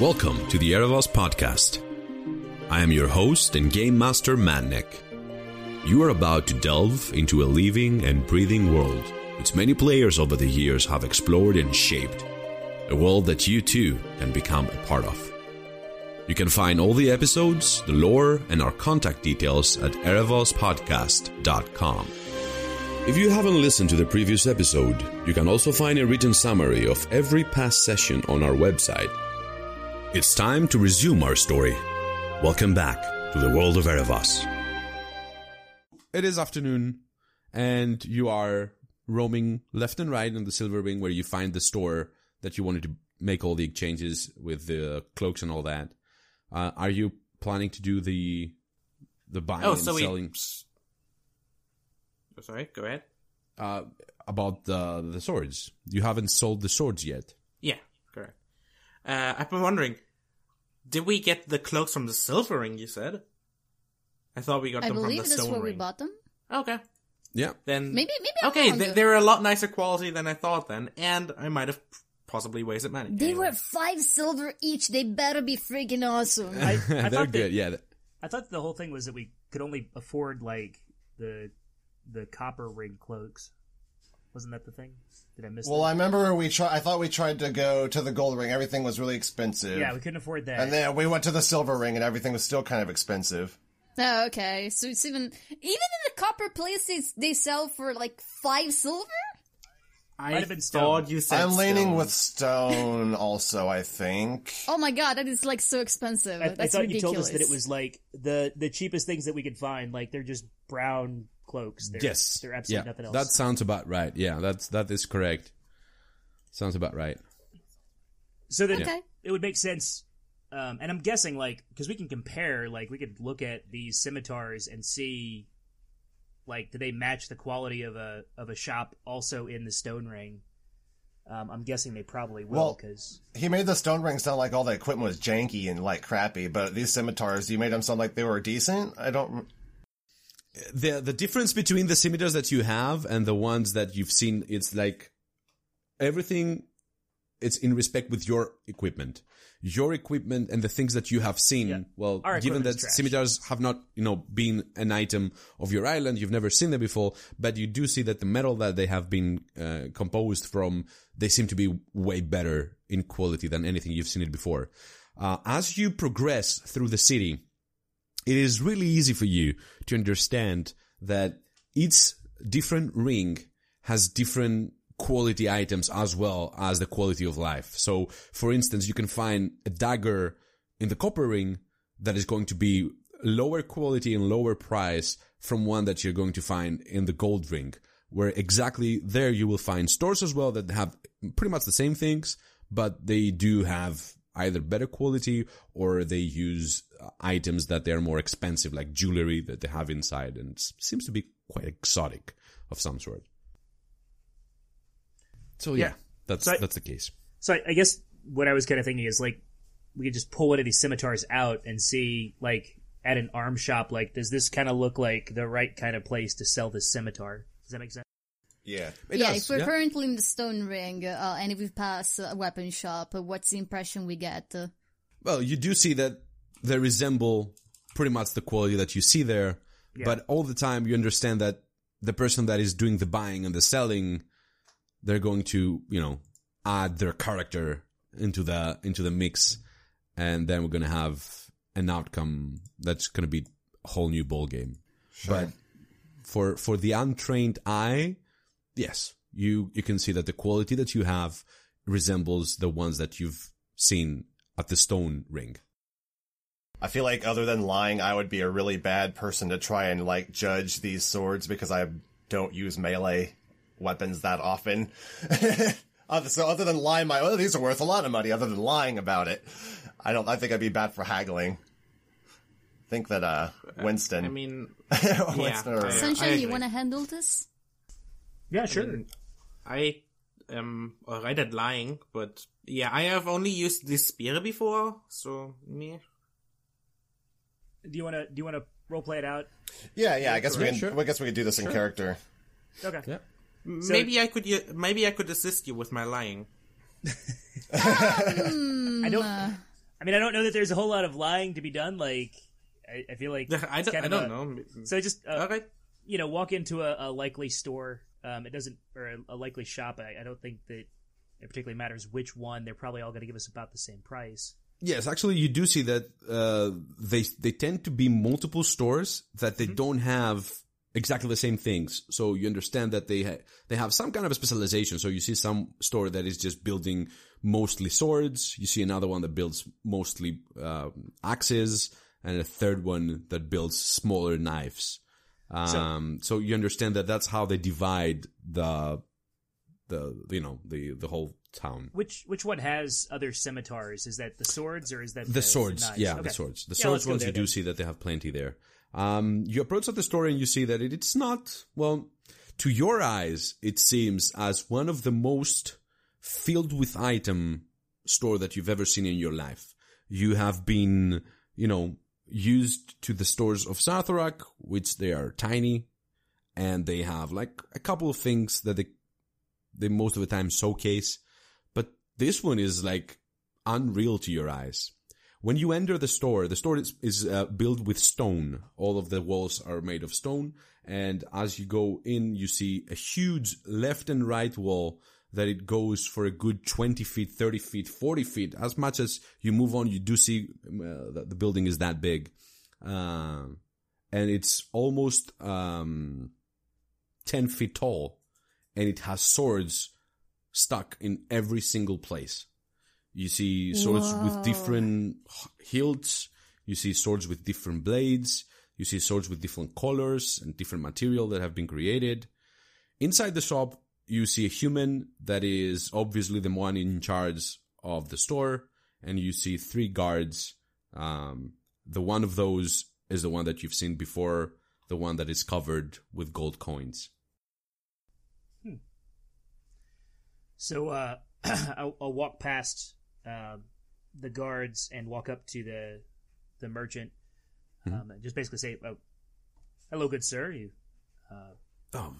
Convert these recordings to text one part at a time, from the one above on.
Welcome to the Erebos podcast. I am your host and game master Madnik. You are about to delve into a living and breathing world which many players over the years have explored and shaped. A world that you too can become a part of. You can find all the episodes, the lore, and our contact details at erevospodcast.com. If you haven't listened to the previous episode, you can also find a written summary of every past session on our website. It's time to resume our story. Welcome back to the world of Erebos. It is afternoon, and you are roaming left and right in the Silver Wing where you find the store that you wanted to make all the exchanges with the cloaks and all that. Uh, are you planning to do the the buying Oh, and so we- selling Oh, sorry, go ahead. uh, about the the swords? You haven't sold the swords yet. Yeah, correct. Uh, I've been wondering, did we get the cloaks from the silver ring? You said. I thought we got I them from believe the that's stone where we ring. bought them. Okay, Yeah. then Maybe, maybe. I'm Okay, wrong, th- they're a lot nicer quality than I thought then, and I might have possibly wasted money. They Anyway. were five silver each. They better be freaking awesome. I, I They're good. that, Yeah. I thought the whole thing was that we could only afford like the the copper ring cloaks. Wasn't that the thing? Did I miss? Well, that? I remember we try. I thought we tried to go to the gold ring. Everything was really expensive. yeah, we couldn't afford that. and then we went to the silver ring, and everything was still kind of expensive. oh, okay. So it's even even in the copper places they sell for like five silver. I Might have been thought stone. you said. I'm leaning stone. with stone, also. I think. Oh my god, that is like so expensive. I, I That's thought ridiculous. you told us that it was like the the cheapest things that we could find. Like they're just brown cloaks. They're, Yes. they're absolutely yeah. nothing else. That sounds about right. Yeah, that's that is correct. Sounds about right. so then Okay. it would make sense. Um, and I'm guessing like because we can compare, like we could look at these scimitars and see, like, do they match the quality of a of a shop also in the stone ring? Um, I'm guessing they probably will Well- because He made the stone ring sound like all the equipment was janky and like crappy, but these scimitars, you made them sound like they were decent. I don't. The the difference between the scimitars that you have and the ones that you've seen it's like everything it's in respect with your equipment your equipment and the things that you have seen Yeah. well Our given that trash. scimitars have not you know been an item of your island you've never seen them before but you do see that the metal that they have been uh, composed from they seem to be way better in quality than anything you've seen it before uh, as you progress through the city it is really easy for you to understand that each different ring has different quality items as well as the quality of life. So, for instance, you can find a dagger in the copper ring that is going to be lower quality and lower price from one that you're going to find in the gold ring, where exactly there you will find stores as well that have pretty much the same things, but they do have either better quality or they use items that they're more expensive, like jewelry that they have inside, and seems to be quite exotic of some sort. So yeah, Yeah. that's So I- that's the case. So I, I guess what I was kind of thinking is like we could just pull one of these scimitars out and see like at an arm shop like does this kind of look like the right kind of place to sell this scimitar? Does that make sense? Yeah. It yeah, does, if we're yeah. currently in the stone ring uh, and if we pass a weapon shop, uh, what's the impression we get? Uh, Well, you do see that they resemble pretty much the quality that you see there, but all the time you understand that the person that is doing the buying and the selling, they're going to, you know, add their character into the into the mix, and then we're gonna have an outcome that's gonna be a whole new ball game. But for for the untrained eye, yes, you you can see that the quality that you have resembles the ones that you've seen at the stone ring. I feel like other than lying, I would be a really bad person to try and like judge these swords because I don't use melee weapons that often. Other- so other than lying, my oh these are worth a lot of money. Other than lying about it, I don't. I think I'd be bad for haggling. think that uh Winston. I mean, Winston or- I- Sunshine, you want to handle this? Yeah, I sure. mean, I am alright at lying, but yeah, I have only used this spear before, so me. Do you want to do you want to role play it out? yeah, yeah. I guess we Yeah, can. sure. I guess we could do this in character. Okay. Yeah. maybe I could. u- Maybe I could assist you with my lying. I don't. I mean, I don't know that there's a whole lot of lying to be done. Like, I, I feel like I it's don't, kind I of don't a- know. So just uh, okay. you know, walk into a, a likely store. Um, it doesn't, or a, a likely shop. I, I don't think that it particularly matters which one. They're probably all going to give us about the same price. Yes, actually, you do see that uh, they they tend to be multiple stores that they don't have exactly the same things. So you understand that they ha- they have some kind of a specialization. So you see some store that is just building mostly swords. You see another one that builds mostly uh, axes, and a third one that builds smaller knives. Um, so, you understand that that's how they divide the the you know the the whole town. Which which one has other scimitars? Is that the swords or is that The swords, knives? yeah, Okay. the swords. The Yeah, swords ones you do see that they have plenty there. Um, you approach at the store and you see that it, it's not well. To your eyes, it seems as one of the most filled with item store that you've ever seen in your life. You have been, you know, used to the stores of Sarthorak, which they are tiny, and they have like a couple of things that they they most of the time showcase. This one is like unreal to your eyes. When you enter the store, the store is, is uh, built with stone. All of the walls are made of stone. And as you go in, you see a huge left and right wall that it goes for a good 20 feet, 30 feet, 40 feet. As much as you move on, you do see uh, that the building is that big. Um, and it's almost, um, 10 feet tall. And it has swords stuck in every single place. You see swords with different hilts. You see swords with different blades. You see swords with different colors and different material that have been created. Inside the shop, you see a human that is obviously the one in charge of the store, and you see three guards. Um, the one of those is the one that you've seen before, the one that is covered with gold coins. So uh, I'll, I'll walk past um the guards and walk up to the the merchant. Mm-hmm. Um, and just basically say, oh, "Hello, good sir. You, uh, Oh,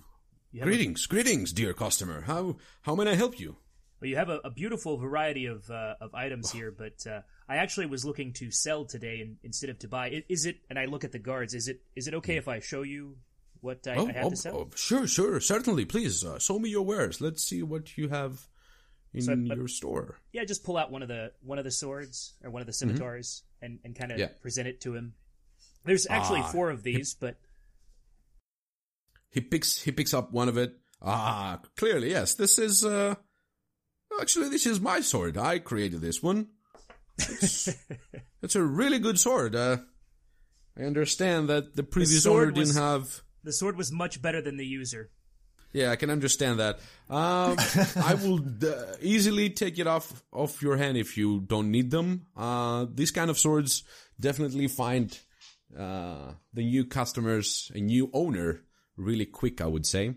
you have a, greetings, greetings, dear customer. How how may I help you? well, you have a, a beautiful variety of uh, of items here, but uh, I actually was looking to sell today in, instead of to buy. I- Is it? And I look at the guards. Is it? Is it okay if I show you what I, I have oh, to sell? oh, sure, sure, certainly. Please uh, show me your wares. Let's see what you have in So, but- your store. Yeah, just pull out one of the one of the swords or one of the scimitars and, and kind of Mm-hmm. Yeah. present it to him. There's actually Ah. four of these, but He picks he picks up one of it. Ah, clearly, yes. This is uh actually this is my sword. I created this one. It's, it's a really good sword. Uh I understand that the previous owner didn't was- have the sword was much better than the user. Yeah, I can understand that. Um, I will uh, easily take it off off your hand if you don't need them. Uh, these kind of swords definitely find uh, the new customers, a new owner, really quick. I would say.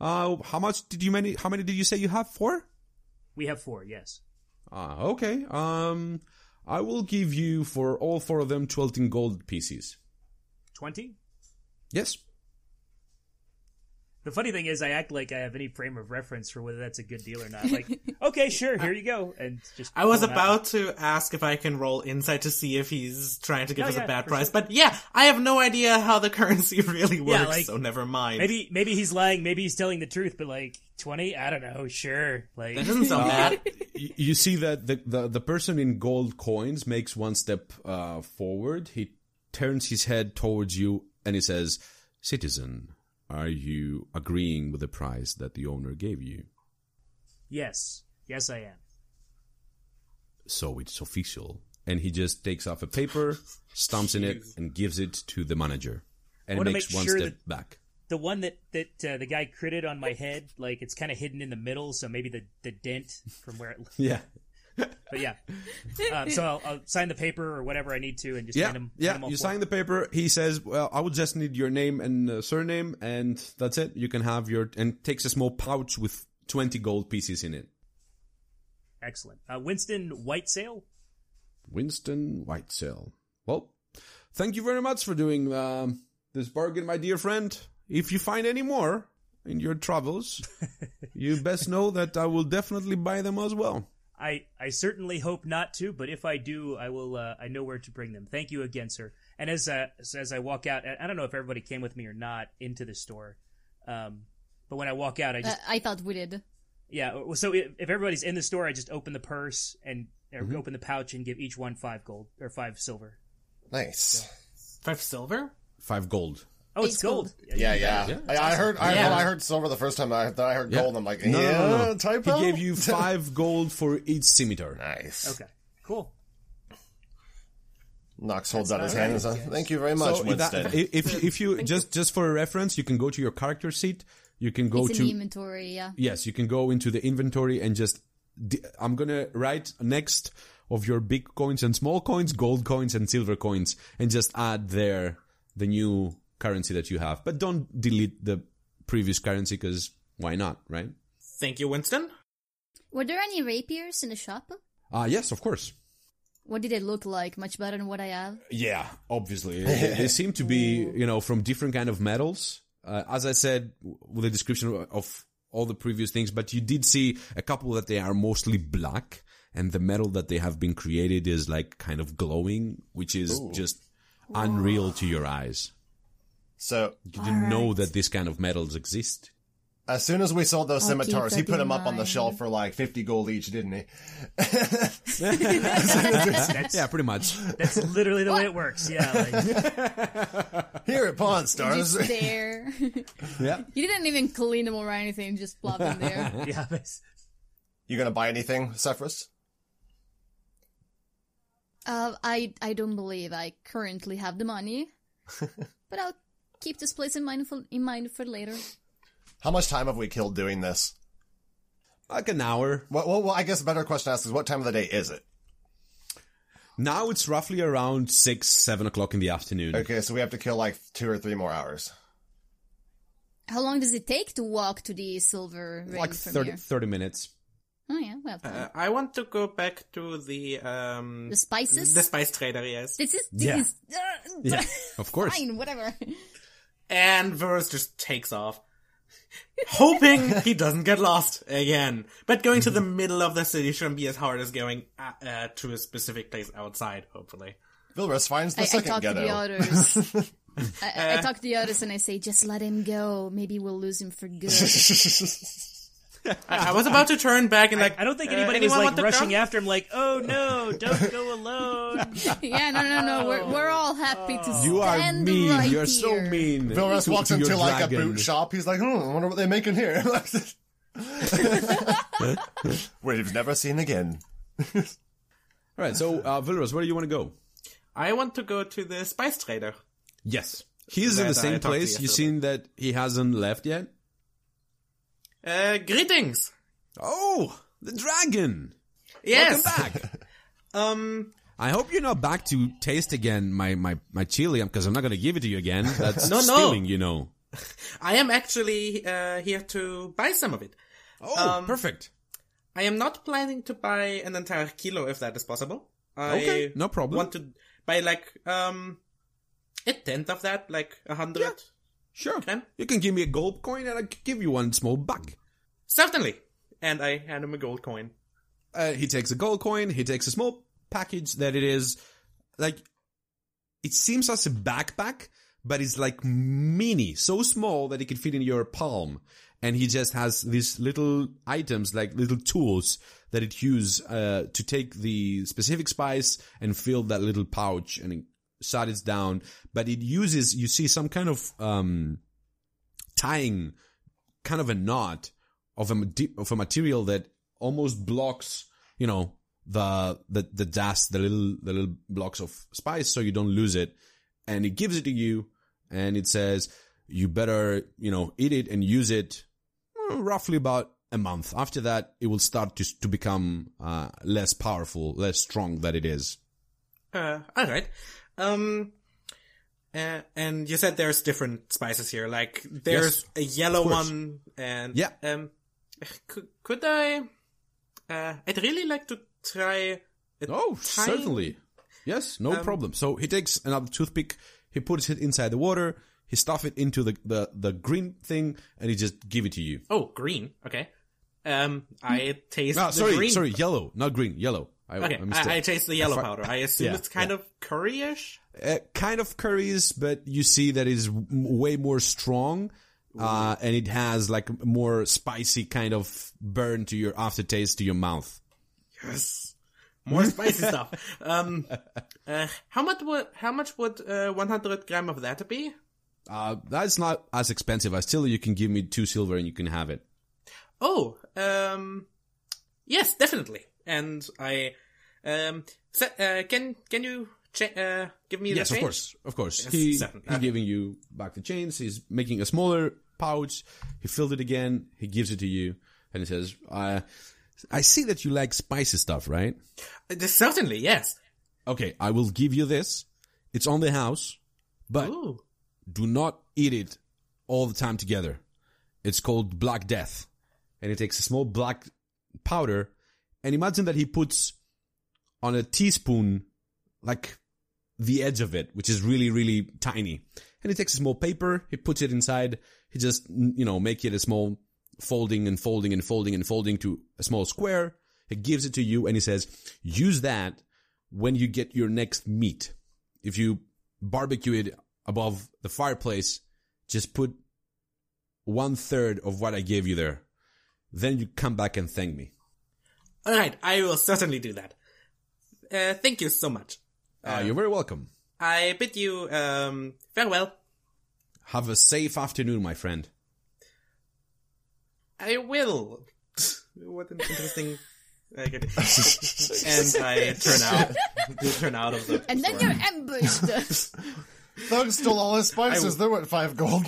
Uh, how much did you many? How many did you say you have? Four. We have four, yes. Ah, okay. Um, I will give you for all four of them twelve in gold pieces. Twenty. Yes. The funny thing is, I act like I have any frame of reference for whether that's a good deal or not. Like, okay, sure, here you go, and just. I was pull 'em out. about to ask if I can roll insight to see if he's trying to give Oh, us yeah, a bad price, sure. but yeah, I have no idea how the currency really works, like, so never mind. Maybe maybe he's lying. Maybe he's telling the truth. But like twenty, I don't know. Sure, like that doesn't sound bad. You see that the, the the person in gold coins makes one step uh, forward. He turns his head towards you and he says, "Citizen, are you agreeing with the price that the owner gave you?" yes, yes, I am. So it's official. And he just takes off a paper, stamps in it, and gives it to the manager, and makes make one sure step back. The one that that uh, the guy critted on my head, like it's kind of hidden in the middle, so maybe the the dent from where it. Yeah, But yeah, um, so I'll, I'll sign the paper or whatever I need to, and just yeah, hand him. yeah. hand him You sign the paper. He says, "Well, I would just need your name and uh, surname, and that's it. You can have your." And takes a small pouch with twenty gold pieces in it. Excellent. Uh, Winston Whitesail. Winston Whitesail. Well, thank you very much for doing um, this bargain, my dear friend. If you find any more in your travels, you best know that I will definitely buy them as well. I I certainly hope not to, but if I do, I will. Uh, I know where to bring them. Thank you again, sir. And as uh, as- as I walk out, I I don't know if everybody came with me or not into the store, um, but when I walk out, I Uh, just I thought we did. yeah. well, So if, if everybody's in the store, I just open the purse and or Mm-hmm. open the pouch and give each one five gold or five silver. Nice. Five silver? Five gold. Oh, it's It's gold. gold. Yeah, yeah. Yeah. I, I heard. I, Yeah. I heard silver the first time. I I heard gold. and I'm like, No, yeah, no, no, no. typo. He gave you five gold for each scimitar. nice. Okay, cool. Knox holds out his all hand and says, yes. "Thank you very much, So Winston." that, if if if you just just for a reference, you can go to your character sheet. You can go It's in to the inventory, yeah. yes, you can go into the inventory and just. d- I'm gonna write next of your big coins and small coins, gold coins and silver coins, and just add there the new currency that you have. But don't delete the previous currency because why not, right? Thank you, Winston. Were there any rapiers in the shop? Ah, yes, of course. What did they look like? Much better than what I have? Yeah, obviously. they, they seem to be, you know, from different kind of metals. Uh, as I said, with the description of all the previous things, but you did see a couple that they are mostly black, and the metal that they have been created is like kind of glowing, which is just unreal to your eyes. So You didn't know that this kind of metals exist. as soon as we sold those I'll scimitars, he put in them up on the shelf for like fifty gold each, didn't he? That's, Yeah, pretty much. that's literally the way it works. Yeah. Like, Here at Pawn Stars. Just there. yeah. you didn't even clean them or anything, just plop them there. yeah. that's- You gonna buy anything, Cephras? Uh, I I don't believe I currently have the money, but I'll keep this place in mind for in mind for later. How much time have we killed doing this? Like an hour. Well, well, well I guess a better question to ask is what time of the day is it? Now it's roughly around six, seven o'clock in the afternoon. Okay, so we have to kill like two or three more hours. How long does it take to walk to the silver ring Like from 30, here? 30 minutes. Oh yeah, well. Uh, I want to go back to the um the spices. the spice trader, yes. this is this Yeah. is uh, Yeah, of course. fine, whatever. And Verus just takes off. Hoping he doesn't get lost again. But going to the middle of the city shouldn't be as hard as going uh, uh, to a specific place outside, hopefully. Vilrus finds the I, I second talk to the others. I, Uh. I talk to the others and I say, just let him go. Maybe we'll lose him for good. I, I was about to turn back and like, I don't think uh, anybody was anyone like to rushing come? after him, like, "Oh no, don't go alone." yeah, no, no, no. We're, we're all happy to see You You are mean. right You're here. so mean. Vilrus to- walks into your like a boot shop. He's like, hmm, I wonder what they're making here. We've never seen again. All right, so uh, Vilrus, where do you want to go? I want to go to the spice trader. Yes, he's in the same place. You seen that he hasn't left yet? Uh, greetings. Oh, the dragon! Yes. Welcome back. Um, I hope you're not back to taste again my my my chili because I'm not gonna give it to you again. That's No, no. stealing, you know. I am actually uh, here to buy some of it. Oh, Um, perfect. I am not planning to buy an entire kilo if that is possible. I Okay, no problem. Want to buy like um a tenth of that, like a hundred. Sure. Okay. You can give me a gold coin and I'll give you one small buck. Certainly. And I hand him a gold coin. Uh, he takes a gold coin. He takes a small package that it is like it seems as a backpack, but it's like mini, so small that it can fit in your palm. And he just has these little items, like little tools that it use uh, to take the specific spice and fill that little pouch and shut it down. But it uses, you see, some kind of um, tying, kind of a knot of a of a material that almost blocks, you know, the the the dust, the little the little blocks of spice, so you don't lose it. And it gives it to you, and it says you better, you know, eat it and use it uh, roughly about a month. After that, it will start to to become uh, less powerful, less strong than it is. Uh, alright. Um, uh, and you said there's different spices here. Like there's Yes, a yellow one, and Yeah. Um, could, could I? Uh, I'd really like to try. Oh, tiny- certainly. Yes, no problem. So he takes another toothpick, he puts it inside the water, he stuff it into the, the, the green thing, and he just give it to you. Oh, green. Okay. Um, I taste No, the sorry, green. sorry, yellow, not green, yellow. I, Okay, I. I, I taste the yellow fi- powder. I assume Yeah, it's kind of curry-ish. uh, kind of curries, but you see that is way more strong, uh, and it has like more spicy kind of burn to your aftertaste to your mouth. Yes. More spicy stuff. Um, uh, how much would how much would uh, 100 gram of that be? Uh, that's not as expensive. I still, you can give me two silver and you can have it. Oh, um, yes, definitely. And I, um, se- uh, can can you cha- uh, give me Yes, the yes, of course, of course. Yes, he seven. he's Okay. giving you back the chains. He's making a smaller pouch. He filled it again. He gives it to you, and he says, uh, "I see that you like spicy stuff, right? Uh, certainly, yes. Okay, I will give you this. It's on the house, but Ooh. do not eat it all the time together. It's called Black Death. And he takes a small black powder and imagine that he puts on a teaspoon, like the edge of it, which is really, really tiny. And he takes a small paper, he puts it inside, he just, you know, make it a small folding and folding and folding and folding to a small square. He gives it to you and he says, use that when you get your next meat. If you barbecue it above the fireplace, just put one third of what I gave you there. Then you come back and thank me. All right, I will certainly do that. Uh, thank you so much. Uh, you're very welcome. I bid you um, farewell. Have a safe afternoon, my friend. I will. what an interesting. Okay. and I turn out, turn out of the. And then you're ambushed. Thug stole all his spices. They're worth five gold.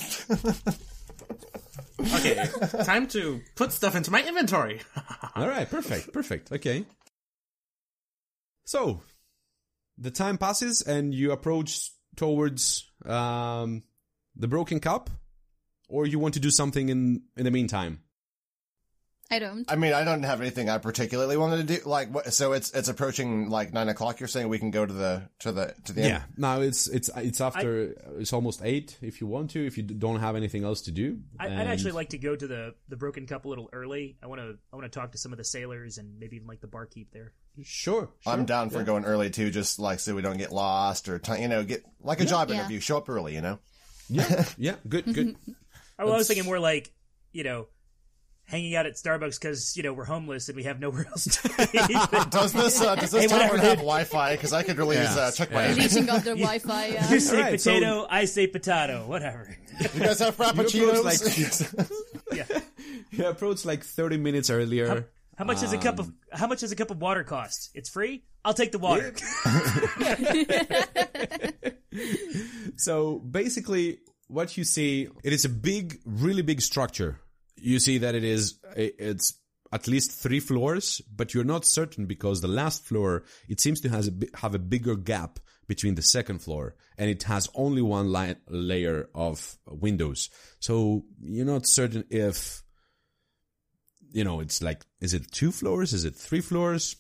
Okay, time to put stuff into my inventory. All right, perfect, perfect. Okay. So, the time passes and you approach towards um, the broken cup, or you want to do something in in the meantime. I don't. I mean, I don't have anything I particularly wanted to do. Like, what, so it's it's approaching like nine o'clock. You're saying we can go to the to the to the Yeah. end? Now it's it's it's after it's almost eight. If you want to, if you don't have anything else to do, I, I'd actually like to go to the the Broken Cup a little early. I want to I want to talk to some of the sailors and maybe even like the barkeep there. Sure, sure. I'm down for yeah. going early too, just like so we don't get lost or t- you know get like a job Yeah. interview. Show up early, you know. Yeah, yeah, good, good. I was thinking more like you know. Hanging out at Starbucks because you know we're homeless and we have nowhere else to eat. Does this uh, does this Hey, tavern have. Wi-Fi? Because I could really use uh, check my. Reaching out their Wi-Fi. you Uh, say Alright, so- potato, I say potato, whatever. You guys have approach, frappuccinos? yeah. You approached like thirty minutes earlier. How much does a cup of how much does a cup of water cost? It's free. I'll take the water. So basically, what you see, it is a big, really big structure. You see that it is, it's at least three floors, but you're not certain because the last floor, it seems to has a, have a bigger gap between the second floor and it has only one li- layer of windows. So you're not certain if, you know, it's like, is it two floors? Is it three floors?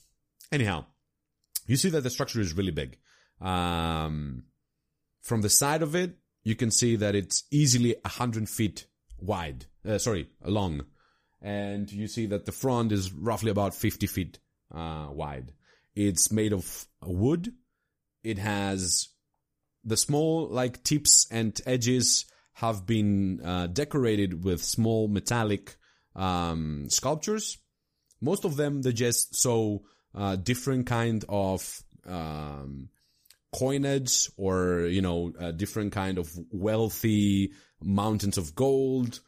Anyhow, you see that the structure is really big. Um, from the side of it, you can see that it's easily a hundred feet wide. Uh, sorry, long, and you see that the front is roughly about fifty feet uh, wide. It's made of wood. It has the small like tips and edges have been uh, decorated with small metallic um, sculptures. Most of them they just so uh, different kind of um, coinage or you know different kind of wealthy mountains of gold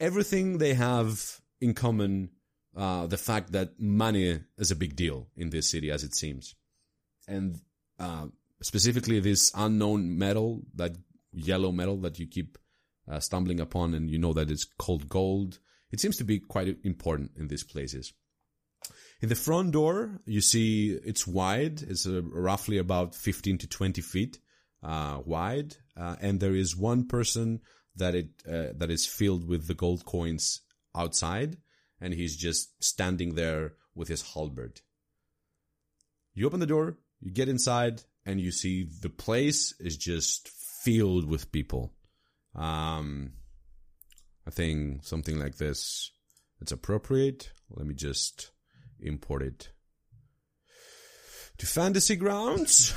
everything they have in common uh, the fact that money is a big deal in this city as it seems. And uh, specifically this unknown metal that yellow metal that you keep uh, stumbling upon and you know that it's called gold it seems to be quite important in these places. In the front door, you see it's wide. It's uh, roughly about 15 to 20 feet uh, wide, uh, and there is one person that it uh, that is filled with the gold coins outside, and he's just standing there with his halberd. You open the door, you get inside, and you see the place is just filled with people. Um, I think something like this. it's appropriate. Let me just import it to Fantasy Grounds.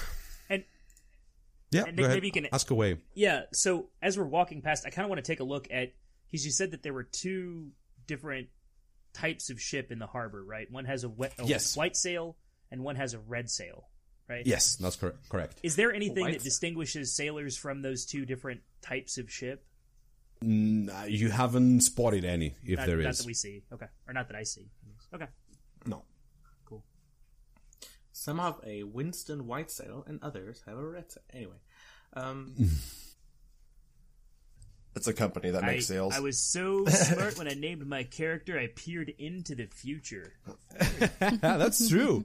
And Yeah, And go ahead. maybe you can- ask away. yeah, so as we're walking past, I kind of want to take a look at because you said that there were two different types of ship in the harbor, right? One has a, wet, a Yes. white sail and one has a red sail, right? Yes, that's cor- correct. Is there anything White that distinguishes sailors from those two different types of ship? Mm, uh, you haven't spotted any, if Not, there not is. that we see. Okay, or not that I see. Okay, No. Cool. Some have a Winston white sail, and others have a red sail. Anyway, um, It's a company that I, makes sales. I was so smart when I named my character. I peered into the future. that's true.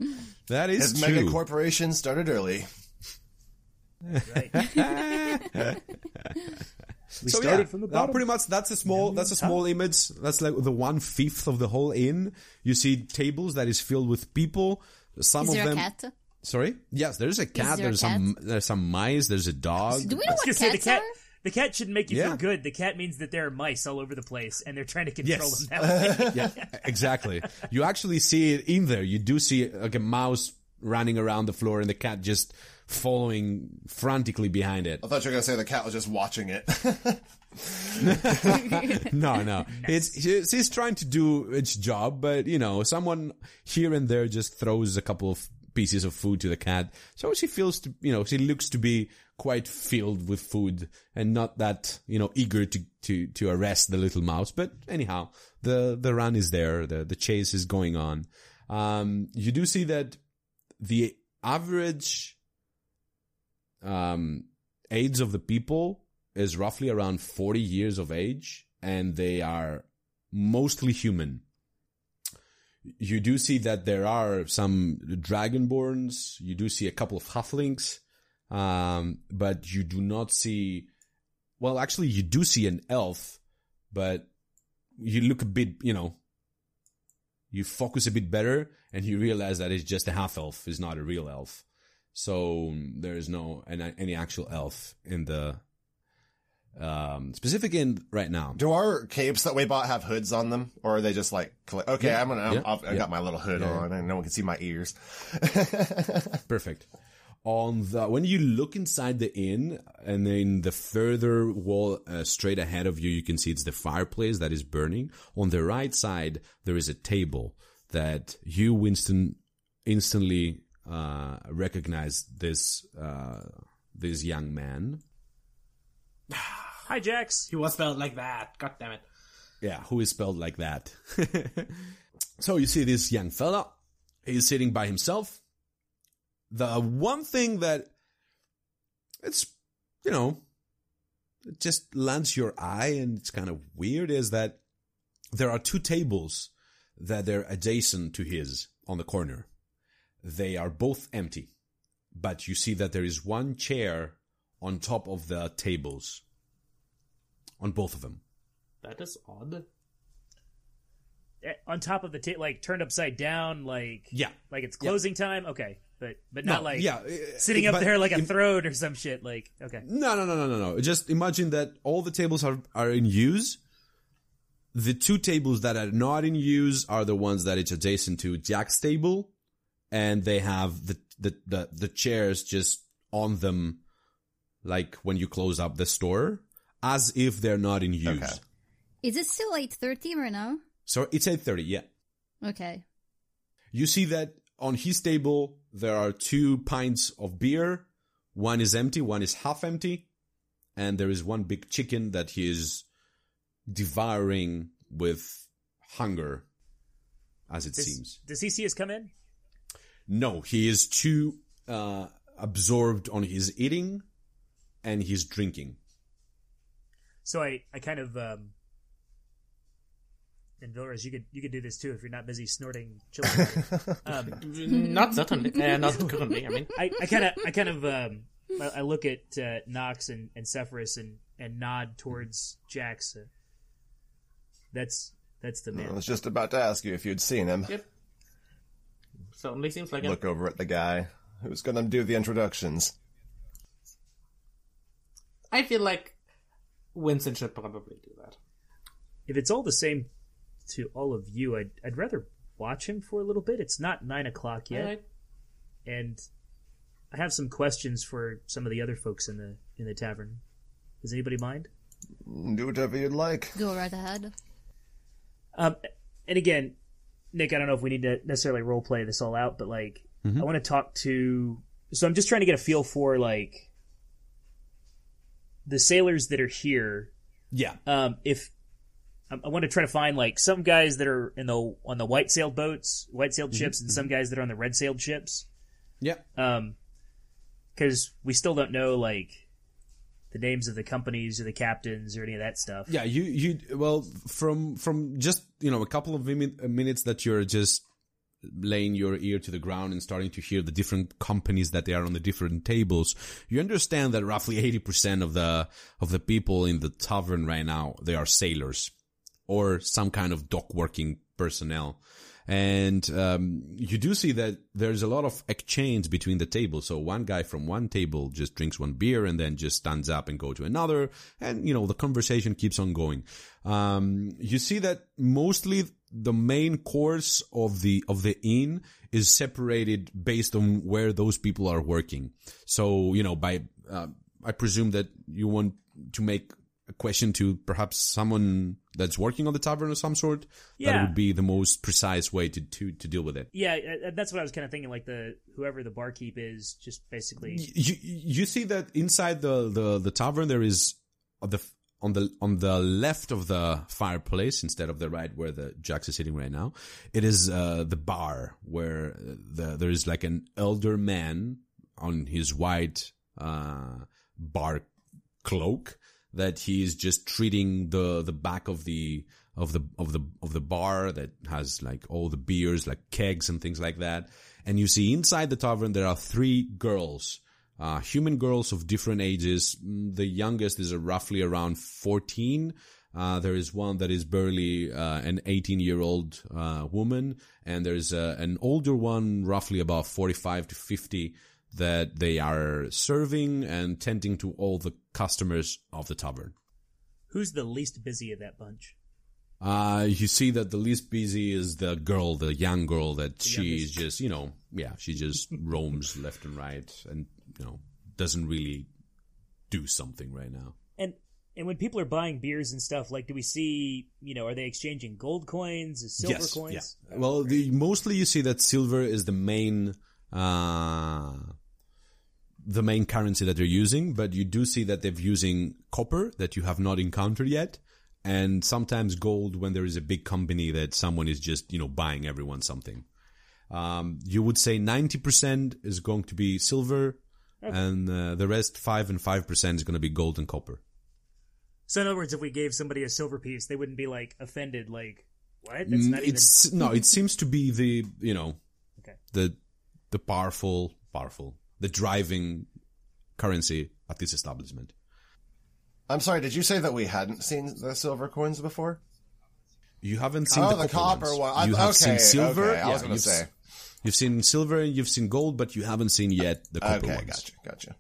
That is His true. mega corporation started early. Right. we so started yeah, from the bottom. pretty much that's a small that's a small image. That's like the one fifth of the whole inn. You see tables that is filled with people. Some Is of there them. a cat? Sorry. Yes, there's a cat. there a there's some. There's some mice. There's a dog. Do we know what gonna say the cats cat. are? The cat shouldn't make you Yeah. feel good. The cat means that there are mice all over the place, and they're trying to control Yes. them that way. yeah, exactly. You actually see it in there. You do see like a mouse running around the floor and the cat just following frantically behind it. I thought you were gonna say the cat was just watching it. No, no. It's it's he's trying to do its job, but you know, someone here and there just throws a couple of pieces of food to the cat. So she feels to, you know, she looks to be quite filled with food and not that, you know, eager to to to arrest the little mouse. But anyhow, the the run is there, the the chase is going on. Um you do see that the average um age of the people is roughly around 40 years of age and they are mostly human. You do see that there are some dragonborns, you do see a couple of halflings, um, but you do not see, well, actually you do see an elf, but you look a bit, you know, you focus a bit better and you realize that it's just a half elf, it's not a real elf. So there is no any, any actual elf in the um specific in right now. Do our capes that we bought have hoods on them, or are they just like, okay, Yeah. I'm gonna, I'm, Yeah. I've, I Yeah. got my little hood on, and no one can see my ears. Perfect. On the when you look inside the inn, and then the further wall uh, straight ahead of you, you can see it's the fireplace that is burning. On the right side, there is a table that you, Winston, instantly uh, recognize this uh, this young man. Hi, Jax. he was spelled like that. God damn it. Yeah, who is spelled like that. so you see this young fella, he's sitting by himself. The one thing that it's, you know, it just lands your eye and it's kind of weird is that there are two tables that they're adjacent to his on the corner. They are both empty, but you see that there is one chair on top of the tables on both of them. That is odd. Eh, On top of the table, like turned upside down, like Yeah. like it's closing time. Okay, but but not No, like yeah, uh, sitting up there like a im- throne or some shit. Like okay, No, no, no, no, no, no. Just imagine that all the tables are are in use. The two tables that are not in use are the ones that it's adjacent to Jack's table, and they have the the the, the chairs just on them, like when you close up the store, as if they're not in use. Okay. Is it still 8.30 right now? So it's eight thirty. Yeah. Okay. You see that on his table there are two pints of beer. One is empty, one is half empty, and there is one big chicken that he is devouring with hunger, as it does, seems. does he see us come in? No, he is too uh, absorbed on his eating and he's drinking. So I I kind of um. And Vilrus, you could you could do this too if you're not busy snorting children. um, Not certainly. Uh, not currently, I mean. I I kind of I kind of um I, I look at uh, Nox and and Sephiroth and and nod towards Jax. Uh, that's that's the man. I was just about to ask you if you'd seen him. Yep. Certainly seems like Look over at the guy who's gonna do the introductions. I feel like Winston should probably do that. If it's all the same to all of you, I'd, I'd rather watch him for a little bit. It's not nine o'clock yet, Alright. and I have some questions for some of the other folks in the in the tavern. Does anybody mind? Do whatever you'd like. Go right ahead. Um, and again, Nick, I don't know if we need to necessarily role play this all out, but like, I want to talk to. So I'm just trying to get a feel for like the sailors that are here. Yeah. Um, if I, I want to try to find like some guys that are in the on the white sailed boats, white sailed ships, and some guys that are on the red sailed ships. Yeah. Um, because we still don't know like the names of the companies or the captains or any of that stuff. Yeah, you you well from from just you know a couple of min- minutes that you're just laying your ear to the ground and starting to hear the different companies that they are on the different tables, you understand that roughly eighty percent of the of the people in the tavern right now they are sailors or some kind of dock working personnel. And um, you do see that there's a lot of exchange between the tables. So one guy from one table just drinks one beer and then just stands up and go to another, and you know the conversation keeps on going. Um, you see that mostly the main course of the of the inn is separated based on where those people are working. So you know by uh, I presume that you want to make a question to perhaps someone that's working on the tavern of some sort. Yeah. That would be the most precise way to, to, to deal with it. Yeah, uh, that's what I was kind of thinking. Like the whoever the barkeep is, just basically. You, you see that inside the, the, the tavern there is the on the on the left of the fireplace instead of the right where the Jax is sitting right now. It is uh, the bar where the, there is like an elder man on his white uh, bar cloak that he is just treating the the back of the of the of the of the bar that has like all the beers like kegs and things like that and you see inside the tavern there are three girls uh, human girls of different ages Mm, the youngest is uh, roughly around 14 uh, there is one that is barely uh, an 18 year old uh, woman and there's uh, an older one roughly about 45 to 50 that they are serving and tending to all the customers of the tavern. Who's the least busy of that bunch? Uh, you see that the least busy is the girl, the young girl that she youngest. is just, you know, yeah, she just roams left and right and, you know, doesn't really do something right now. And and when people are buying beers and stuff, like, do we see? You know, are they exchanging gold coins, silver yes, coins? yeah. Well, the, mostly you see that silver is the main, uh, the main currency that they're using, but you do see that they're using copper that you have not encountered yet. And sometimes gold when there is a big company that someone is just, you know, buying everyone something. Um, you would say 90% is going to be silver and uh, the rest 5 and 5% is going to be gold and copper. So in other words, if we gave somebody a silver piece, they wouldn't be like offended. Like, what? That's not Mm, even. it's no it seems to be the you know Okay. the the powerful powerful the driving currency at this establishment I'm sorry, did you say that we hadn't seen the silver coins before? you haven't seen oh, the, the copper ones. one. I- you have okay, seen silver okay, I was gonna say. You've seen silver and you've seen gold but you haven't seen yet the copper Okay, ones gotcha, gotcha.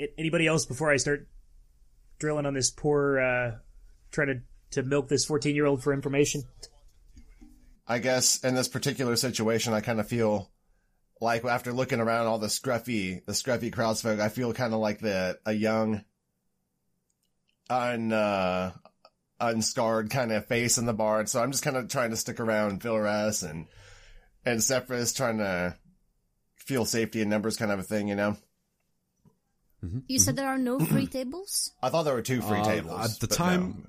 A- Anybody else before I start drilling on this poor, uh, trying to to milk this fourteen year old for information? I guess in this particular situation, I kind of feel like after looking around all the scruffy, the scruffy crowdsfolk, I feel kind of like the a young, un uh, unscarred kind of face in the bar. And so I'm just kind of trying to stick around Vilrus and and Zephyrus, trying to feel safety in numbers, kind of a thing, you know. You said there are no free tables? I thought there were two free Uh, tables at the but time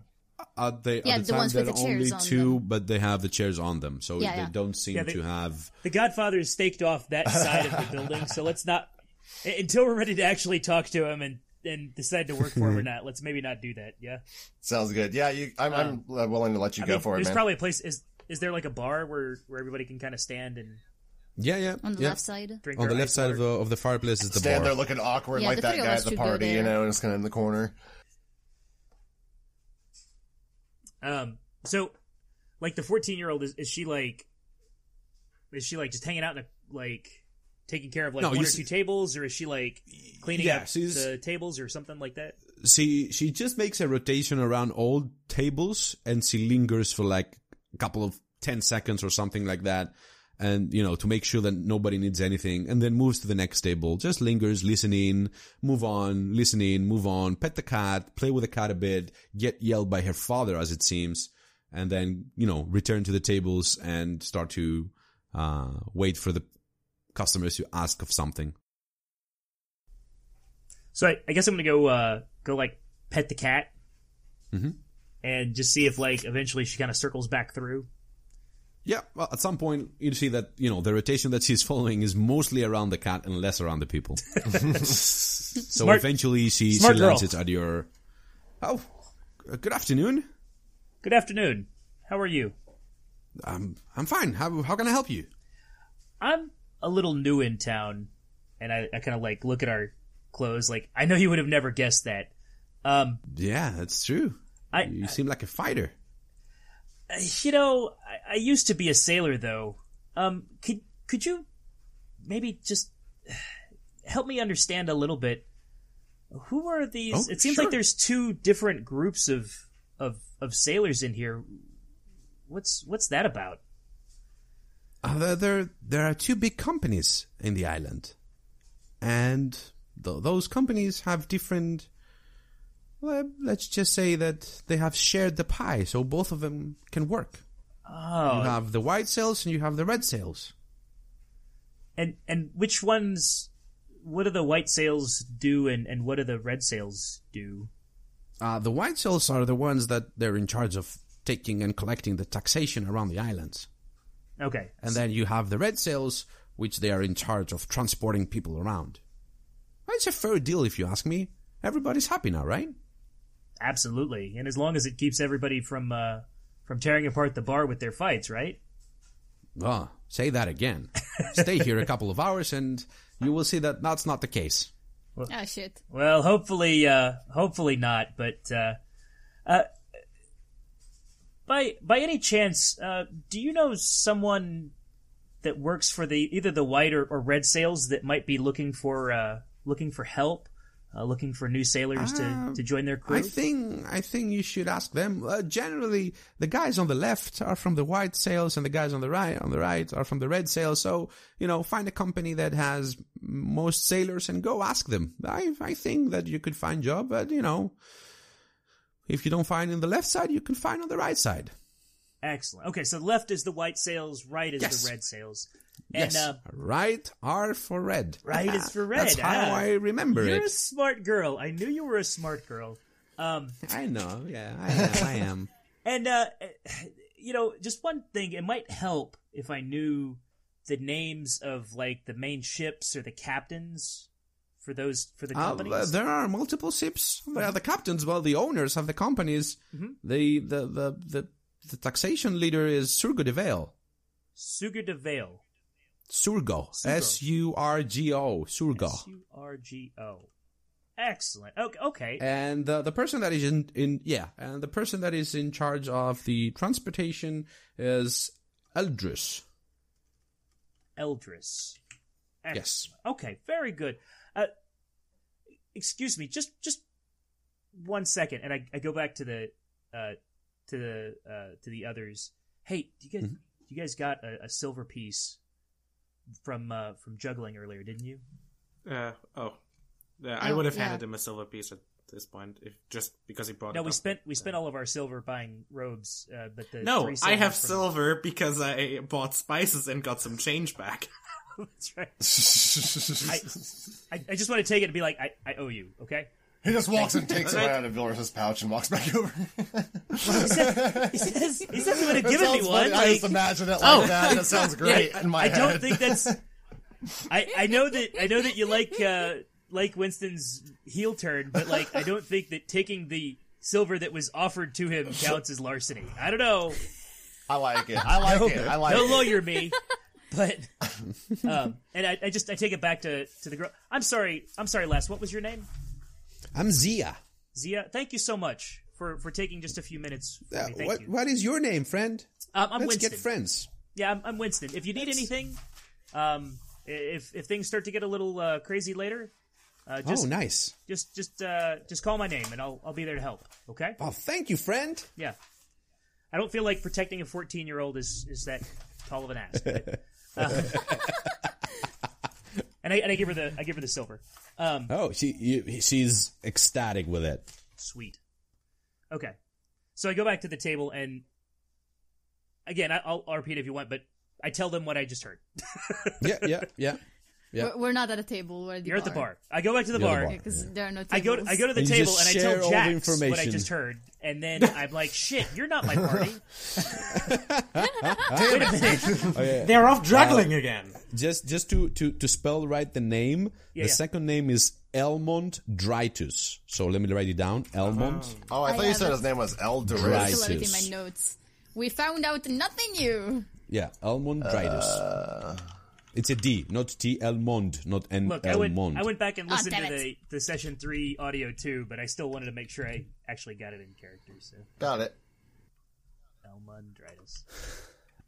uh, they, Yeah, at the, the time ones there with are the chairs only on two them. but they have the chairs on them so Yeah, they yeah. don't seem Yeah, they- to have The Godfather is staked off that side of the building, so let's not until we're ready to actually talk to him and and decide to work for him or not. Let's maybe not do that. Yeah. Sounds good. Yeah, you. I'm, I'm uh, willing to let you I go mean, for it, there's probably a place. Is is there like a bar where where everybody can kind of stand and yeah yeah On the yeah. left side? drink on the left side of the of the fireplace is the Stand bar there looking awkward Yeah, like that guy at the party, you know, and just kind of in the corner. Um. So, like the 14 year old is is she like is she like just hanging out in a like taking care of like No, one or see- two tables or is she like cleaning Yeah, up the tables or something like that? she she just makes a rotation around all tables and she lingers for like a couple of 10 seconds or something like that and you know to make sure that nobody needs anything and then moves to the next table just lingers listening move on listening move on pet the cat play with the cat a bit get yelled by her father as it seems and then you know return to the tables and start to uh, wait for the customers to ask of something So I, I guess I'm gonna go uh, go like pet the cat, Mhm. and just see if like eventually she kind of circles back through. Yeah, well, at some point you see that you know the rotation that she's following is mostly around the cat and less around the people. so Smart- eventually she, she lands it at your. Oh, good afternoon. Good afternoon. How are you? Um, I'm fine. How how can I help you? I'm a little new in town, and I, I kind of like look at our clothes. Like I know you would have never guessed that. Um, Yeah, that's true. I You seem like a fighter. you know I, I used to be a sailor though. Um, could could you maybe just help me understand a little bit? Who are these? Oh, it seems sure. like there's two different groups of of of sailors in here. What's what's that about? Uh, there, there there are two big companies in the island, and th- those companies have different. Well, let's just say that they have shared the pie, so both of them can work. Oh, You have the white sails and you have the red sails. and and which ones? What do the white sails do, and and what do the red sails do? Uh, the white sails are the ones that they're in charge of taking and collecting the taxation around the islands. Okay, And then you have the red sails, which they are in charge of transporting people around. It's a fair deal if you ask me. Everybody's happy now, right? absolutely. And as long as it keeps everybody from uh, from tearing apart the bar with their fights, right? Oh, say that again. Stay here a couple of hours and you will see that that's not the case. Ah, shit. Well, hopefully, uh, hopefully not. But uh, uh, by by any chance, uh, do you know someone that works for the either the white or, or red sails that might be looking for uh, looking for help, uh, looking for new sailors to, Um, to join their crew? I think I think you should ask them. Uh, generally, the guys on the left are from the white sails, and the guys on the right on the right are from the red sails. So you know, find a company that has most sailors and go ask them. I I think that you could find job, but you know, if you don't find in the left side, you can find on the right side. Excellent. Okay, so left is the white sails, right is Yes. the red sails, and yes, uh, right are for red. Right is for red. That's how Ah. I remember it. you're a smart girl. I knew you were a smart girl. Um, I know. Yeah, I am. I am. And uh you know, just one thing, it might help if I knew the names of like the main ships or the captains for those for the Uh, companies. there are multiple ships. There are the captains, well, the owners of the companies. Mm-hmm. The, the, the, the, the taxation leader is Surgo de Vale. Sugar de Vale. Surgo. Surgo. S-U-R-G-O. Surgo. S U R G O. Excellent. Okay, okay. And uh, the person that is in, in, yeah, and the person that is in charge of the transportation is Eldris. Eldris. Yes. Okay, very good. Uh excuse me, just just one second and I, I go back to the uh to the uh to the others. Hey, do you guys you guys got a, a silver piece from uh from juggling earlier, didn't you? Uh, oh. Uh, I Oh, would have yeah. handed him a silver piece at this point, if just because he brought No, it we up. spent we spent all of our silver buying robes, uh, but the No, three I have silvers from- silver because I bought spices and got some change back. That's right. I, I I just want to take it and be like, I, I owe you, okay? He just walks and takes it Right. right out of Villar's pouch and walks back over. He said he says he says he would have given me sounds one. funny. I just imagine it like Oh. that. That sounds great Yeah, in my I head. don't think that's. I I know that I know that you like uh, like Winston's heel turn, but like I don't think that taking the silver that was offered to him counts as larceny. I don't know. I like it. I like it. I like Don't it. lawyer me, but um, and I, I just I take it back to to the girl. I'm sorry. I'm sorry, Les. What was your name? I'm Zia. Zia. Thank you so much for for taking just a few minutes. Uh, what, what is your name, friend? Um, I'm Let's Winston. get friends. Yeah, I'm, I'm Winston. If you need anything, um, if if things start to get a little uh, crazy later, Uh, just, oh, nice. just, just, uh, just call my name, and I'll, I'll be there to help. Okay? Oh, thank you, friend. Yeah. I don't feel like protecting a 14 year old is, is that tall of an ask. But, uh, and I, and I give her the, I give her the silver. Um, Oh, she you, she's ecstatic with it. Sweet. Okay. So I go back to the table and again, I- I'll, I'll repeat if you want, but I tell them what I just heard. Yeah, yeah, yeah. Yeah. We're, we're not at a table. We're at the You're at the bar. I go back to the You're at the bar. bar. because there are no tables. I go to, I go to the And table and I tell all the Jax what I just heard, and then I'm like, "Shit, you're not my party." Wait a minute. They're off uh, juggling again. Just just to to to spell right the name. Yeah, the yeah. second name is Elmont Dritus. So let me write it down. Elmont. Oh, I I thought you said his name was Eldorus. Right. Still have it in my notes. We found out nothing new. Yeah, Elmont Dritus. Uh, it's a D, not T. Elmond, not N. Look, I went, Elmond. I went back and Ah, listened damn to the, the session three audio too, but I still wanted to make sure I actually got it in character. So, Got it. Elmundritis.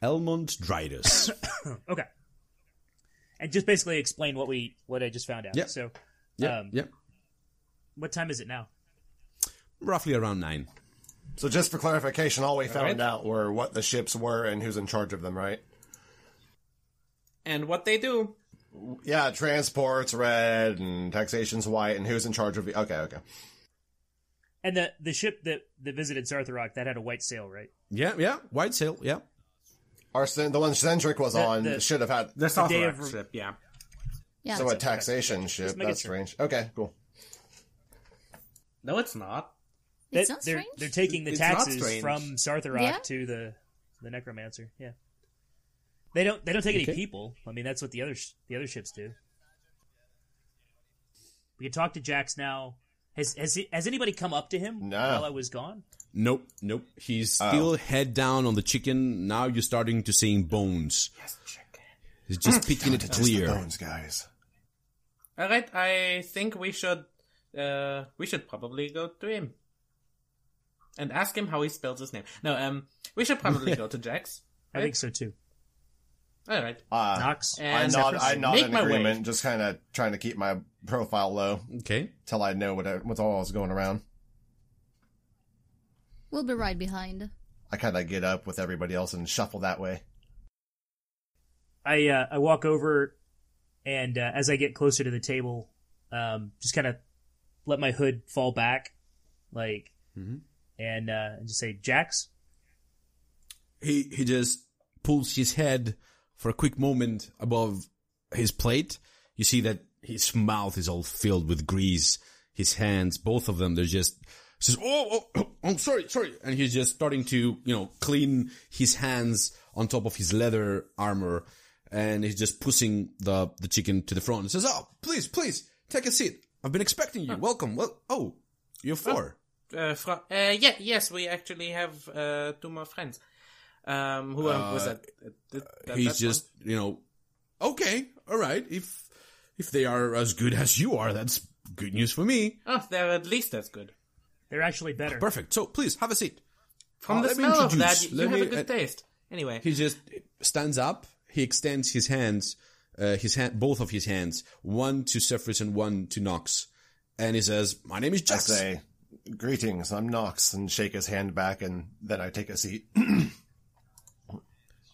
Elmont Dritus. Okay. And just basically explain what we what I just found out. Yeah. So, yeah, um, yeah. what time is it now? Roughly around nine. So just for clarification, all we found right. out were what the ships were and who's in charge of them, right? And what they do. Yeah, transport's red and taxation's white, and who's in charge of the? Okay, okay. And the the ship that that visited Sartharok that had a white sail, right? Yeah, yeah. White sail. Yeah. Our the one Centric was The- on the- should have had. The South day Rock of- ship, yeah. Yeah. So a taxation ship. making That's sure. strange. Okay, cool. No, it's not. it's That- not they're strange. they're taking the It's taxes from Sartharok Yeah? to the the necromancer. Yeah. They don't they don't take Okay. any people. I mean, that's what the other sh- the other ships do. We can talk to Jax now. Has has he, has anybody come up to him No. while I was gone? Nope, nope. He's Oh. still head down on the chicken. Now you're starting to seeing bones. Yes, chicken. He's just picking it Just the clear. bones, guys. All right, I think we should. Uh, we should probably go to him and ask him how he spells his name. No, um, we should probably go to Jax. I think so too. All right. Uh, Knox. I And nod. I nod Make in my way. agreement. Just kind of trying to keep my profile low Okay. till I know what I, what's all is going around. We'll be right behind. I kind of get up with everybody else and shuffle that way. I uh, I walk over, and uh, as I get closer to the table, um, just kind of let my hood fall back, like, and uh, and just say, "Jax." He he just pulls his head for a quick moment above his plate. You see that his mouth is all filled with grease. His hands, both of them, they're just says, "Oh, oh, oh, I'm sorry, sorry," and he's just starting to you know clean his hands on top of his leather armor, and he's just pushing the the chicken to the front and says, "Oh, please, please, take a seat. I've been expecting you. Welcome. Well, oh, you're four. Uh, fro- uh, yeah, yes, we actually have uh, two more friends. Um, who uh, was that? Uh, th- that- he's that just you know okay all right if if they are as good as you are that's good news for me? Oh, they're at least as good. They're actually better. perfect so please have a seat From Uh, the smell of that, you, let you have me- a good uh, taste. Anyway, he just stands up he extends his hands uh, his hand both of his hands one to Cephas and one to Knox, and he says my name is I say, "Greetings, I'm Knox," and shake his hand back, and then I take a seat.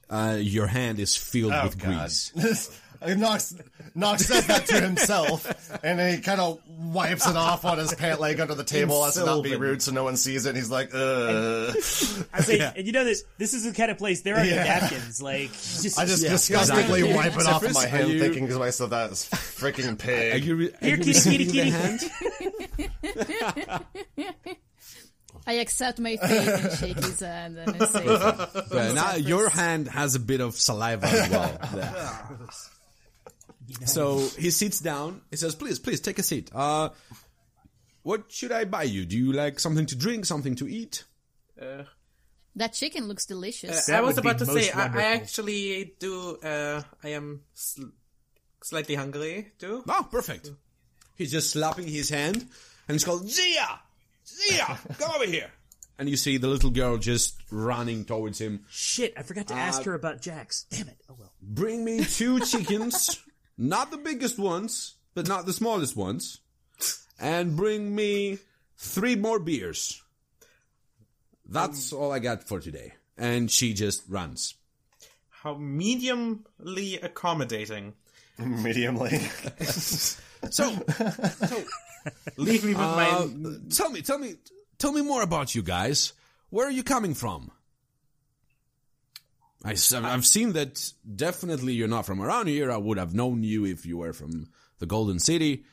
uh, your hand is filled Oh with God! grease Knox Knox says that to himself, and then he kind of wipes it off on his pant leg under the table as to not be rude, so no one sees it. And he's like, "Uh." I say, and you know this. This is the kind of place there are no Yeah. napkins. Like, just, I just Yeah, disgustingly exactly. wipe it off of my are hand, you- thinking to myself, "That's freaking pig." are pig." you, re- are Here, you kitty, kitty, kitty. hand? I accept my fate and shake his hand and I say, Yeah, now your hand has a bit of saliva as well. there. So he sits down. He says, "Please, please take a seat. Uh, what should I buy you? Do you like something to drink, something to eat?" uh, that chicken looks delicious. That I was about to say, I, I actually do. Uh, I am sl- slightly hungry too. Oh, perfect. He's just slapping his hand, and he's called Zia. Zia, come over here. And you see the little girl just running towards him. shit. I forgot to Uh, ask her about Jax. Damn it. Oh well. Bring me two chickens, not the biggest ones, but not the smallest ones. and bring me three more beers. That's all I got for today. And she just runs. How mediumly accommodating. Mediumly. So, so, Leave me with uh, my. tell me, tell me, tell me more about you guys. Where are you coming from? I, have seen that definitely you're not from around here. I would have known you if you were from the Golden City,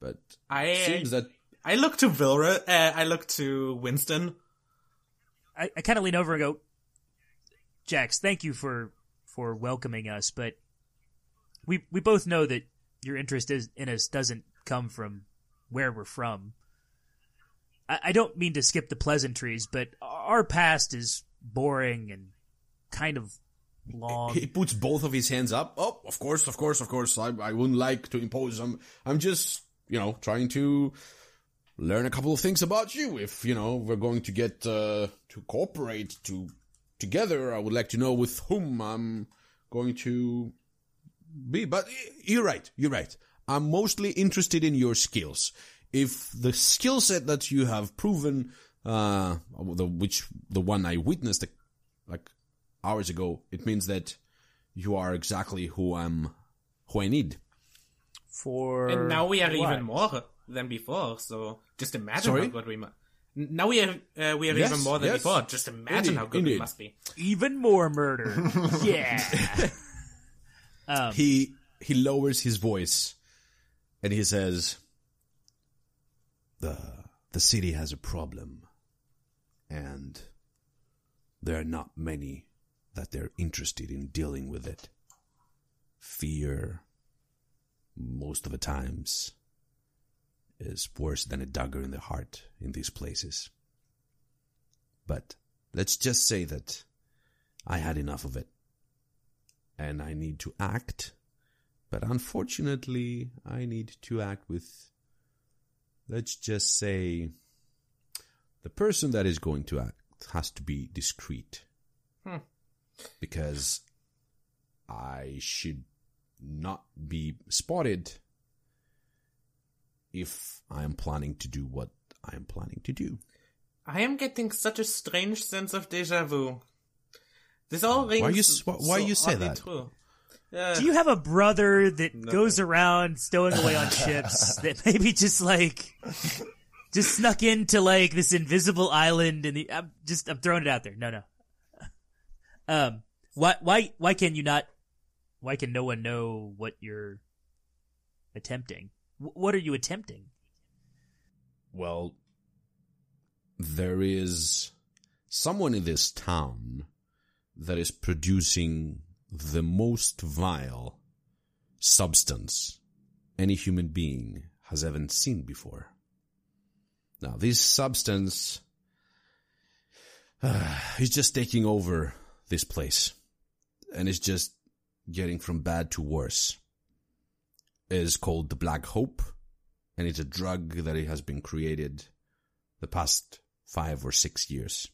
but I seems that I look to Vilra. Uh, I look to Winston. I, I kind of lean over and go, Jax, thank you for for welcoming us, but we we both know that your interest is, in us doesn't come from where we're from. I, I don't mean to skip the pleasantries, but our past is boring and kind of long. he puts both of his hands up. Oh, of course, of course, of course. I, I wouldn't like to impose. I'm, I'm just, you know, trying to learn a couple of things about you. If, you know, we're going to get, uh, to cooperate to, together, I would like to know with whom I'm going to be. But you're right. You're right. I'm mostly interested in your skills. If the skill set that you have proven, uh, the, which, the one I witnessed, like, hours ago, it means that you are exactly who I'm, who I need. for And now we are what? even more than before. So just imagine Sorry? how good we must. Now we are uh, we are Yes, even more than yes. before. Just imagine Indeed, how good we must be. even more murder. yeah. um, He, he lowers his voice and he says, the, the city has a problem and there are not many that they're interested in dealing with it. Fear, most of the times, is worse than a dagger in the heart in these places. But let's just say that I had enough of it. And I need to act. But unfortunately, I need to act with, let's just say, the person that is going to act has to be discreet. Hmm. Because I should not be spotted if I am planning to do what I am planning to do. I am getting such a strange sense of deja vu. This all rings. Why you why- why so you say that? True. Uh, do you have a brother that goes around stowing away on ships that maybe just like just snuck into like this invisible island and the, I'm just I'm throwing it out there. No, no. Um, why why why can you not? Why can no one know what you're attempting? Wh- What are you attempting? Well, there is someone in this town that is producing the most vile substance any human being has ever seen before. Now, this substance uh, is just taking over this place and it's just getting from bad to worse. It is called the Black Hope and it's a drug that it has been created the past five or six years.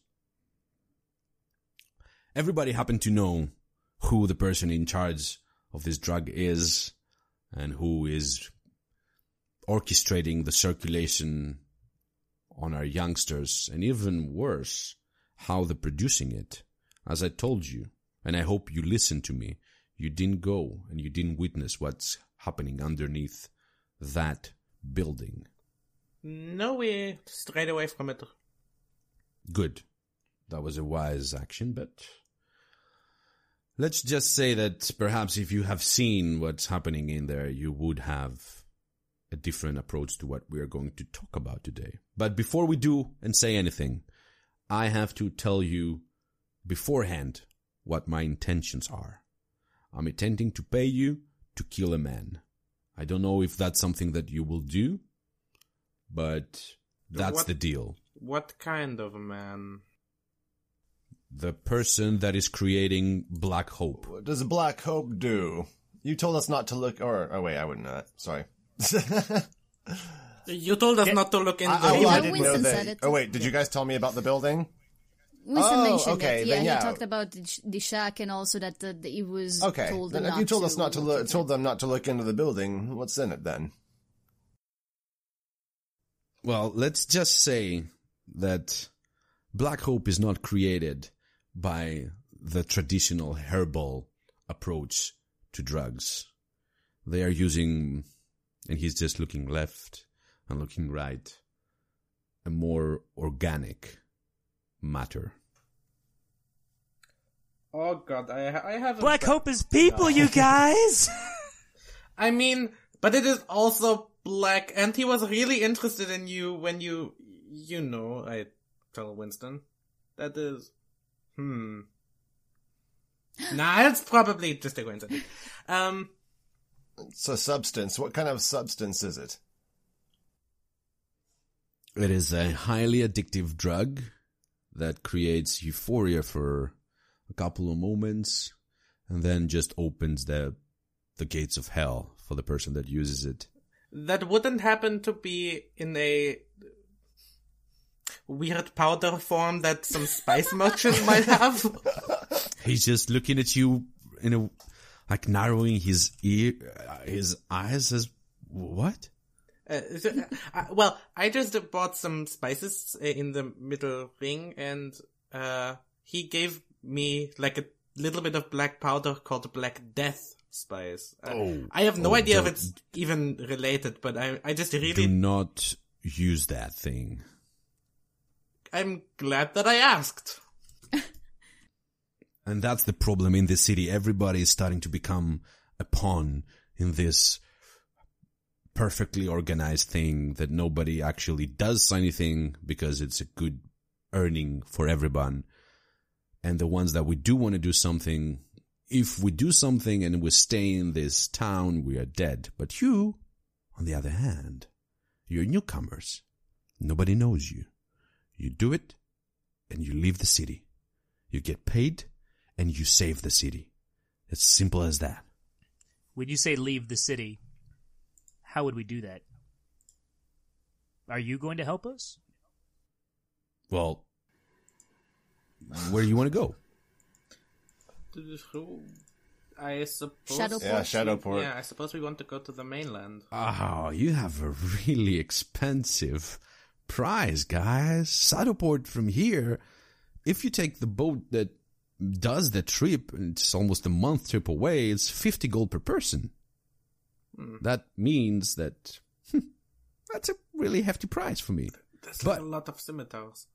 Everybody happened to know who the person in charge of this drug is and who is orchestrating the circulation on our youngsters and even worse, how they're producing it. As I told you, and I hope you listened to me, you didn't go and you didn't witness what's happening underneath that building. no, we strayed away from it. Good. That was a wise action, but let's just say that perhaps if you have seen what's happening in there, you would have a different approach to what we are going to talk about today. But before we do and say anything, I have to tell you beforehand what my intentions are. I'm intending to pay you to kill a man. I don't know if that's something that you will do, but that's What- the deal. What kind of a man? The person that is creating Black Hope. What does Black Hope do? You told us not to look, or, oh wait, I wouldn't know that. Sorry. You told us not to look in the. I, know I didn't know that. said it. Oh wait, did you guys tell me about the building? Winston Oh, mentioned okay, it. Yeah, then he yeah. talked about the, the shack and also that the, the, he was Okay, told then not if you told to us not to look look, told them not to look into the building, what's in it then? Well, let's just say that Black Hope is not created by the traditional herbal approach to drugs. They are using, and he's just looking left and looking right, a more organic matter. Oh god, I I have Black Hope is people, you guys. I mean, but it is also black, and he was really interested in you when you, you know, I tell Winston. That is, hmm. nah, it's probably just a coincidence. Um, It's a substance. What kind of substance is it? It is a highly addictive drug that creates euphoria for a couple of moments and then just opens the the gates of hell for the person that uses it. that wouldn't happen to be in a weird powder form that some spice merchant might have. He's just looking at you in a like narrowing his ear uh, his eyes as what? Uh, so, uh, well, I just bought some spices uh, in the middle ring, and uh, he gave me like a little bit of black powder called Black Death spice. Uh, Oh. I have no Oh, idea if it's even related, but I, I just really Do not use that thing. I'm glad that I asked. And that's the problem in this city. Everybody is starting to become a pawn in this perfectly organized thing that nobody actually does anything because it's a good earning for everyone. And the ones that we do want to do something, if we do something and we stay in this town, we are dead. But you, on the other hand, you're newcomers. Nobody knows you. You do it and you leave the city. You get paid and you save the city. It's simple as that. when you say leave the city, how would we do that? Are you going to help us? Well, where do you want to go? I suppose. Shadowport. Yeah, Shadowport. Yeah, I suppose we want to go to the mainland. Oh, you have a really expensive prize, guys. Shadowport from here, if you take the boat that does the trip, it's almost a month trip away, it's 50 gold per person. That means that hmm, that's a really hefty price for me. There's But- like a lot of scimitars.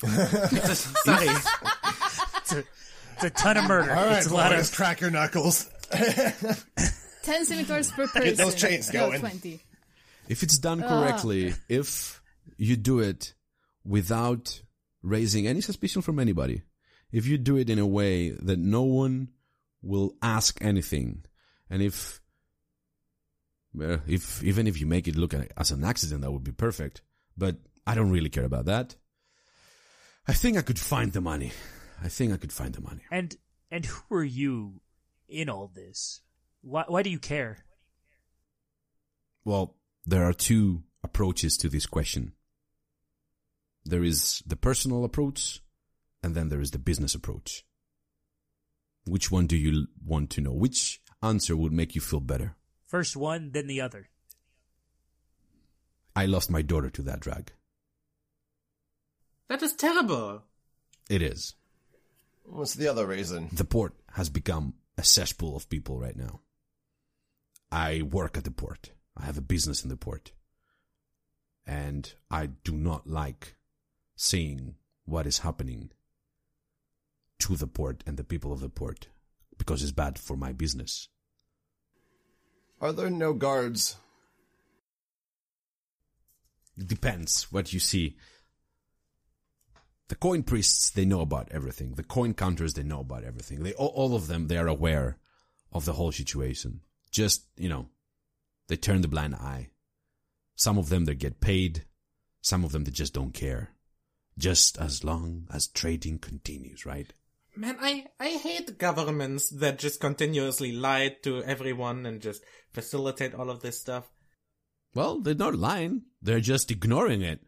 Sorry. It's a, it's a ton of murder. All right, it's a lot of crack your knuckles. 10 scimitars per person. Get those chains going. 20. If it's done correctly, if you do it without raising any suspicion from anybody, if you do it in a way that no one will ask anything, and if, well, if, even if you make it look as an accident, that would be perfect. But I don't really care about that. I think I could find the money. I think I could find the money. and and who are you in all this? Why why do you care? Well, there are two approaches to this question. There is the personal approach, and then there is the business approach. Which one do you want to know? Which answer would make you feel better? First one, then the other. I lost my daughter to that drag. that is terrible. It is. What's the other reason? The port has become a cesspool of people right now. I work at the port. I have a business in the port. And I do not like seeing what is happening to the port and the people of the port because it's bad for my business. Are there no guards? It depends what you see. The coin priests, they know about everything. The coin counters, they know about everything. They all, all of them, they are aware of the whole situation. Just, you know, they turn the blind eye. Some of them, they get paid. Some of them, they just don't care. Just as long as trading continues, right? Man, I, I hate governments that just continuously lie to everyone and just facilitate all of this stuff. Well, they're not lying. They're just ignoring it.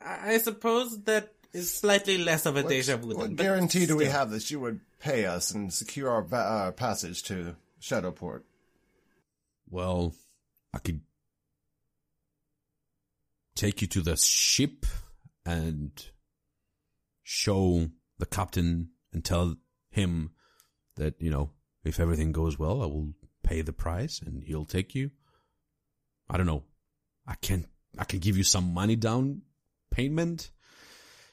I, I suppose that is slightly less of a deja vu. What then, guarantee do we have that you would pay us and secure our va- uh, passage to Shadowport? Well, I could. take you to the ship and show the captain and tell him that, you know, if everything goes well, I will pay the price and he'll take you. I don't know. I can I can give you some money down payment.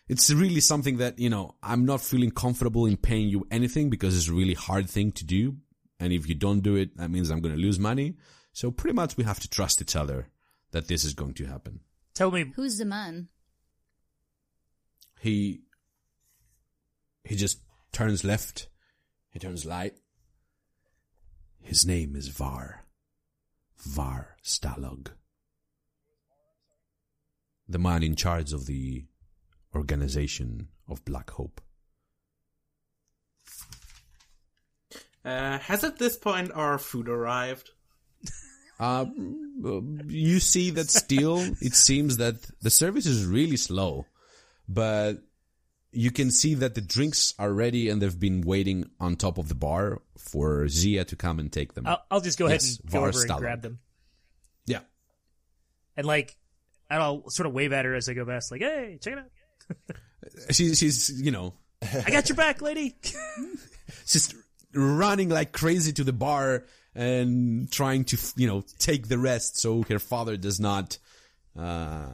It's really something that, you know, I'm not feeling comfortable in paying you anything because it's a really hard thing to do. And if you don't do it, that means I'm going to lose money. So pretty much we have to trust each other that this is going to happen. Tell me, Who's the man? He, he just turns left. He turns right. His name is Var. Var Stalog. The man in charge of the organization of Black Hope. Uh, has at this point our food arrived? Uh, you see that still, it seems that the service is really slow, but you can see that the drinks are ready and they've been waiting on top of the bar for Zia to come and take them. I'll, I'll just go ahead Yes, and go over and grab them. yeah. And like, and I'll sort of wave at her as I go past, like, hey, check it out. She's, she's, you know, I got your back, lady. she's running like crazy to the bar and trying to, you know, take the rest so her father does not, uh,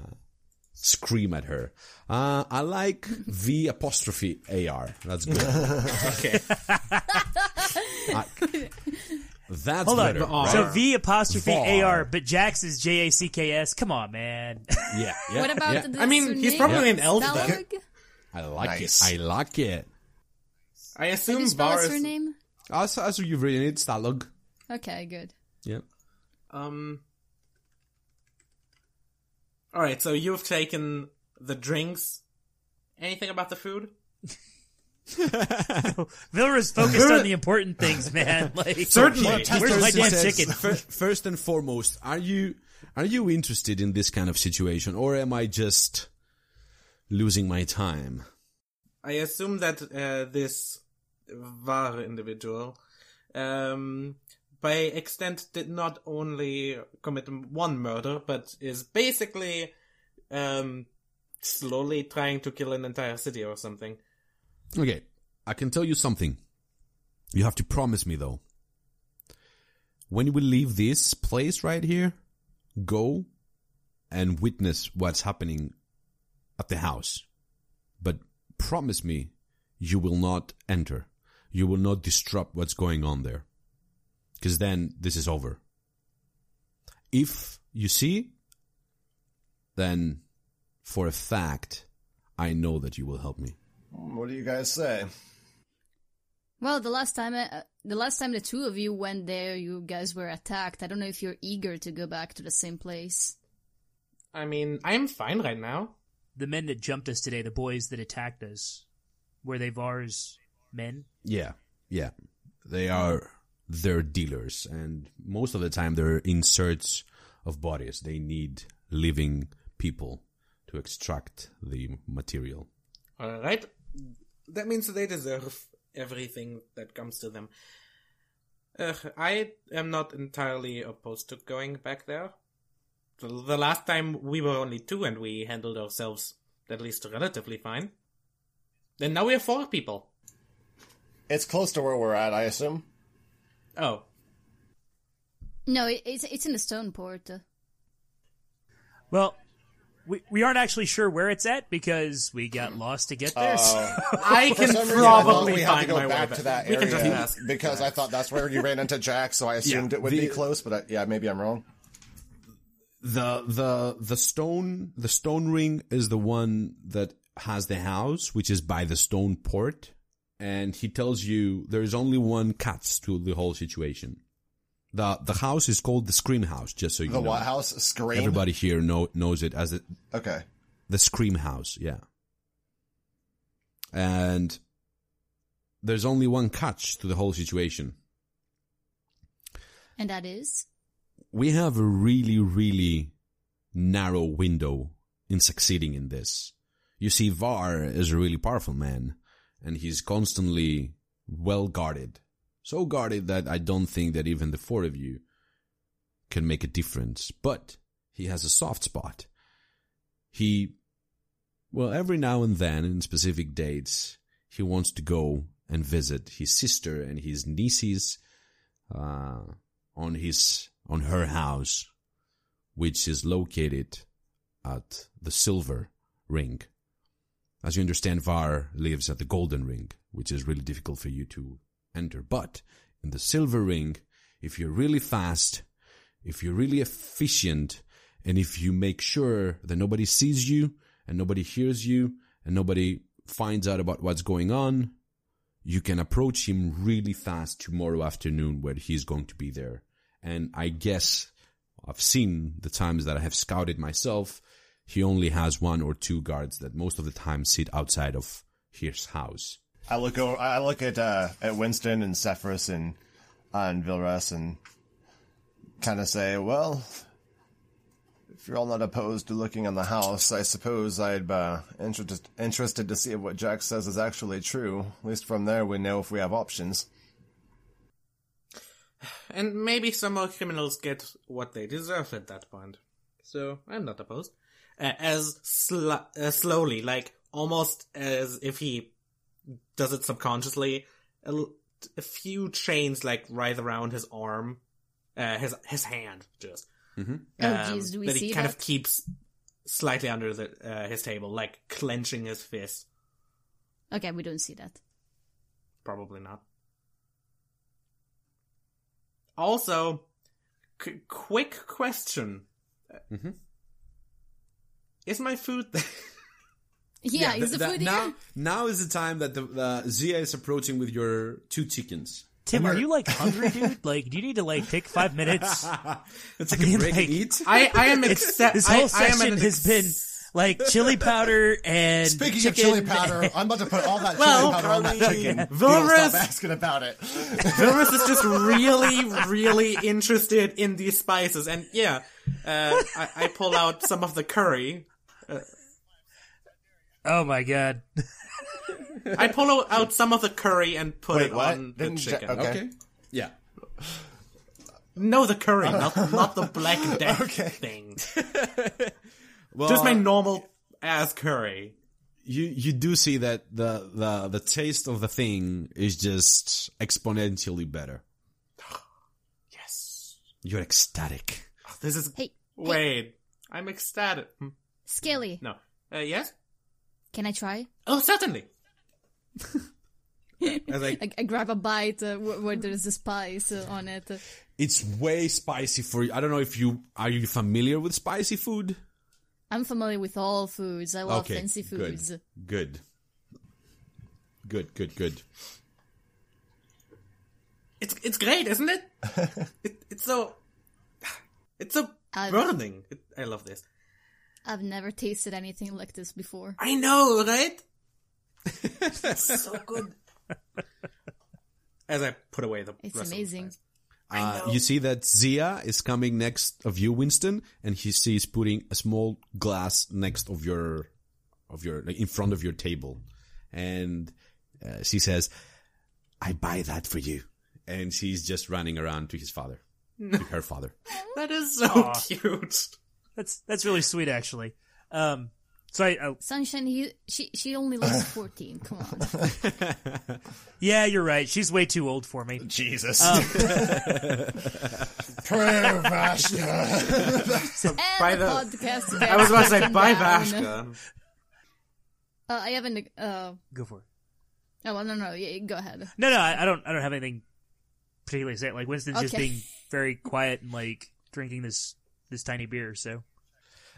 scream at her. Uh, I like V apostrophe AR. That's good. Okay. That's Hold on. better. So V apostrophe Var. AR, but Jax is J A C K S. Come on, man. Yeah, yeah. What about yeah. the I mean, he's surname? probably an elf I like Nice. it. I like it. I assume you spell Var his is. surname? As, as you've written it, Stalog. Okay, good. Yeah. Um. All right, so you've taken the drinks. Anything about the food? Vilra's focused on the important things, man. Like, Certainly. Where's First my damn it chicken? First and foremost, are you are you interested in this kind of situation, or am I just losing my time? I assume that uh, this Var individual, um, by extent, did not only commit one murder, but is basically um, slowly trying to kill an entire city or something. Okay, I can tell you something. You have to promise me though. When we leave this place right here, go and witness what's happening at the house. But promise me you will not enter. You will not disrupt what's going on there. Cause then this is over. If you see, then for a fact, I know that you will help me. What do you guys say? Well, the last time, uh, the last time the two of you went there, you guys were attacked. I don't know if you're eager to go back to the same place. I mean, I'm fine right now. the men that jumped us today, the boys that attacked us, were they Var's men? Yeah, yeah. They are their dealers, and most of the time they're in search of bodies. They need living people to extract the material. All right, that means they deserve everything that comes to them. Uh, I am not entirely opposed to going back there. The, the last time we were only two and we handled ourselves at least relatively fine. And now we have four people. It's close to where we're at, I assume. Oh, No, it, it's it's in the stone port. Well, we we aren't actually sure where it's at because we got hmm. lost to get there. Oh. so- I can some reason, I thought probably we had to find go my way back back. to that we area can just ask. because I thought that's where you ran into Jack, so I assumed Yeah, it would the- be close. But I, yeah, maybe I'm wrong. The the the stone the stone ring is the one that has the house, which is by the stone port, and he tells you there is only one catch to the whole situation. The The house is called the Scream House, just so you The know. White House scream. Everybody here know, knows it as the, Okay. the Scream House, yeah. And there's only one catch to the whole situation. and that is we have a really, really narrow window in succeeding in this. You see, Var is a really powerful man, and he's constantly well guarded. So guarded that I don't think that even the four of you can make a difference. But he has a soft spot. he, well, every now and then in specific dates, he wants to go and visit his sister and his nieces, uh, on his, on her house, which is located at the Silver Ring. As you understand, Var lives at the Golden Ring, which is really difficult for you to enter. But in the Silver Ring, if you're really fast, if you're really efficient, and if you make sure that nobody sees you and nobody hears you and nobody finds out about what's going on, you can approach him really fast tomorrow afternoon where he's going to be there. And I guess I've seen the times that I have scouted myself, he only has one or two guards that most of the time sit outside of his house. I look over, I look at uh, at Winston and Cephas and and Vilrus and kind of say, well, if you're all not opposed to looking in the house, I suppose I'd be uh, interested interested to see if what Jack says is actually true. At least from there, we know if we have options. And maybe some more criminals get what they deserve at that point. So I'm not opposed. Uh, as sl- uh, slowly, like almost as if he does it subconsciously, a few chains like writhe around his arm, uh, his his hand, just. Oh, um, jeez, do we that see he kind that? of keeps slightly under the uh, his table, like clenching his fist. Okay, we don't see that. Probably not. Also, qu- quick question: Mhm. Is my food? there? Yeah, is th- the that- food now, now is the time that the uh, Zia is approaching with your two chickens. Tim, are you like hungry, dude? Like, do you need to like take five minutes? Let's take a break like- and eat. I I am It's, accept. this I, whole I am session an has ex- been like chili powder and Speaking chicken. of chili powder, I'm about to put all that Well, chili powder on that chicken. People Vilrus- stop asking about it. Vilrus is just really, really interested in these spices, and yeah, uh, I, I pull out some of the curry. Oh my god! I pull out some of the curry and put Wait, it what? on the Didn't Ja- chicken. okay. Okay. Yeah. No, the curry, not not the black death Okay. thing. Well, Just my normal ass curry. you you do see that the the the taste of the thing is just exponentially better. Yes. You're ecstatic. This is. Hey, hey, Wait, I'm ecstatic. Hmm, Scaly, No. Uh, yes. Can I try? Oh, certainly. As I, I, I grab a bite uh, where, where there's a spice uh, on it. it's way spicy for you. I don't know if you are you familiar with spicy food. I'm familiar with all foods. I love okay, fancy foods. Good. Good. Good. Good. Good. It's it's great, isn't it? it it's so. It's so I- burning. It, I love this. I've never tasted anything like this before. I know, right? it's so good. As I put away the It's rest of the amazing. Uh, you see that Zia is coming next of you, Winston, and he sees putting a small glass next of your, of your, like in front of your table, and uh, she says, "I buy that for you," and she's just running around to his father, to her father. That is so cute. That's that's really sweet, actually. Um, so I, I Sunshine, he, she she only looks 14. Come on. yeah, you're right. She's way too old for me. Jesus. Um, Prayer Vashka. And By the, the- podcast I was about to say, taken bye, down. Vashka. Uh, I haven't. Uh, Go for it. oh, well, no, no. Yeah, go ahead. No, no, I, I don't. I don't have anything particularly to say. Like Winston's just being very quiet and like drinking this this tiny beer. So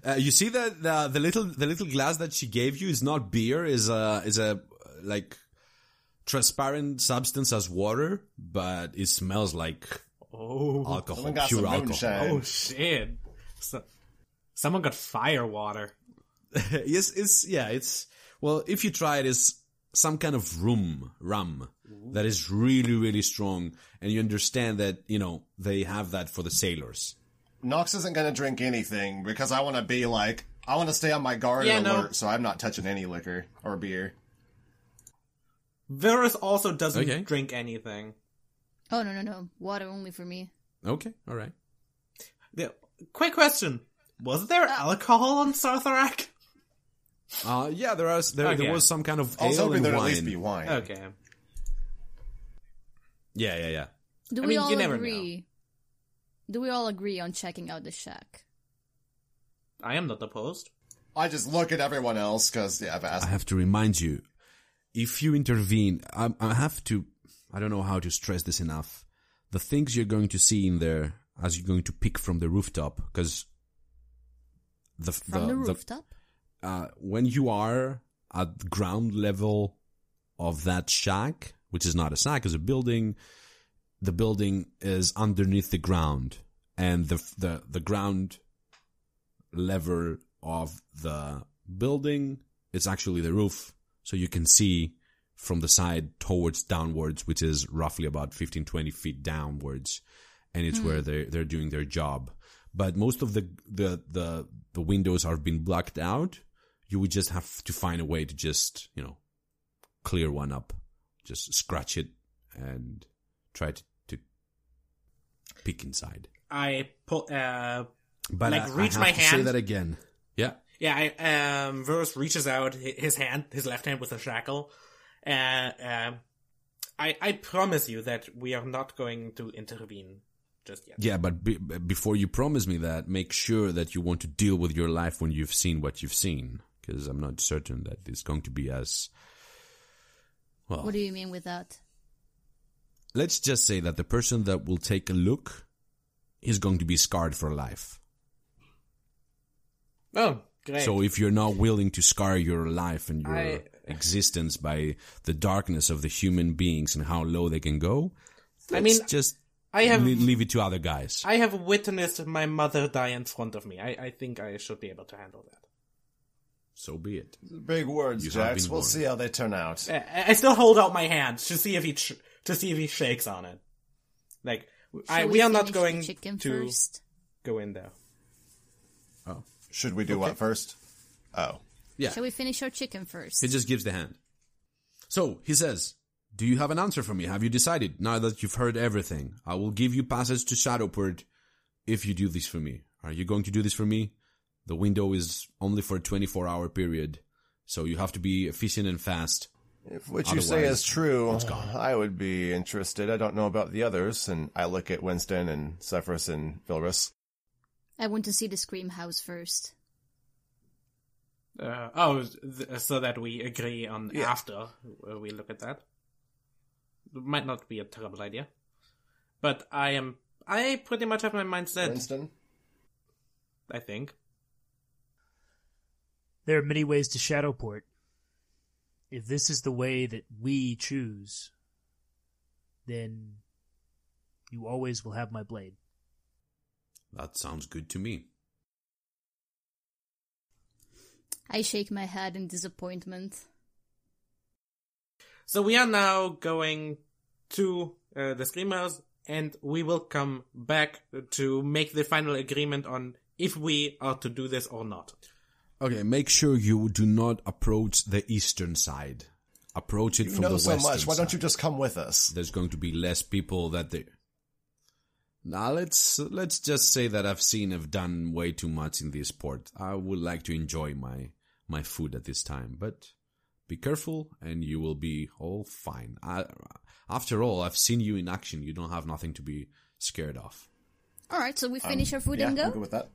Uh, you see that the, the little the little glass that she gave you is not beer, is a is a like transparent substance as water, but it smells like Oh, alcohol, got pure some alcohol. moonshine. oh shit! So, someone got fire water. yes, it's yeah, it's well, if you try it, it's some kind of rum, rum that is really, really strong, and you understand that you know they have that for the sailors. Knox isn't gonna drink anything because I want to be like I want to stay on my guard Yeah, and no. alert, so I'm not touching any liquor or beer. Vilrus also doesn't Okay. drink anything. Oh no, no, no. Water only for me. Okay, all right. The, quick question: Was there alcohol on Sartharok? Uh, yeah, there was there, Okay. there was some kind of I was ale hoping and there'd wine. at least be wine. Okay. Yeah, yeah, yeah. Do I we mean, all you never agree? Do we all agree on checking out the shack? I am not opposed. I just look at everyone else because yeah, I've I have to remind you, if you intervene, I, I have to. I don't know how to stress this enough. The things you're going to see in there, as you're going to pick from the rooftop, because the From the, rooftop? uh, when you are at ground level of that shack, which is not a shack, is a building, the building is underneath the ground, and the the the ground level of the building is actually the roof, so you can see from the side towards downwards, which is roughly about 15, 20 feet downwards, and it's hmm. where they they're doing their job. But most of the the the the windows have been blocked out. You would just have to find a way to just you know clear one up, just scratch it and try to, to peek inside. I pull. Uh, But Like, I, reach I have my to say that again. Yeah. yeah. I, um, Vilrus reaches out his hand, his left hand with a shackle. Uh, um, I I promise you that we are not going to intervene just yet. Yeah, but be, before you promise me that, make sure that you want to deal with your life when you've seen what you've seen, because I'm not certain that it's going to be as well. What do you mean with that? Let's just say that the person that will take a look is going to be scarred for life. Oh, great. So if you're not willing to scar your life and your I- existence by the darkness of the human beings and how low they can go, I let's mean, just I have leave it to other guys. I have witnessed my mother die in front of me. I, I think I should be able to handle that. so be it. Big words, You Jax. We'll warned. see how they turn out. I, I still hold out my hand to see if he sh- to see if he shakes on it. Like I, Shall we, are not going chicken to first. go in there. Oh, should we do what first? Oh, Yeah. Shall we finish our chicken first? He just gives the hand. So he says, Do you have an answer for me? Have you decided? Now that you've heard everything, I will give you passage to Shadowport if you do this for me. Are you going to do this for me? The window is only for a 24 hour period, so you have to be efficient and fast. If what you say is true, I would be interested. I don't know about the others, and I look at Winston and Zephyrus and Vilrus. I want to see the Scream House first. Uh, oh, th- so that we agree on Yeah. after uh, we look at that. Might not be a terrible idea, but I am. I pretty much have my mind set. Winston, I think. There are many ways to Shadowport. If this is the way that we choose, then you always will have my blade. That sounds good to me. I shake my head in disappointment. So we are now going to uh, the Scream House, and we will come back to make the final agreement on if we are to do this or not. Okay, make sure you do not approach the eastern side. Approach it you from know the so western much. Why don't you just come with us? there's going to be less people that they now let's let's just say that I've seen I've done way too much in this port. I would like to enjoy my my food at this time, but be careful and you will be all fine. I, after all, I've seen you in action. You don't have nothing to be scared of. Alright, so we um, finish our food yeah, and I'm go? good with that.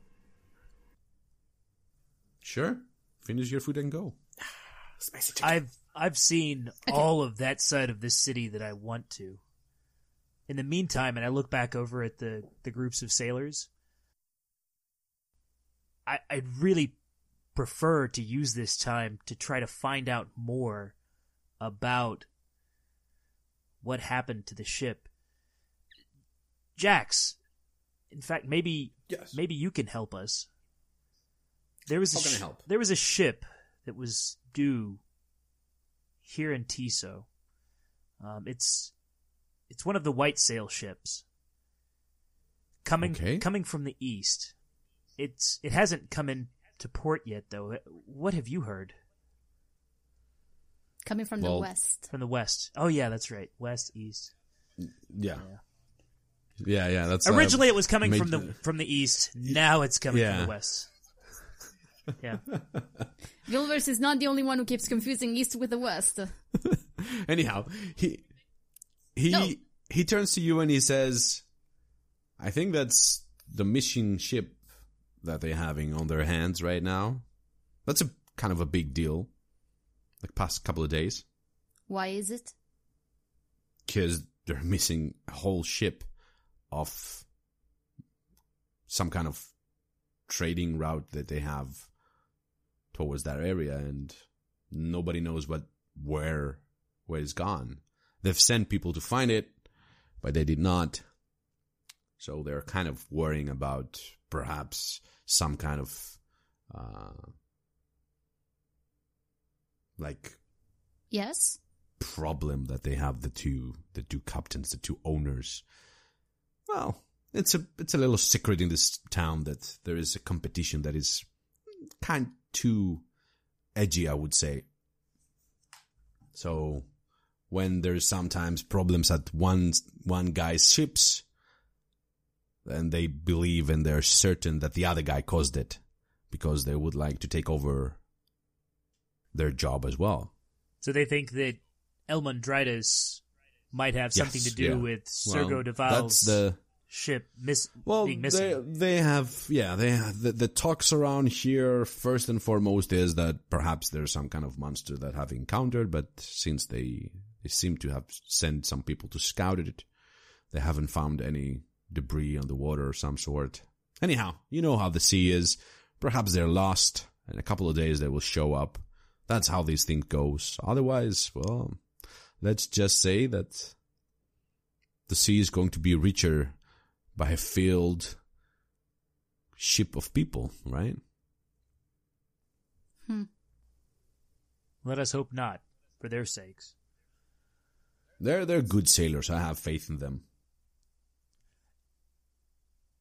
Sure, finish your food and go. Spicy chicken. I've I've seen all of that side of this city that I want to. In the meantime, and I look back over at the, the groups of sailors, I I'd really prefer to use this time to try to find out more about what happened to the ship. Jax, in fact, maybe Yes. maybe you can help us. There was a How can sh- help? there was a ship that was due here in Tiso. Um, it's it's one of the white sail ships coming Okay. coming from the east. It's it hasn't come in to port yet though. What have you heard Coming from Well- the west. from the west? Oh yeah, that's right. West, east. Yeah, yeah, yeah. That's uh, Originally it was coming made- from the from the east. Now it's coming from the west. Yeah. Vilrus is not the only one who keeps confusing East with the West. Anyhow, he he No. he turns to you and he says, "I think that's the mission ship that they're having on their hands right now. That's a kind of a big deal. Like past couple of days, Why is it? because they're missing a whole ship of some kind of trading route that they have towards that area, and nobody knows what where where it's gone. They've sent people to find it, but they did not. So they're kind of worrying about perhaps some kind of uh, like Yes? problem that they have the two the two captains the two owners well it's a it's a little secret in this town that there is a competition that is kind too edgy i would say so when there's sometimes problems at one one guy's ships then they believe and they're certain that the other guy caused it because they would like to take over their job as well So they think that Elmondritis might have something Yes, to do yeah. with Sergo Well, the ship miss well being they missing. they have yeah they have the, the talks around here first and foremost is that perhaps there's some kind of monster that have encountered but since they they seem to have sent some people to scout it they haven't found any debris on the water or some sort. Anyhow you know how the sea is. Perhaps they're lost. In a couple of days they will show up. That's how these things goes. Otherwise well let's just say that the sea is going to be richer by a filled ship of people, right? Let us hope not, for their sakes. They're they're good sailors. I have faith in them.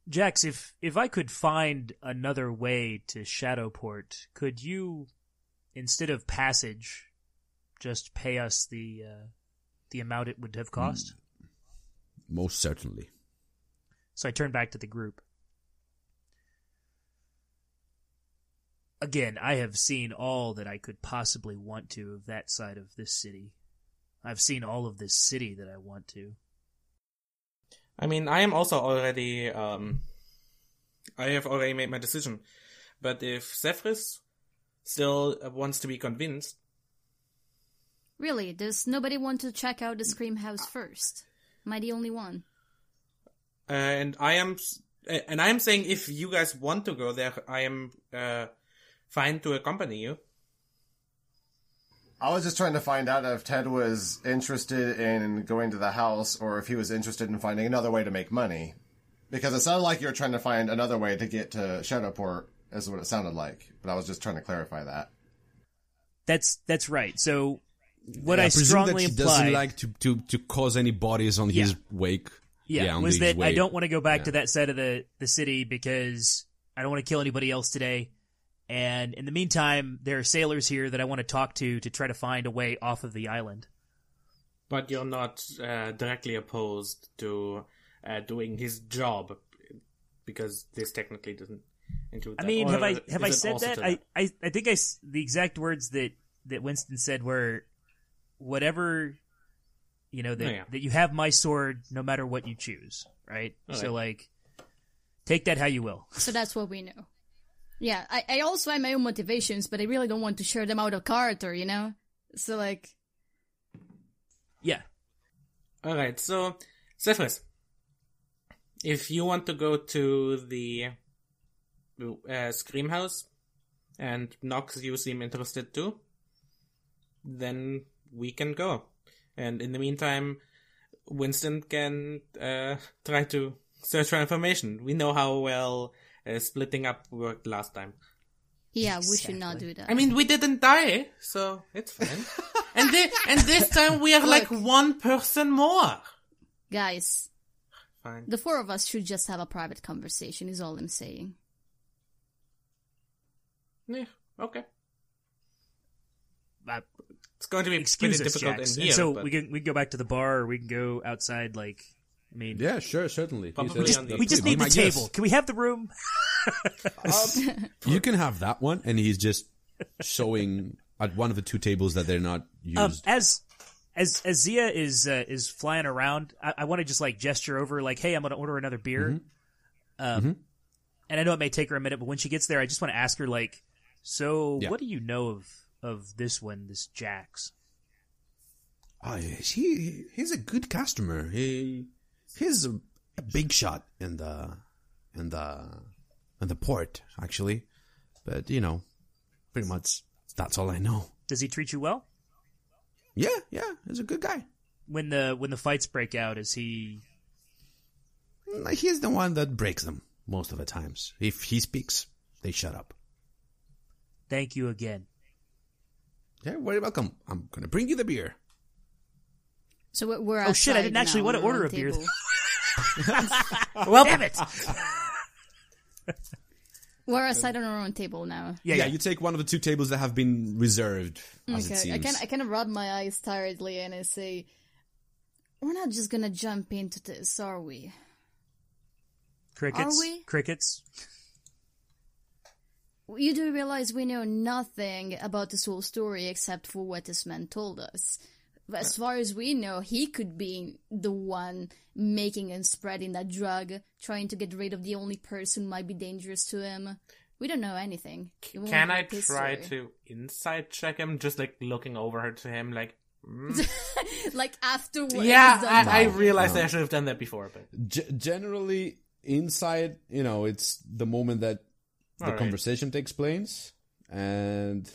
Jax, if if I could find another way to Shadowport, could you, instead of passage, just pay us the uh, the amount it would have cost? Most certainly. So I turn back to the group. Again, I have seen all that I could possibly want to of that side of this city. I've seen all of this city that I want to. I mean, I am also already, um, I have already made my decision. But if Zephyrus still uh, wants to be convinced, Really, does nobody want to check out the Scream House first? Am I the only one? Uh, and I am, and I am saying if you guys want to go there, I am, uh, fine to accompany you. I was just trying to find out if Ted was interested in going to the house or if he was interested in finding another way to make money. Because it sounded like you were trying to find another way to get to Shadowport, is what it sounded like. But I was just trying to clarify that. That's that's right. So what I I, presume strongly that he implied, doesn't like to, to, to cause any bodies on his wake. Yeah, on was his that I don't want to go back Yeah. to that side of the the city because I don't want to kill anybody else today. And in the meantime, there are sailors here that I want to talk to to try to find a way off of the island. But you're not, uh, directly opposed to, uh, doing his job, because this technically doesn't include I mean, Or have I have I said also that? I, I I think I s- the exact words that that Winston said were whatever you know that Oh, yeah. that you have my sword no matter what you choose, right? So like take that how you will. So that's what we know. Yeah, I, I also have my own motivations, but I really don't want to share them out of character, you know? So, like, Yeah. Alright, so, Zephyrus, if you want to go to the uh, Scream House, and Knox, you seem interested too, then we can go. And in the meantime, Winston can uh, try to search for information. We know how well uh, splitting up worked last time. yeah, we should not do that. I mean, we didn't die, so it's fine. and thi- and this time we are like one person more. Guys, Fine. the four of us should just have a private conversation, is all I'm saying. Yeah, okay. It's going to be excuse pretty us, difficult Jax. in And so but we can we can go back to the bar or we can go outside like I mean Yeah, sure, certainly. He Probably says the- we just need the my guess. table. Can we have the room? You can have that one, and he's just showing at one of the two tables that they're not used. Um, as as as Zia is uh, is flying around, I, I want to just like gesture over, like, "Hey, I'm going to order another beer." Um, and I know it may take her a minute, but when she gets there, I just want to ask her, like, "So, Yeah. what do you know of of this one, this Jax?" Oh, he he's a good customer. He he's a, a big shot in the in the in the port actually, but you know, pretty much that's all I know. Does he treat you well? Yeah, yeah, he's a good guy. When the when the fights break out, is he? He's the one that breaks them most of the times. If he speaks, they shut up. Thank you again. Yeah, very welcome. I'm gonna bring you the beer. So we're, we're Oh, shit, I didn't actually now want to on our order own a beer. table. Well, Damn it! We're outside on our own table now. Yeah, Yeah, yeah. you take one of the two tables that have been reserved, as it Okay, seems. I kind I kind of rub my eyes tiredly and I say, "We're not just gonna jump into this, are we?" Crickets. Are we? Crickets. You do realize we know nothing about this whole story except for what this man told us. As far as we know, he could be the one making and spreading that drug, trying to get rid of the only person who might be dangerous to him. We don't know anything. We can I try story. to inside check him? Just like looking over her to him, like. mm. like after what yeah, I, I talking. realized I should have done that before, but G- generally, inside, you know, it's the moment that the Alright. conversation takes place, and,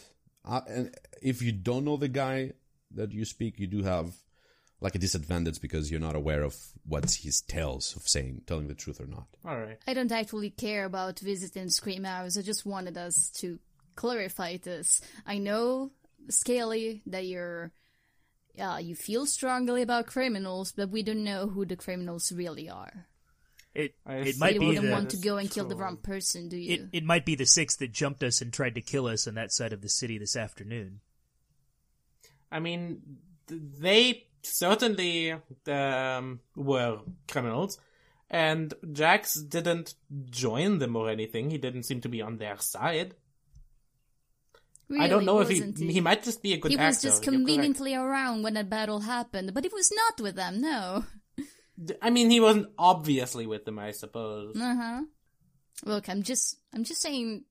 uh, and if you don't know the guy that you speak, you do have like a disadvantage because you're not aware of what his tells of saying, telling the truth or not. all right. I don't actually care about visiting Scream House. I just wanted us to clarify this. I know, Scaly, that you're, uh, you feel strongly about criminals, but we don't know who the criminals really are. It I it see. might you be wouldn't the want to go and kill the wrong person, do you? it, it might be the six that jumped us and tried to kill us on that side of the city this afternoon. I mean, they certainly um, were criminals, and Jax didn't join them or anything. He didn't seem to be on their side. I don't know if he wasn't he might just be a good He actor. was just conveniently around when that battle happened, but he was not with them, no. I mean, he wasn't obviously with them, I suppose. Uh-huh. Look, I'm just, I'm just saying,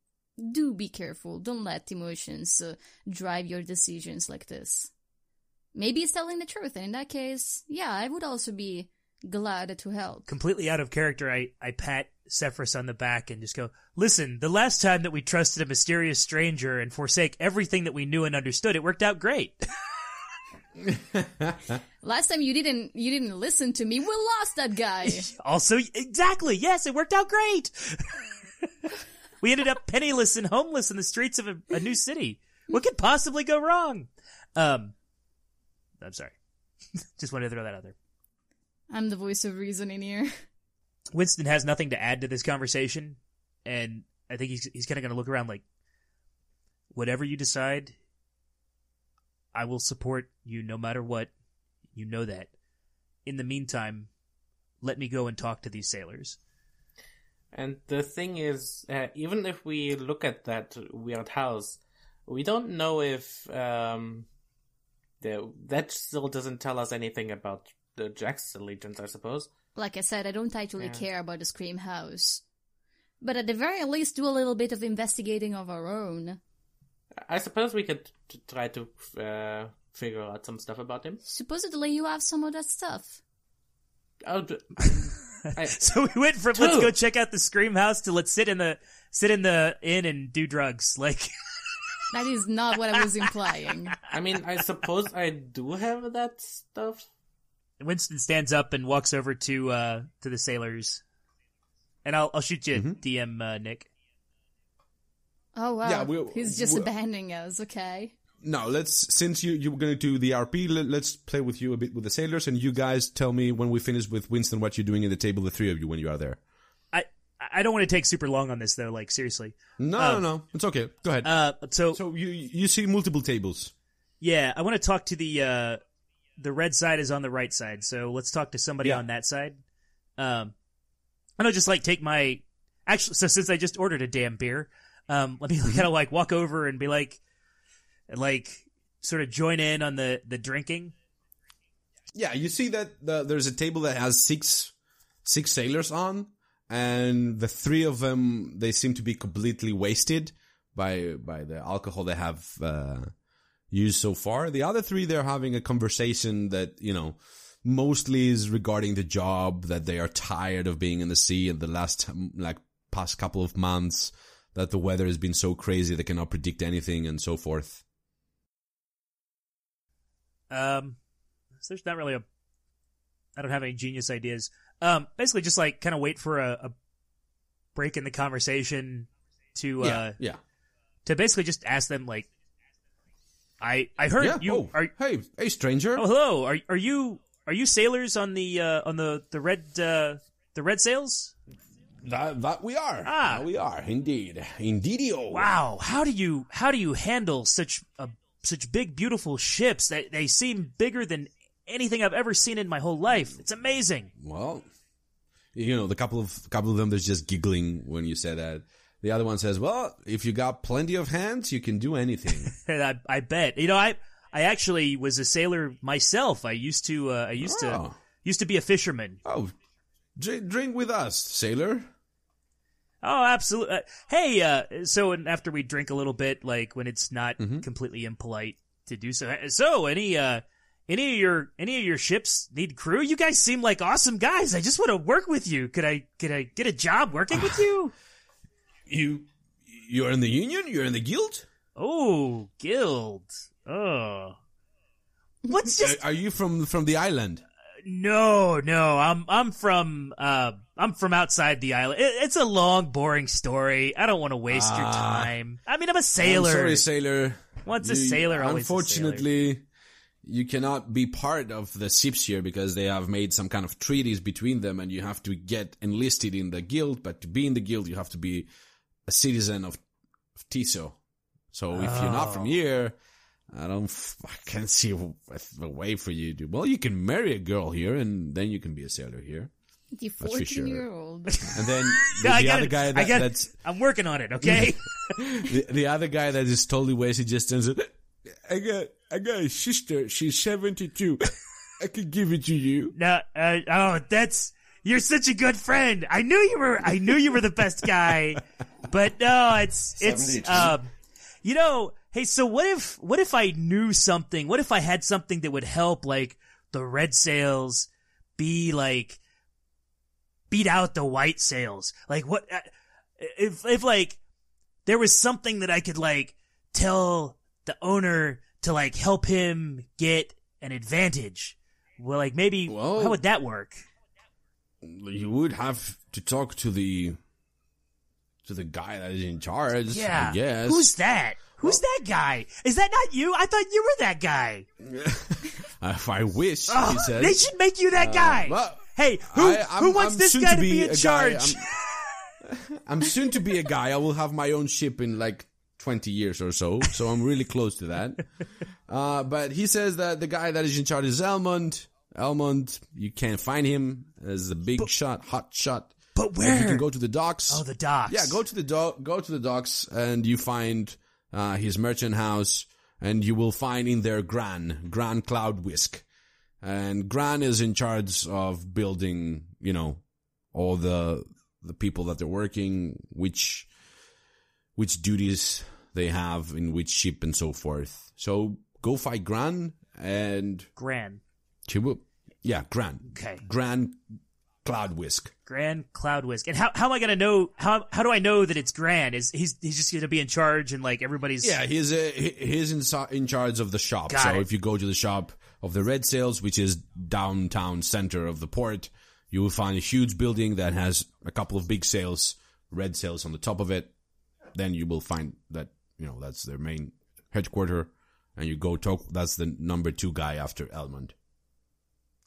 do be careful. Don't let emotions uh, drive your decisions like this. Maybe it's telling the truth, and in that case, yeah, I would also be glad to help. Completely out of character, I, I pat Zephyrus on the back and just go, Listen, the last time that we trusted a mysterious stranger and forsake everything that we knew and understood, it worked out great. Last time you didn't, you didn't listen to me. We lost that guy. also, exactly, yes, it worked out great. we ended up penniless and homeless in the streets of a, a new city. What could possibly go wrong? Um, I'm sorry. just wanted to throw that out there. I'm the voice of reason in here. Winston has nothing to add to this conversation, and I think he's he's kind of going to look around like, whatever you decide, I will support you no matter what. You know that. In the meantime, let me go and talk to these sailors. And the thing is, uh, even if we look at that weird house, we don't know if um, the that still doesn't tell us anything about the Jax allegiance. I suppose. Like I said, I don't actually Yeah. care about the Scream House. But at the very least, do a little bit of investigating of our own. I suppose we could t- try to uh, figure out some stuff about him. Supposedly, you have some of that stuff. Oh, d- I, So we went from let's go check out the Scream House to let's sit in the sit in the inn and do drugs. Like That is not what I was implying. I mean, I suppose I do have that stuff. Winston stands up and walks over to uh to the sailors, and I'll I'll shoot you, DM uh, Nick. Oh wow, Yeah, we'll- he's just we'll- abandoning us. Okay. Now let's since you you're going to do the RP, let, let's play with you a bit with the sailors, and you guys tell me when we finish with Winston what you're doing at the table, the three of you when you are there. I I don't want to take super long on this though. Like seriously. No, no, no, it's okay. Go ahead. Uh, so, so you you see multiple tables. yeah, I want to talk to the uh the red side is on the right side. So let's talk to somebody Yeah. on that side. Um, I don't just like take my actually. So since I just ordered a damn beer, um, let me kind of like walk over and be like, like sort of join in on the the drinking. Yeah, you see that the, there's a table that has six six sailors on, and the three of them they seem to be completely wasted by by the alcohol they have uh, used so far. The other three they're having a conversation that you know mostly is regarding the job that they are tired of being in the sea in the last like past couple of months that the weather has been so crazy they cannot predict anything and so forth. Um, so there's not really a. I don't have any genius ideas. Um, basically, just like kind of wait for a, a break in the conversation to uh yeah. to basically just ask them like, I I heard Yeah. you oh, are hey, hey, stranger. oh hello are are you are you sailors on the uh on the the red uh the red sails? That that we are. Ah. That we are indeed, indeedio. Wow, how do you how do you handle such a such big beautiful ships that they seem bigger than anything I've ever seen in my whole life? It's amazing. Well, you know, the couple of couple of them that's just giggling when you say that. The other one says, "Well, if you got plenty of hands, you can do anything." I, I bet. You know, I I actually was a sailor myself. I used to uh, I used to Oh. used to be a fisherman. oh, drink, drink with us, sailor. Oh, absolutely. Uh, hey, uh, so and after we drink a little bit, like when it's not Mm-hmm. completely impolite to do so. uh, So, any uh, any of your any of your ships need crew? You guys seem like awesome guys. I just want to work with you. Could I could I get a job working with you? You you're in the union. You're in the guild. Oh, guild. Oh, what's just Are, are you from from the island? No, no, I'm I'm from uh I'm from outside the island. It, it's a long, boring story. I don't want to waste your Ah. time. I mean, I'm a sailor. I'm sorry, sailor. Once a sailor, always a sailor. Unfortunately, you cannot be part of the ships here because they have made some kind of treaties between them, and you have to get enlisted in the guild. But to be in the guild, you have to be a citizen of, of Tiso. So if you're not Oh. from here, I don't, f- I can't see a, a way for you to. Well, you can marry a girl here, and then you can be a sailor here. The 14 sure. year old. And then the, No, I the got other it. guy I that, got it. that's I'm working on it. Okay. the, the other guy that is totally wasted just turns it. I got, I got a sister. She's 72. I could give it to you. no. Uh, oh, that's you're such a good friend. I knew you were. I knew you were the best guy. But no, it's it's um. You know, hey. So what if what if I knew something? What if I had something that would help, like the red sails, be like beat out the white sails? Like what? Uh, if if like there was something that I could like tell the owner to like help him get an advantage. Well, like maybe Well- how would that work? You would have to talk to the, to the guy that is in charge. Yeah. I guess. Who's that? Who's that guy? Is that not you? I thought you were that guy. if I wish, Oh, he says. they should make you that guy. well, hey, who I- who wants I'm this guy to to be be a in guy. charge? I'm, I'm soon to be a guy. I will have my own ship in like 20 years or so. So I'm really close to that. Uh, but he says that the guy that is in charge is Elmond. Elmond, you can't find him as a big shot, hot shot. But But you where? can go to the docks. oh, the docks. Yeah, go to the do- go to the docks and you find uh, his merchant house, and you will find in there Gran Gran Cloud Whisk, and Gran is in charge of building, you know, all the the people that they're working, which which duties they have in which ship and so forth. So go fight Gran, and Gran. she will, yeah, Gran, Okay. Gran Cloud Whisk. Grand Cloud Whisk. And how how am I gonna know? How how do I know that it's Grand? Is he's he's just gonna be in charge and like everybody's Yeah, he's uh, he's in, in charge of the shop. Got so it. if you go to the shop of the Red Sails, which is downtown center of the port, you will find a huge building that has a couple of big sails, red sails on the top of it. Then you will find that you know that's their main headquarter, and you go talk. That's the number two guy after Elmond.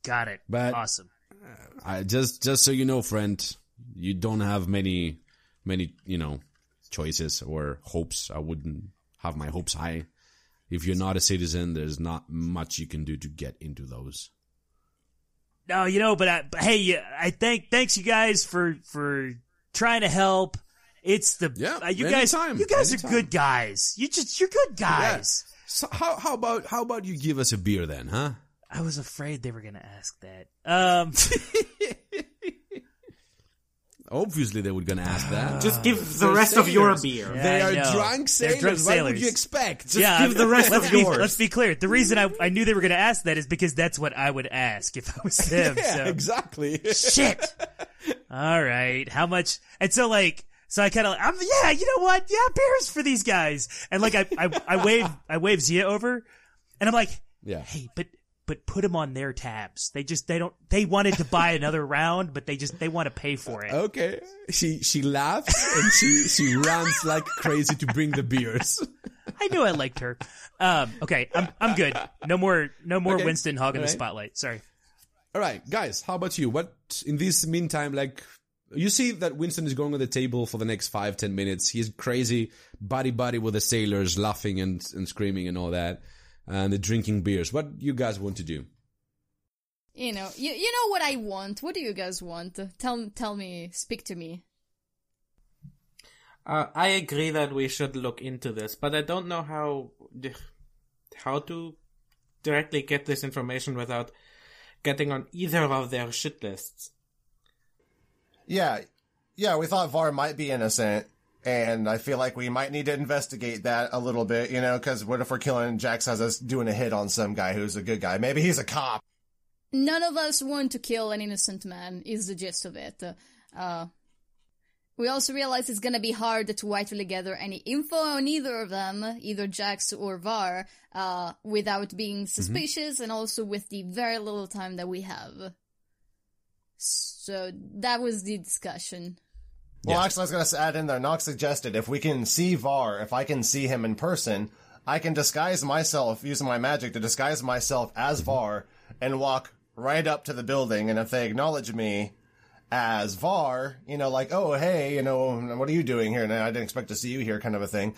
got it. But- awesome. I just just so you know, friend, you don't have many many you know choices or hopes. I wouldn't have my hopes high. If you're not a citizen, there's not much you can do to get into those. No, you know, but, I, but hey, I thank thanks you guys for for trying to help. It's the Yeah, uh, you guys you guys anytime. are good guys. You just you're good guys. So how how about how about you give us a beer then, huh? I was afraid they were going to ask that. Um, Obviously, they were gonna ask that. Just give the They're rest of your sailors. beer. Yeah. they I are drunk They're sailors. drunk What would you expect? Just yeah, give the rest let's of be, yours. Let's be clear. The reason I, I knew they were going to ask that is because that's what I would ask if I was them. yeah, so. exactly. Shit. All right. How much? And so like, so I kind of, I'm yeah. You know what? Yeah, beers for these guys. And like, I I, I wave I wave Zia over, and I'm like, Yeah. hey, but but put them on their tabs. They just they don't they wanted to buy another round, but they just they want to pay for it. Okay. She she laughs and she she runs like crazy to bring the beers. I knew I liked her. Um, okay, I'm I'm good. No more no more Okay. Winston hogging the spotlight. Sorry. All right, guys, how about you? What in this meantime, like you see that Winston is going on the table for the next five ten minutes. He's crazy, body body with the sailors, laughing and and screaming and all that, and they're drinking beers. What you guys want to do? You know, you you know what I want. What do you guys want? Tell tell me. Speak to me. Uh, I agree that we should look into this, but I don't know how how to directly get this information without getting on either of their shit lists. Yeah, yeah, we thought Var might be innocent, and I feel like we might need to investigate that a little bit, you know, because what if we're killing Jax has us doing a hit on some guy who's a good guy? Maybe he's a cop. None of us want to kill an innocent man. Is the gist of it. Uh, we also realize it's gonna be hard to rightfully gather any info on either of them, either Jax or Var, uh, without being suspicious, and also with the very little time that we have. So that was the discussion. Well, Yeah. actually, I was going to add in there. Knox suggested if we can see Var, if I can see him in person, I can disguise myself using my magic to disguise myself as Var and walk right up to the building. And if they acknowledge me as Var, you know, like, oh, hey, you know, what are you doing here? And I didn't expect to see you here, kind of a thing.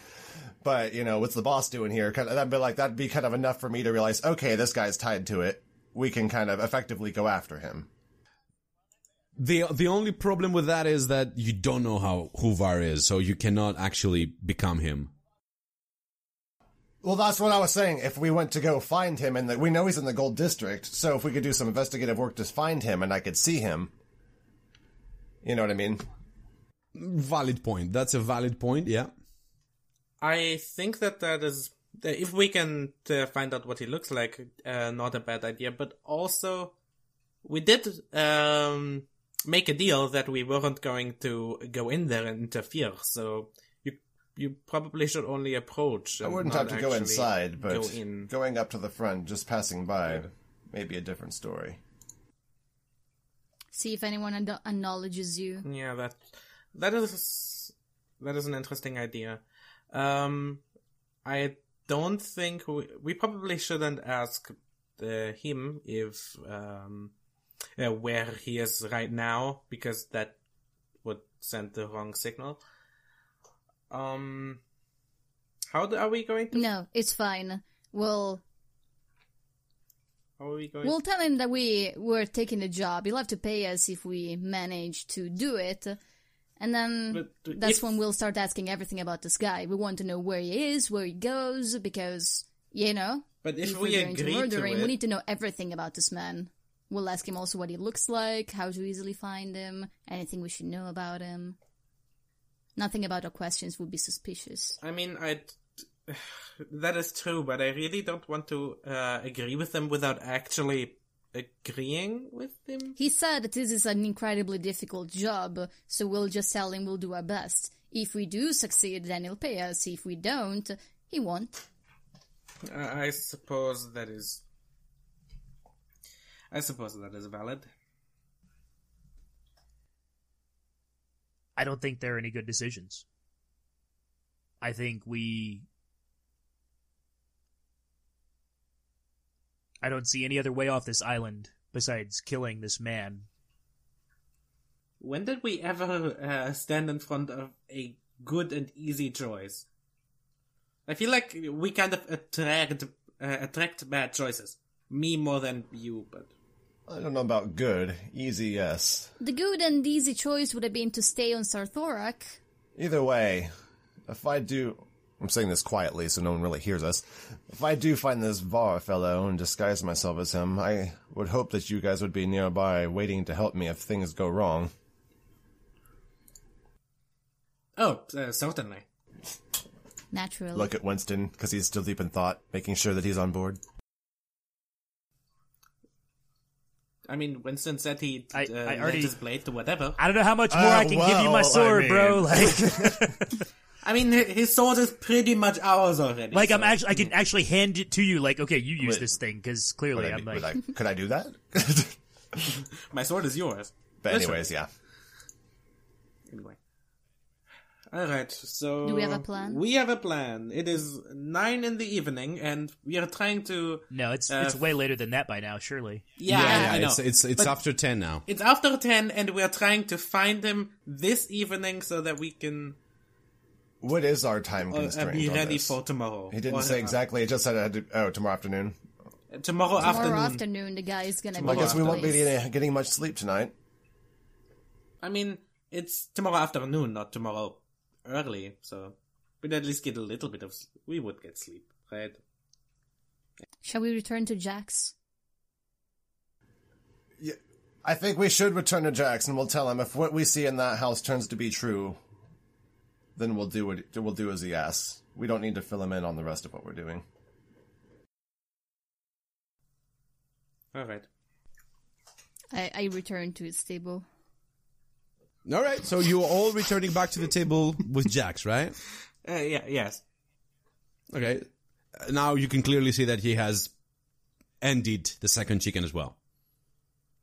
But you know, what's the boss doing here? Kind of that'd be like that'd be kind of enough for me to realize, okay, this guy's tied to it. We can kind of effectively go after him. The the only problem with that is that you don't know how who Var is, so you cannot actually become him. Well, that's what I was saying. If we went to go find him, and we know he's in the Gold District, so if we could do some investigative work to find him, and I could see him, you know what I mean? Valid point. That's a valid point. Yeah. I think that that is if we can uh, find out what he looks like, uh, not a bad idea. But also, we did um, make a deal that we weren't going to go in there and interfere. So you you probably should only approach. I wouldn't have to go inside, but go in. going up to the front, just passing by, may be a different story. See if anyone ad- acknowledges you. Yeah, that that is that is an interesting idea. Um, I don't think we, we probably shouldn't ask uh, him if um uh, where he is right now because that would send the wrong signal. Um, how do, are we going to? No, it's fine. We'll How are we going? we'll tell him that we were taking the job. He'll have to pay us if we manage to do it. And then But that's if- when we'll start asking everything about this guy. We want to know where he is, where he goes, because you know, But if, if we going to murder to him, it, we need to know everything about this man. We'll ask him also what he looks like, how to easily find him, anything we should know about him. Nothing about our questions would be suspicious. I mean, I. That is true, but I really don't want to uh, agree with them without actually agreeing with him. He said that this is an incredibly difficult job, so we'll just tell him we'll do our best. If we do succeed, then he'll pay us. If we don't, he won't. I suppose that is. I suppose that is valid. I don't think there are any good decisions. I think we. I don't see any other way off this island besides killing this man. When did we ever uh, stand in front of a good and easy choice? I feel like we kind of attract uh, attract bad choices. Me more than you, but I don't know about good. Easy, yes. The good and easy choice would have been to stay on Sartharok. Either way, if I do, I'm saying this quietly so no one really hears us. If I do find this Var fellow and disguise myself as him, I would hope that you guys would be nearby waiting to help me if things go wrong. Oh, uh, certainly. Naturally. Look at Winston, because he's still deep in thought, making sure that he's on board. I mean, Winston said he I- uh, I already- his blade to whatever. I don't know how much more Uh, I can give you well, my I sword, bro. Like, I mean, his sword is pretty much ours already. like I'm actually, I can actually hand it to you. Like, okay, you use Wait. this thing because clearly I, I'm would like, I- could I do that? My sword is yours. but anyways, yeah. Anyway. Alright, so. Do we have a plan? We have a plan. It is nine in the evening, and we are trying to. no, it's Uh, it's way later than that by now. Surely, Yeah, yeah, I know. it's it's it's But after ten now. it's after 10, and we are trying to find him this evening so that we can What is our time uh, constraint be on ready this? for tomorrow. He didn't Or, say uh, exactly. It just said it had to, oh, tomorrow afternoon. Tomorrow, Tomorrow afternoon. afternoon, the guy is gonna Tomorrow be I guess we won't be getting, getting much sleep tonight. I mean, it's tomorrow afternoon, not tomorrow early, so we'd at least get a little bit of. We would get sleep, right? Shall we return to Jax? I think we should return to Jackson. We'll tell him if what we see in that house turns to be true, then we'll do what we'll do as he asks. We don't need to fill him in on the rest of what we're doing. Alright. I, I return to his table. All right, so you're all returning back to the table with Jax, right? Uh, yeah, yes. Okay. Uh, Now you can clearly see that he has ended the second chicken as well.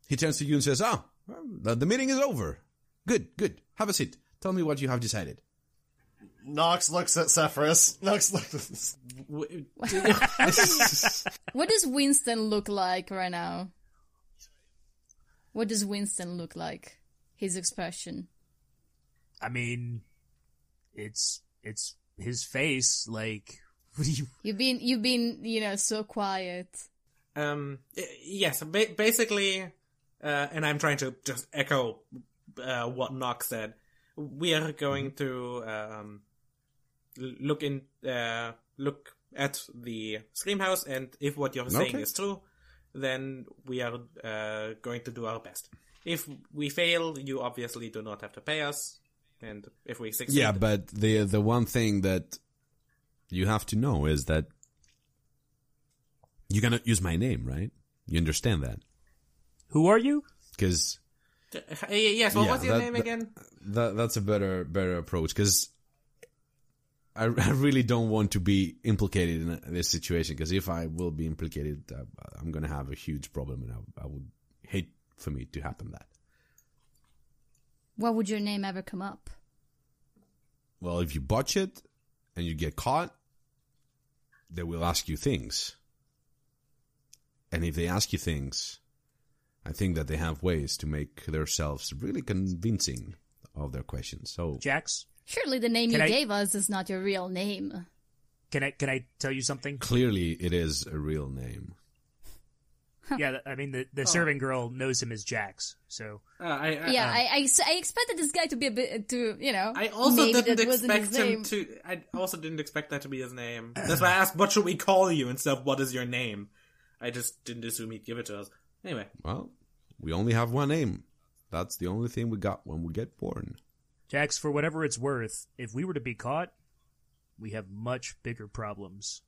He turns to you and says, "Ah, well, the, the meeting is over. Good, good. Have a seat. Tell me what you have decided." Knox looks at Zephyrus. Knox looks. W- What does Winston look like right now? What does Winston look like? His expression. I mean, it's it's his face. Like, what do you? You've been you've been you know so quiet. Um, y- yes, ba- basically, uh, and I'm trying to just echo uh, what Knox said. We are going to um, look in, uh, look at the Scream House, and if what you're saying Okay. is true, then we are uh, going to do our best. If we fail, you obviously do not have to pay us, and if we succeed, Yeah, but the the one thing that you have to know is that you cannot use my name, right? You understand that? Who are you? Because Uh, yes. What Yeah, was your that- name again? that that's a better better approach. Because I, I really don't want to be implicated in this situation. Because if I will be implicated, uh, I'm gonna have a huge problem, and I, I would hate for me to happen that. What would your name ever come up? Well, if you botch it and you get caught, they will ask you things. And if they ask you things, I think that they have ways to make themselves really convincing of their questions. So, Jax? Surely the name you I- gave us is not your real name. Can I can I tell you something? clearly it is a real name. yeah, I mean the the serving girl knows him as Jax. So Uh, I, I, Yeah, uh, I, I, s- I expected this guy to be a bit to you know. I also didn't expect him name. to. I also didn't expect that to be his name. That's why I asked, "What should we call you?" instead of "What is your name?" I just didn't assume he'd give it to us. Anyway, Well, we only have one name. That's the only thing we got when we get born. Jax, for whatever it's worth, if we were to be caught, we have much bigger problems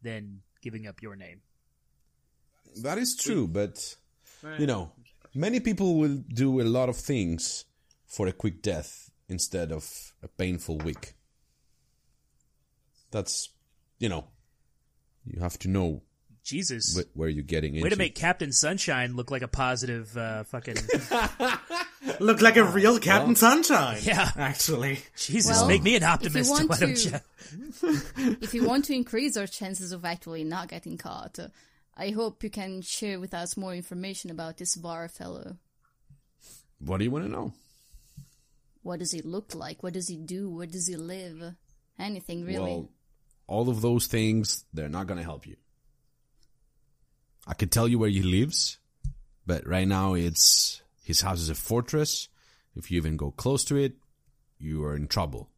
than giving up your name. That is true, but you know, many people will do a lot of things for a quick death instead of a painful week. That's, you know, you have to know Jesus. wh- where you're getting into. Way to make Captain Sunshine look like a positive uh, fucking. Look like a real Captain Sunshine. Yeah. actually. Jesus, Well, make me an if you optimist. want Why don't to- you? if you want to increase our chances of actually not getting caught, uh, I hope you can share with us more information about this Var fellow. What do you want to know? What does he look like? What does he do? Where does he live? Anything really? Well, all of those things, they're not going to help you. I could tell you where he lives, but right now it's his house is a fortress. If you even go close to it, you are in trouble.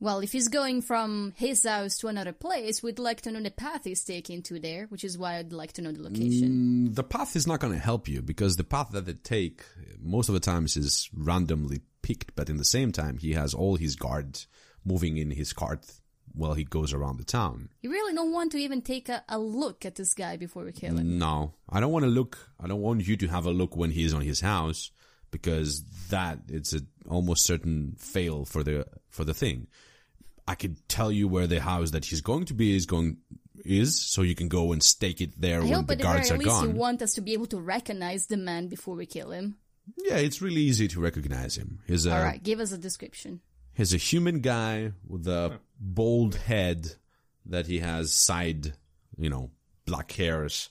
Well, if he's going from his house to another place, we'd like to know the path he's taking to there, which is why I'd like to know the location. Mm, the path is not going to help you because the path that they take most of the times is randomly picked, but in the same time, he has all his guards moving in his cart while he goes around the town. You really don't want to even take a, a look at this guy before we kill him. No, I don't want to look. I don't want you to have a look when he's on his house because that it's a almost certain fail for the for the thing. I could tell you where the house that he's going to be is going is, so you can go and stake it there I when hope the at the guards very are least you want us to be able to recognize the man before we kill him. Yeah, it's really easy to recognize him. He's a Alright, give us a description. he's a human guy with a bald head that he has side, you know, black hairs,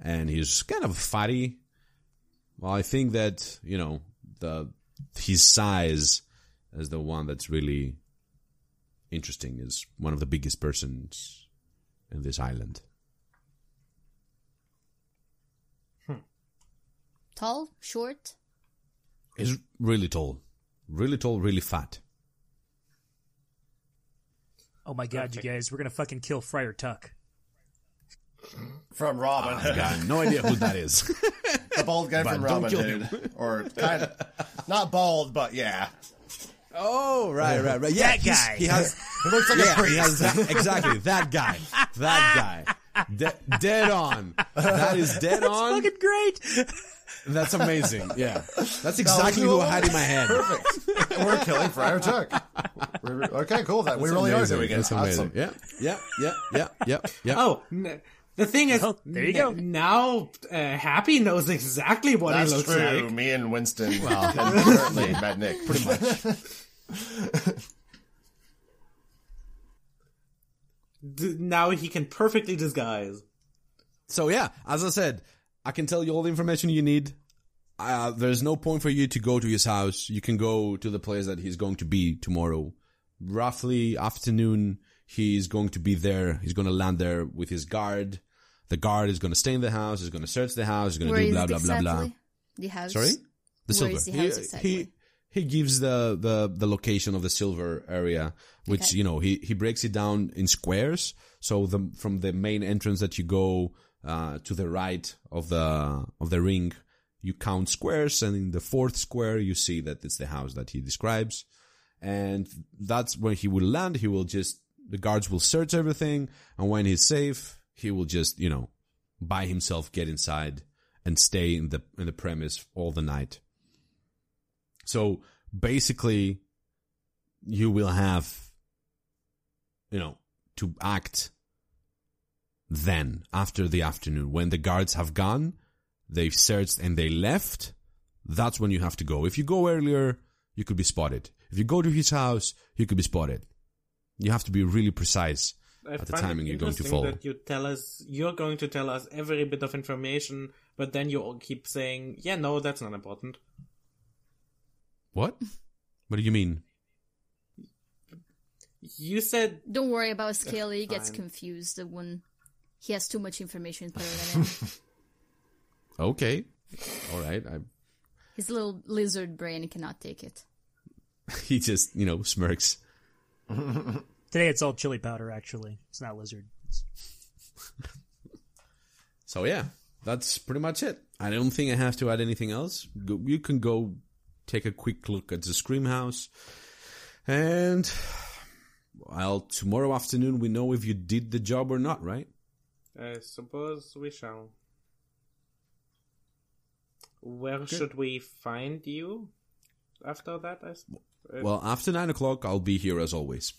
and he's kind of fatty. Well, I think that you know the his size as the one that's really interesting. Is one of the biggest persons in this island. Hmm. Tall, short, He's really tall, really tall, really fat. Oh my god, you guys, we're gonna fucking kill Friar Tuck. From Robin ah, I Hood. got no idea who that is. the bald guy But from Robin kill Hood. Or kind of, not bald, but yeah. Oh, right, right, right. Yeah, That guy. He has. He looks like a yeah, priest. he has that, exactly that guy. That guy. De- dead on. That is dead on. Fucking great! That's amazing. Yeah, that's exactly who I had in my head. Perfect. We're killing Friar Tuck. We're, okay, cool. That we really amazing. are doing it. That's amazing. Awesome. Yeah, yeah, yeah, yeah, yeah, yeah. Oh, n- the thing is, Well, there you n- go. now uh, Happy knows exactly what That's he looks true. like. Me and Winston. Well, and certainly met Nick. Pretty much. D- now he can perfectly disguise. So yeah, as I said, I can tell you all the information you need. Uh, there's no point for you to go to his house. You can go to the place that he's going to be tomorrow. Roughly afternoon, he's going to be there. He's going to land there with his guard. The guard is going to stay in the house. is going to search the house. He's going to do is blah blah blah blah. The house. Sorry, the Where silver. is the He- house he, exactly? he gives the, the the location of the silver area, which Okay. you know he he breaks it down in squares. So the from the main entrance that you go uh, to the right of the of the ring, you count squares, and in the fourth square you see that it's the house that he describes, and that's when he will land. He will just the guards will search everything, and when he's safe, he will just you know by himself get inside and stay in the in the premise all the night. So basically, you will have, you know, to act then after the afternoon when the guards have gone, they've searched and they left. That's when you have to go. If you go earlier, you could be spotted. If you go to his house, you could be spotted. You have to be really precise at the timing you're going to interesting follow. That you tell us you're going to tell us every bit of information, but then you all keep saying, "Yeah, no, that's not important." What? What do you mean? You said Don't worry about Scaly. He gets confused when he has too much information put in him. Okay. All right. I, His little lizard brain cannot take it. he just, you know, smirks. Today it's all chili powder, actually. It's not lizard. It's- So yeah, that's pretty much it. I don't think I have to add anything else. You can go take a quick look at the Scream House, and well, tomorrow afternoon we know if you did the job or not, right? I suppose we shall. Where should we find you after that? I s- uh, Well, after nine o'clock, I'll be here as always.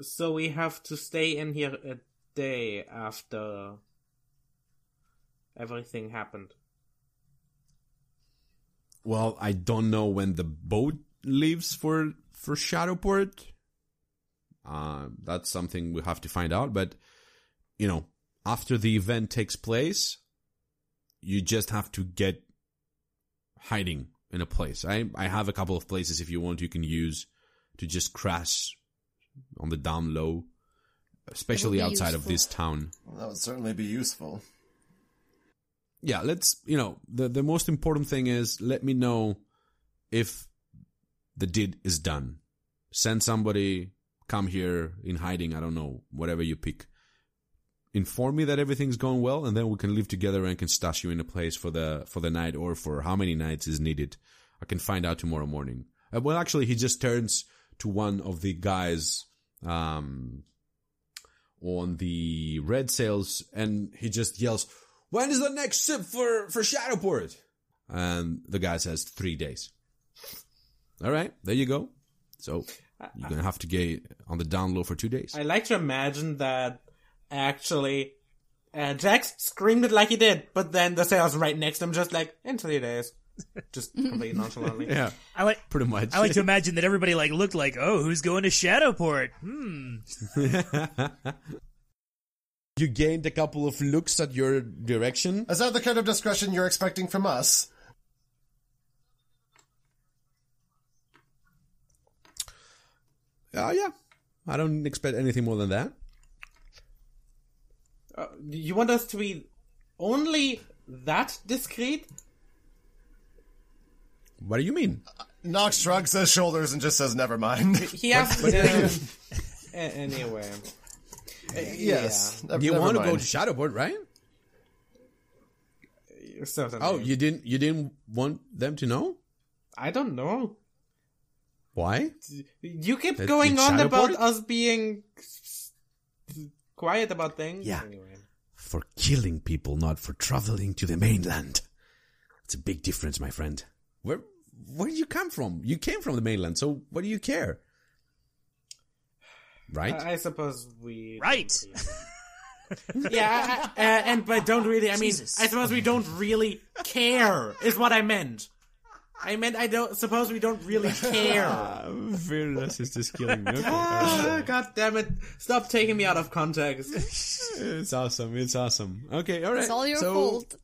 So we have to stay in here a day after everything happened. Well, I don't know when the boat leaves for for Shadowport. Uh, that's something we have to find out. But you know, after the event takes place, you just have to get hiding in a place. I I have a couple of places if you want you can use to just crash on the down low, especially be outside of this town. Well, that would certainly be useful. yeah, let's, you know, the, the most important thing is let me know if the deed is done. send somebody, come here in hiding, I don't know, whatever you pick. Inform me that everything's going well, and then we can live together and can stash you in a place for the for the night or for how many nights is needed. I can find out tomorrow morning. Uh, well, actually, he just turns to one of the guys um, on the red sails, and he just yells, "When is the next ship for for Shadowport?" And the guy says, three days." All right, there you go. So you're gonna have to get on the down low for two days. I like to imagine that actually uh, Jax screamed it like he did, but then the sailors right next to him just like, in three days. Just completely nonchalantly. yeah, I like pretty much. I like to imagine that everybody like looked like, oh, who's going to Shadowport? Hmm. you gained a couple of looks at your direction. Is that the kind of discretion you're expecting from us? Oh yeah, I don't expect anything more than that. Uh, you want us to be only that discreet? What do you mean? Knox shrugs his shoulders and just says, "Never mind." He has to. anyway. Uh, yes. yeah. You never want to go mind. to Shadowport, right? Certainly. Oh, you didn't. You didn't want them to know I don't know. why? You keep That- going it's on about Shadowport? us being quiet about things. Yeah. Anyway. For killing people, not for traveling to the mainland. It's a big difference, my friend. Where where do you come from? You came from the mainland, so what do you care? Right? I, I suppose we. Right. Yeah, I- I- uh, and but don't really. I mean, Jesus. I suppose we don't really care. Is what I meant. I meant I don't suppose we don't really care. Fearless is just killing me. Ah, God damn it! Stop taking me out of context. it's awesome. It's awesome. Okay, all right. It's all your so, fault.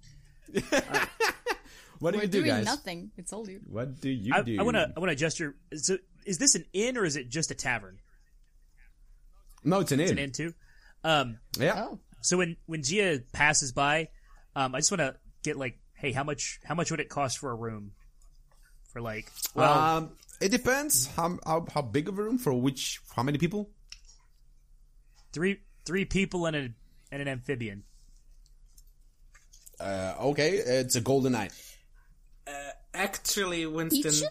What do We're you do, doing guys? nothing. It's all you. What do you I, do? I want to I want to adjust your. So, is this an inn or is it just a tavern? No, it's an inn. It's An inn too. Um. Yeah. Oh. So when when Gia passes by, um, I just want to get like, hey, how much how much would it cost for a room? For like, well, um, it depends how, how how big of a room for which how many people. three three people and a and an amphibian. Uh, okay, it's a golden eye. Actually, Winston, Each?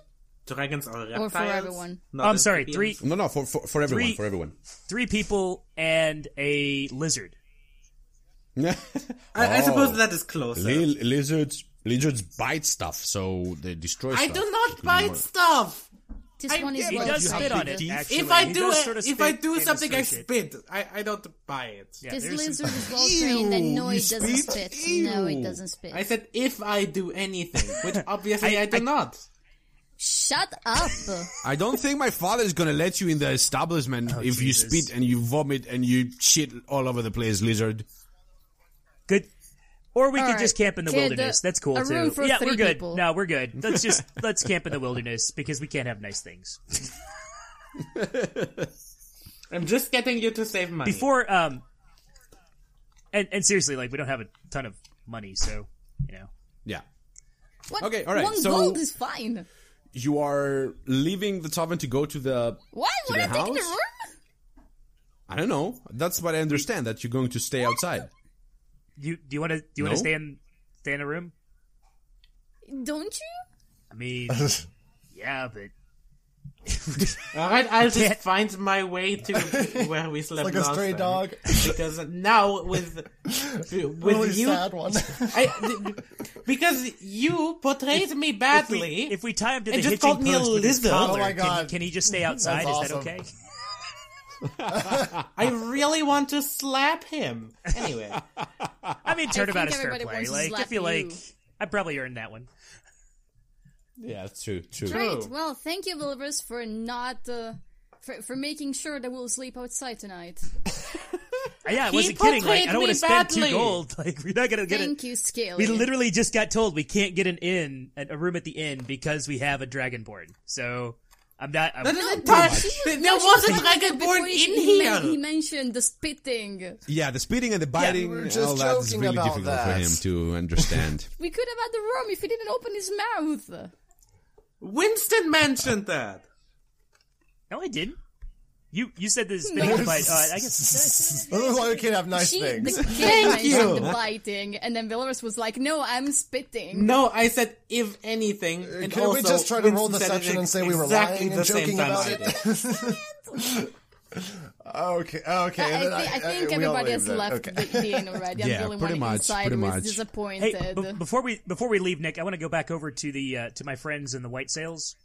dragons are reptiles. Or for everyone? not Oh, I'm sorry, three amphibians. No, no, for for, for everyone, Three- for everyone. three people and a lizard. I, I oh. suppose Oh. that is closer. Li- lizards lizards bite stuff, so they destroy I stuff. do not bite more- stuff. This I- one is yeah, He well does spit on it. Actually, If I He do it, sort of if I do something, I spit. I, I don't buy it. Yeah, This there's some- lizard is well trained and no, it doesn't spit? spit. No, it doesn't spit. I said if I do anything, which obviously I, I- do I- not. Shut up! I don't think my father is gonna let you in the establishment oh, if you spit and you vomit and you shit all over the place, lizard. Good. Or we All could right. just camp in the Kid, wilderness. uh, That's cool a too. room for yeah, three we're good. people. No, we're good. Let's just let's camp in the wilderness because we can't have nice things. I'm just getting you to save money. Before um and and seriously, like we don't have a ton of money, so you know. Yeah. What? Okay, all right, One so- gold is fine. You are leaving the tavern to go to the. Why? To What the are you taking the house? room? I don't know. That's what I understand. That you're going to stay outside. You do you want to do you want to stay in stay in a room? Don't you? I mean, yeah, but All right, I'll just find my way to where we slept like a last stray time. dog. Because now with with Really you, sad one. I, because you portrayed me badly. if we tie him to the And just hitching called me a post with his lizard. collar, Oh my can, he, God. can he just stay outside? That's Is that awesome. okay? I really want to slap him. Anyway, I mean, turnabout think is fair play. Like, I feel you. like I probably earned that one. Yeah, true. True. Great. Well, thank you, Vilrus, for not uh, for for making sure that we'll sleep outside tonight. Yeah, I wasn't kidding. Like, I don't want me to spend two gold. Like, we're not gonna get it. Thank you, Scaly. We literally just got told we can't get an inn, a room at the inn, because we have a dragonborn. So I'm not. I'm, that is No, entire. There no, she was a said that in he, he here. men- he mentioned the spitting. Yeah, the spitting and the biting, we were just all that is really about difficult for him to understand. We could have had the room if he didn't open his mouth. Winston mentioned that. No, I didn't. You you said the spitting bite. Uh, I guess. did I? This is why we can't have nice She, things. the kid mentioned you. biting, and then Vilrus was like, "No, I'm spitting." No, I said if anything. And Can we also, just try to roll Winston said deception and say we were exactly lying the and same joking time about I it? okay, okay. I, then thi- I think we all everybody has left Okay. the, the inn already. I'm Yeah, the pretty much, inside pretty who is much. disappointed. Hey, b- before we before we leave, Nick, I want to go back over to the uh, to my friends in the white sails.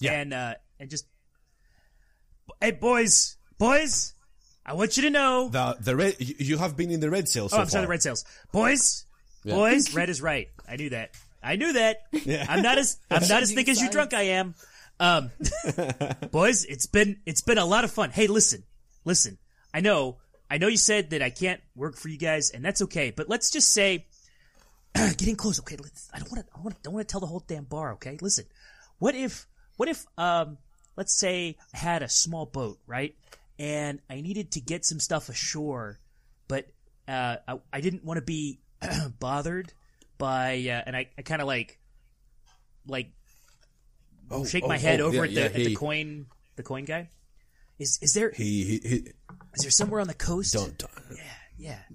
Yeah. and uh, and just hey boys, boys, I want you to know. The the red. You you have been in the red sail so oh, I'm sorry, the red sails, boys, boys. Red is right. I knew that. I knew that. I'm not as I'm not as thick as you drunk I am. Um, boys, it's been it's been a lot of fun. Hey, listen, listen. I know I know you said that I can't work for you guys, and that's okay. But let's just say, getting close. Okay, let's, I don't want to. I want don't want to tell the whole damn bar. Okay, listen. What if what if um let's say I had a small boat, right? And I needed to get some stuff ashore, but uh, I, I didn't want to be bothered by, uh, and I, I kind of like, like, Oh, shake oh, my head oh, over yeah, at the yeah, at the coin, the coin guy. Is is there is He, he, he there somewhere on the coast? don't, don't Yeah,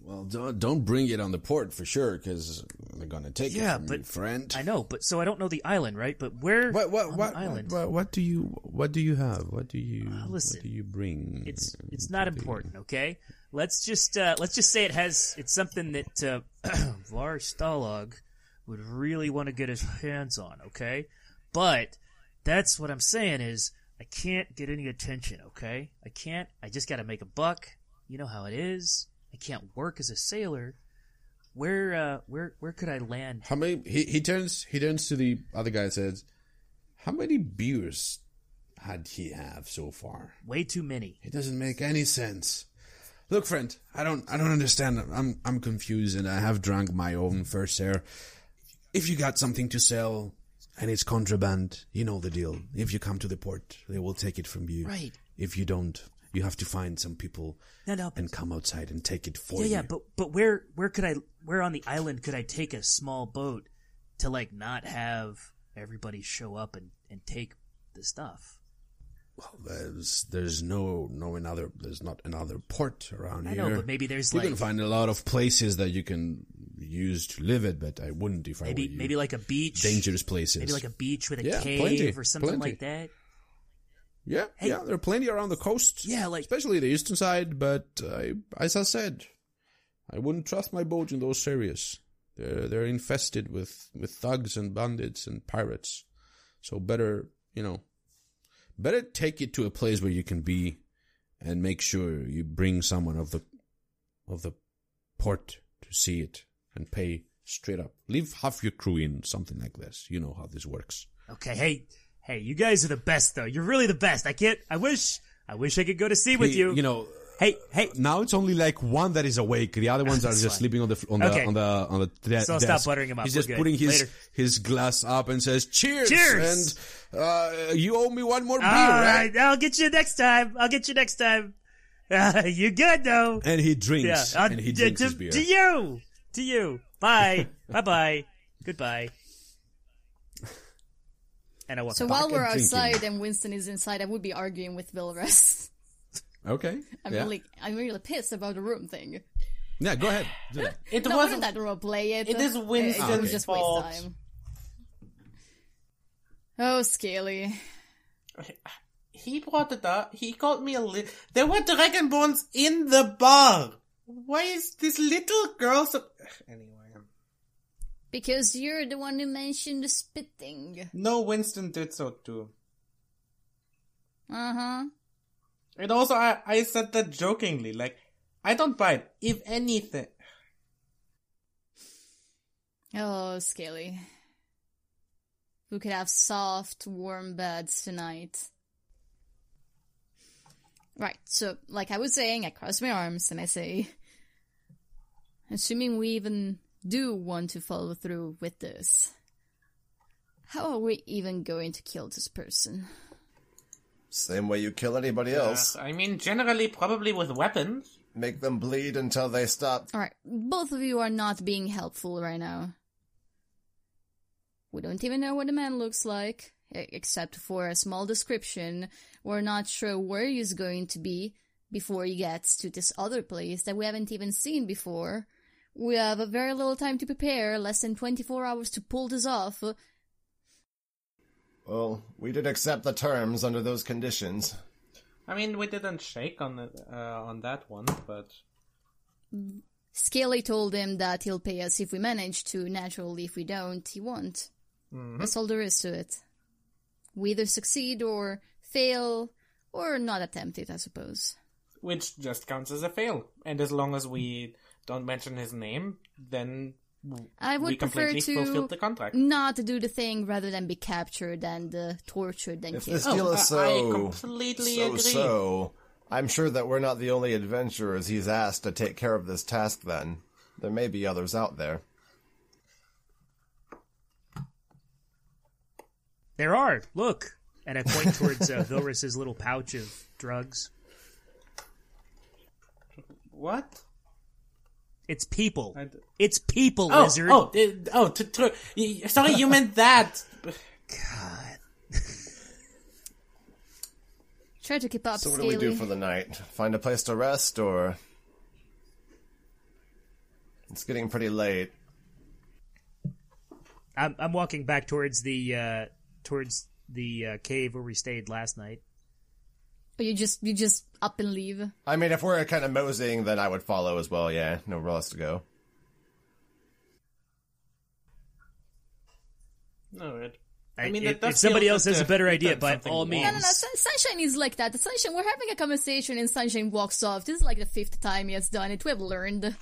well don't don't bring it on the port for sure because they're gonna take Yeah, it from but you, friend. I know, but so I don't know the island, right? But where? What what on what, the island? what what do you what do you have? What do you listen, what do you bring? It's it's not important, okay? Let's just uh, let's just say it has it's something that uh, Lars Stalag would really want to get his hands on, okay? But that's what I'm saying is I can't get any attention, okay? I can't. I just got to make a buck. You know how it is. I can't work as a sailor. Where uh where where could I land? How many? He he turns he turns to the other guy and says, "How many beers had he have so far? Way too many. It doesn't make any sense." Look, friend, I don't I don't understand. I'm I'm confused, and I have drunk my own fair share. If you got something to sell and it's contraband, you know the deal. If you come to the port, they will take it from you. Right. If you don't, you have to find some people No, no, and come outside and take it for Yeah, you. yeah, but but where where could I where on the island could I take a small boat to like not have everybody show up and and take the stuff? Well, there's there's no no another there's not another port around I here. know, but maybe there's you like can find a lot of places that you can use to live it, but I wouldn't if I maybe were you. maybe like a beach, dangerous places. maybe like a beach with a Yeah, cave plenty, or something plenty. like that. Yeah, yeah. There are plenty around the coast. Yeah, like- especially the eastern side. But I, as I said, I wouldn't trust my boat in those areas. They're they're infested with with thugs and bandits and pirates. So better, you know, better take it to a place where you can be, and make sure you bring someone of the of the port to see it and pay straight up. Leave half your crew in something like this. You know how this works. Okay, hey hey, you guys are the best though. You're really the best. I can't. I wish I wish I could go to sea with you. You know, hey hey. now it's only like one that is awake. The other ones are just fine. sleeping on the on the Okay. on the on the de- So I'll desk. stop buttering him up. He's We're just good. putting his Later. his glass up and says, "Cheers!" Cheers! And uh, you owe me one more beer, All right? right, I'll get you next time. I'll get you next time. Uh, you good though? And he Yeah, drinks, uh, and he drinks to, his beer. to you, to you. Bye, bye, bye, goodbye. And I walk. So while we're drinking. outside and Winston is inside, I would be arguing with Vilrus. Okay, I'm yeah, really, I'm really pissed about the room thing. yeah. Go ahead. Do. It No, wasn't that role play it. it is It- it okay. just fault. waste time. Oh, Scaly. He brought it up. He called me a li- There were dragonborns in the bar. Why is this little girl so? Anyway, Because you're the one who mentioned the spitting. no, Winston did so too. Uh huh. And also, I I said that jokingly. Like, I don't bite. If anything, Oh, Scaly. We could have soft, warm beds tonight. Right, so, like I was saying, I cross my arms and I say, assuming we even do want to follow through with this, how are we even going to kill this person? Same way you kill anybody else. I mean, generally, probably with weapons. Make them bleed until they stop. Alright, both of you are not being helpful right now. We don't even know what the man looks like. except for a small description. We're not sure where he's going to be before he gets to this other place that we haven't even seen before. We have a very little time to prepare, less than 24 hours to pull this off. Well, we did accept the terms under those conditions. I mean, we didn't shake on it, uh, on that one, but Scaly told him that he'll pay us if we manage to. Naturally, if we don't, he won't. That's all there is to it. We either succeed or fail, or not attempt it, I suppose. which just counts as a fail. And as long as we don't mention his name, then I we would prefer completely fulfilled to the contract. not do the thing rather than be captured and uh, tortured and If killed. this deal Oh, is I- so I completely so agree. so, I'm sure that we're not the only adventurers he's asked to take care of this task. Then there may be others out there. There are. Look, and I point towards uh, Vilrus's little pouch of drugs. What? It's people. I d- It's people, Oh, lizard. oh, uh, oh, t- t- y- sorry, you meant that. God. Try to keep up, So what Scaly. do we do for the night? Find a place to rest, or it's getting pretty late. I'm I'm walking back towards the uh, towards the uh, cave where we stayed last night. Or you just you just up and leave. I mean, if we're kind of moseying, then I would follow as well. Yeah, nowhere else to go. No, it, I, I mean, if, that if somebody else has a better idea, by something all means. No, no, no. Sun- Sunshine is like that. The Sunshine, we're having a conversation and Sunshine walks off. This is like the fifth time he has done it. We've learned.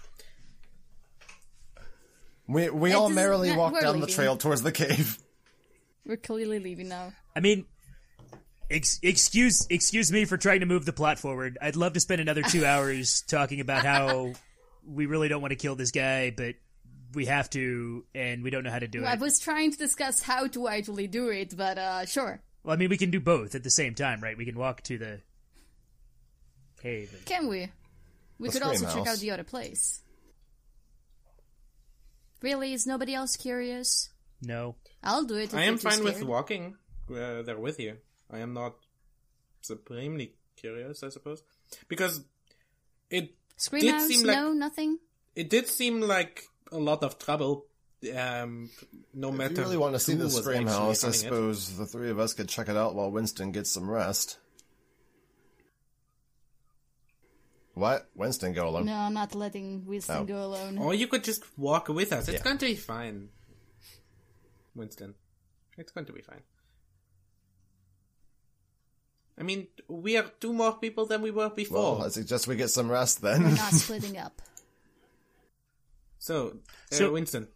We we It all merrily yeah, walk we're down the trail towards the cave. We're clearly leaving now. I mean, ex- excuse excuse me for trying to move the plot forward. I'd love to spend another two hours talking about how we really don't want to kill this guy, but we have to, and we don't know how to do I it. I was trying to discuss how to actually do it, but uh, sure. Well, I mean, we can do both at the same time, right? We can walk to the cave. and- Can we? We The could also Scream check out the other place. Really? Is nobody else curious? No, I'll do it. If I am you're too fine with walking uh, there with you. I am not supremely curious, I suppose, because it Scream did seem like- no, nothing. it did seem like a lot of trouble. Um, no matter If you really want to see the was Scream House, I running it. suppose the three of us could check it out while Winston gets some rest. What? Winston go alone? No, I'm not letting Winston Oh. go alone. Or you could just walk with us. It's Yeah. going to be fine, Winston. It's going to be fine. I mean, we are two more people than we were before. Well, I suggest we get some rest then. We're not splitting up. so, uh, So- Winston,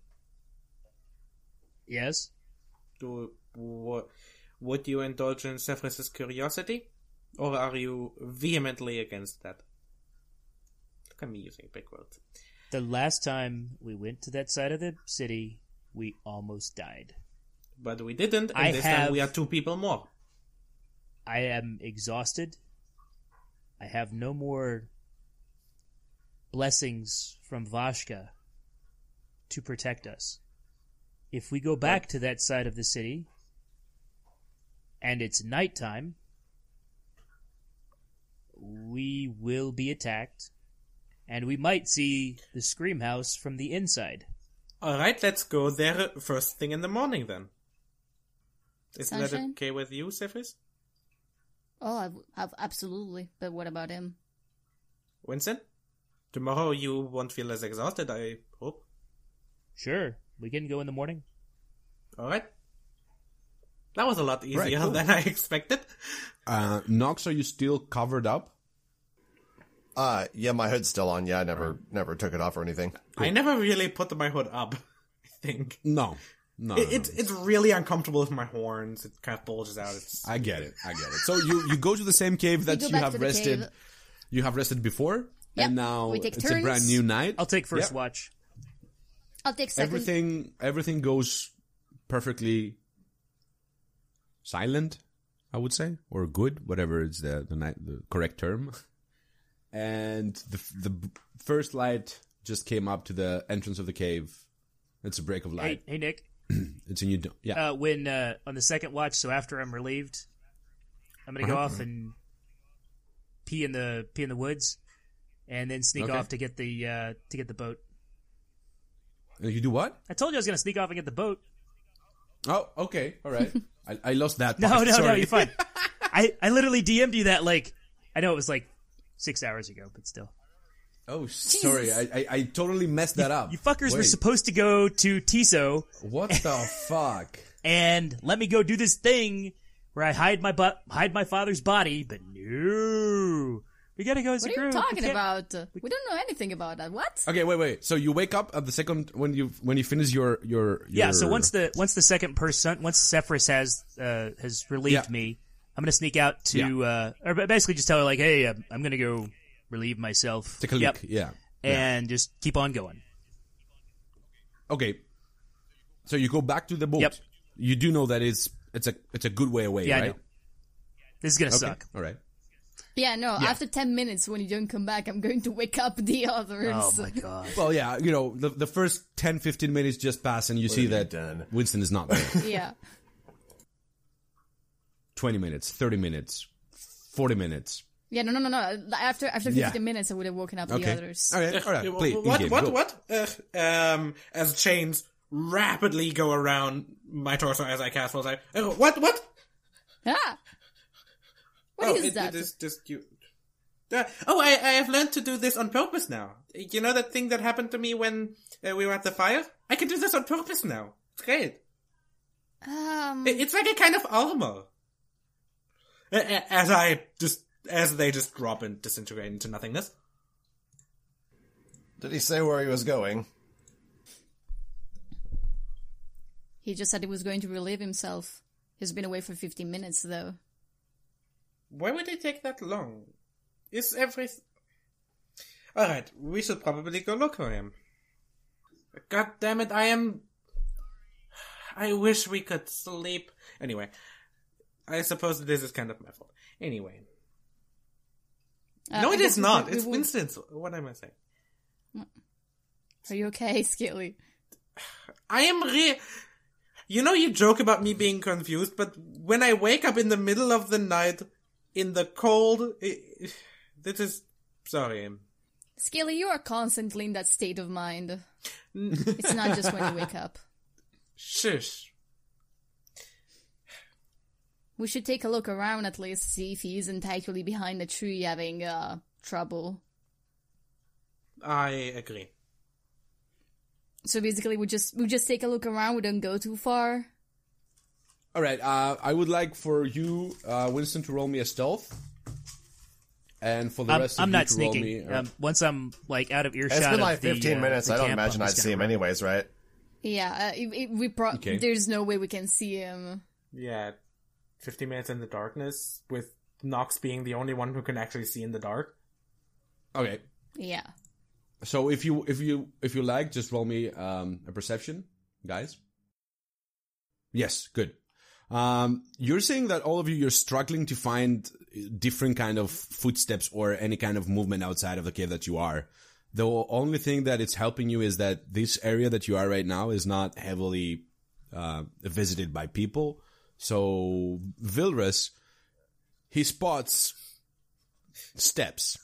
yes, do what? Would you indulge in Zephyrus's curiosity, or are you vehemently against that? Look at me using big words. the last time we went to that side of the city, we almost died. But we didn't, and I this have- time we are two people more. I am exhausted. I have no more blessings from Vashka to protect us. If we go back to that side of the city and it's nighttime, we will be attacked and we might see the Scream House from the inside. Alright, let's go there first thing in the morning then. Is that Sunshine? okay with you, Zephyrus? Oh, I've, I've, absolutely. But what about him? Winston? Tomorrow you won't feel as exhausted, I hope. Sure, we can go in the morning. Alright. That was a lot easier Right, cool. than I expected. Uh, Knox, are you still covered up? Uh, yeah, my hood's still on. Yeah, I never, never took it off or anything. I never really put my hood up, I think. No. No. It, no, it's it's really uncomfortable with my horns. It kind of bulges out. It's I get it. I get it. So you, you go to the same cave that you have rested. cave. You have rested before, Yep. and now We take it's a brand new night. I'll take first Yep. watch. I'll take second. everything everything goes perfectly silent i would say or good whatever is the the, ni- the correct term and the the first light just came up to the entrance of the cave it's a break of Hey, light hey, Nick. it's a new. do- Yeah. Uh, when uh, on the second watch, so after I'm relieved, I'm gonna go Uh-huh. off and pee in the pee in the woods, and then sneak Okay. off to get the uh, to get the boat. Uh, you do what? I told you I was gonna sneak off and get the boat. Oh, okay, all right. I, I lost that. No, part. no, no, Sorry. you're fine. I I literally DM'd you that like I know it was like six hours ago, but still. Oh, sorry. I, I I totally messed that up. You fuckers were supposed to go to Tiso What the fuck? and let me go do this thing where I hide my butt, hide my father's body, but no, we gotta go as What a are you group. We talking can't- about? We don't know anything about that. What? Okay, wait, wait. So you wake up at the second when you when you finish your your, your Yeah, so once the once the second person, once Zephyrus has uh, has relieved Yeah. me, I'm gonna sneak out to uh, or basically just tell her like, hey, I'm, I'm gonna go relieve myself. take a Yep. look. Yeah. and just keep on going. Okay. So you go back to the boat. Yep. You do know that it's it's a it's a good way away, Yeah, I right? know. This is gonna Okay. suck. All right. Yeah, no. After ten minutes, when you don't come back, I'm going to wake up the others. Oh my god. Well, yeah, you know, the the first 10 15 minutes just pass and you see have you that done? Winston is not there. yeah. 20 minutes, 30 minutes, 40 minutes. Yeah, no, no, no, no. After after 15 Yeah. minutes, I would have woken up the others. All right. All right. Uh, Play what? in-game, What? go. What? Uh, um, as chains rapidly go around my torso as I cast full sight. Uh, what? What? Ah! What is it, that? It is just you. Uh, oh, I, I have learned to do this on purpose now. You know that thing that happened to me when uh, we were at the fire? I can do this on purpose now. It's great. Um, It- It's like a kind of armor. A- a- As I just, as they just drop and disintegrate into nothingness. Did he say where he was going? he just said he was going to relieve himself. He's been away for 15 minutes, though. Why would it take that long? Is everything... Alright, we should probably go look for him. God damn it, I am... I wish we could sleep. Anyway, I suppose this is kind of my fault. Anyway. Uh, no, I it is not. It's will- Winston's. What am I saying? Are you okay, Scaly? I am re... You know you joke about me being confused, but when I wake up in the middle of the night, in the cold... i this is... Sorry. Scaly, you are constantly in that state of mind. it's not just when you wake up. Shush. We should take a look around at least, see if he isn't actually behind the tree having, uh, trouble. I agree. So basically, we just we just take a look around. We don't go too far. All right. Uh, I would like for you, uh, Winston, to roll me a stealth, and for the I'm, rest of I'm you not to roll sneaking. me. uh, Um, once I'm like out of earshot, It's been of like 15 uh, minutes. the I don't camp, imagine I'm I'd see him run. anyways, right? Yeah, uh, it, it, we pro- Okay. there's no way we can see him. Yeah, 50 minutes in the darkness, with Knox being the only one who can actually see in the dark. okay. Yeah. So if you if you if you like, just roll me um, a perception, guys. Yes, good. Um, you're saying that all of you you're struggling to find different kind of footsteps or any kind of movement outside of the cave that you are. The only thing that it's helping you is that this area that you are right now is not heavily uh, visited by people. So Vilrus, he spots steps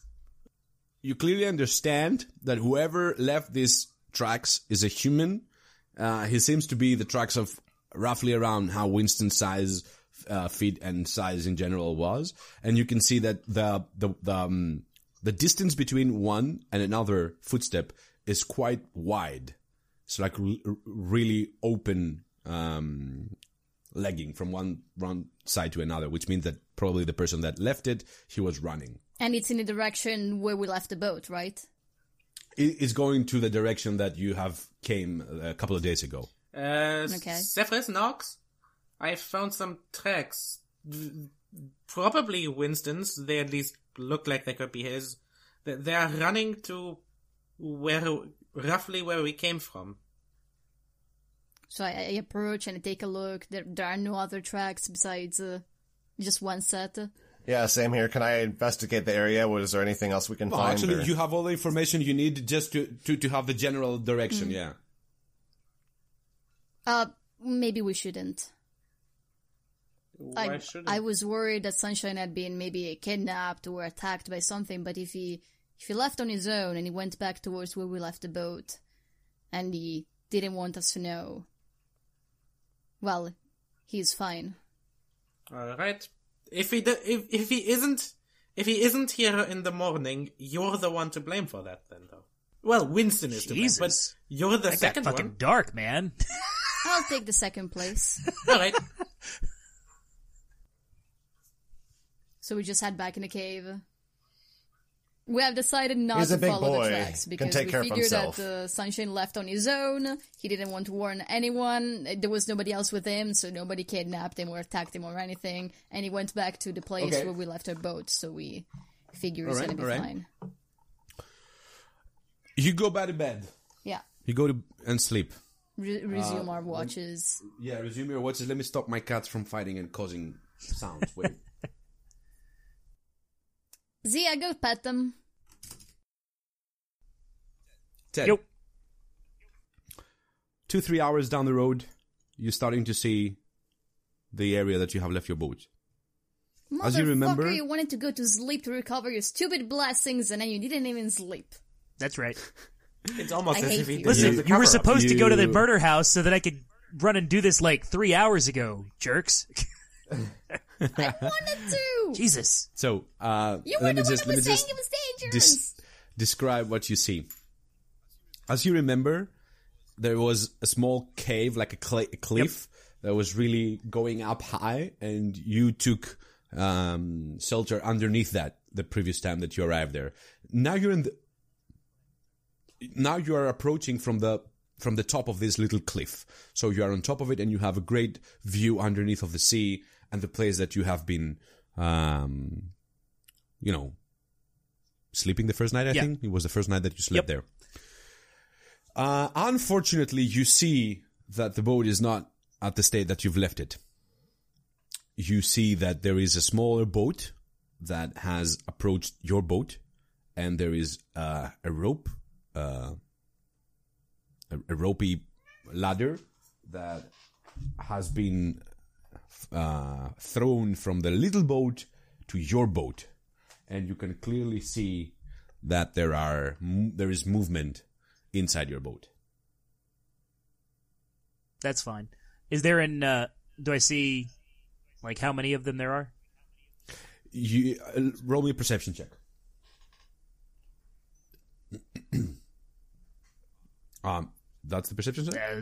you clearly understand that whoever left these tracks is a human. Uh, he seems to be the tracks of roughly around how Winston's size, uh, feet and size in general was, and you can see that the the the, um, the distance between one and another footstep is quite wide. It's like really open um, legging from one one side to another, which means that probably the person that left it he was running. And it's in the direction where we left the boat, right? It is going to the direction that you have came a couple of days ago. Uh, Okay. Zephyrus Knox, I found some tracks. Probably Winston's. They at least look like they could be his. They- They are running to where, roughly where we came from. So I, I approach and I take a look. There, there are no other tracks besides uh, just one set. Yeah, same here. Can I investigate the area? Was there anything else we can Well, find? actually, or- you have all the information you need just to, to, to have the general direction, yeah. Uh, maybe we shouldn't. Why I, shouldn't? I was worried that Sunshine had been maybe kidnapped or attacked by something, but if he if he left on his own and he went back towards where we left the boat, and he didn't want us to know, well, he's fine. All right. If he do, if if he isn't if he isn't here in the morning, you're the one to blame for that. Then, though. Well, Winston is to blame, but you're the That got second fucking one. dark, man. I'll take the second place. All right. So we just head back in the cave. We have decided not He's to a big follow boy. the tracks Can because take we figured that uh, Sunshine left on his own. He didn't want to warn anyone. There was nobody else with him, so nobody kidnapped him or attacked him or anything. And he went back to the place Okay. where we left our boat, so we figure he's Alright, gonna be alright. fine. You go back to bed. Yeah, You go to and sleep. Re- resume our watches. Yeah, resume your watches. Let me stop my cats from fighting and causing sounds. Wait. Zia, go pet them. Ted, Yo. two, three hours down the road, you're starting to see the area that you have left your boat. As you remember- you wanted to go to sleep to recover your stupid blessings, and then you didn't even sleep. That's right. It's almost I as if he you. Listen, a you were cover-up. supposed to go to the murder house so that I could run and do this like three hours ago, jerks. I wanted to. Jesus. So, uh, You were let me the one just, who let me was saying just it was dangerous. dis- describe what you see. As you remember, there was a small cave, like a, cl- a cliff, that was really going up high, and you took um, shelter underneath that the previous time that you arrived there. Now you're in the. Now you are approaching from the from the top of this little cliff. So you are on top of it, and you have a great view underneath of the sea and the place that you have been, um, you know, sleeping the first night. I Yeah. think it was the first night that you slept Yep. there. Uh, unfortunately, you see that the boat is not at the state that you've left it. You see that there is a smaller boat that has approached your boat, and there is uh, a rope, uh, a, a ropey ladder that has been uh, thrown from the little boat to your boat, and you can clearly see that there are there is movement inside your boat. That's fine. Is there an, uh, do I see, like, how many of them there are? You uh, roll me a perception check. um, that's the perception check. Uh,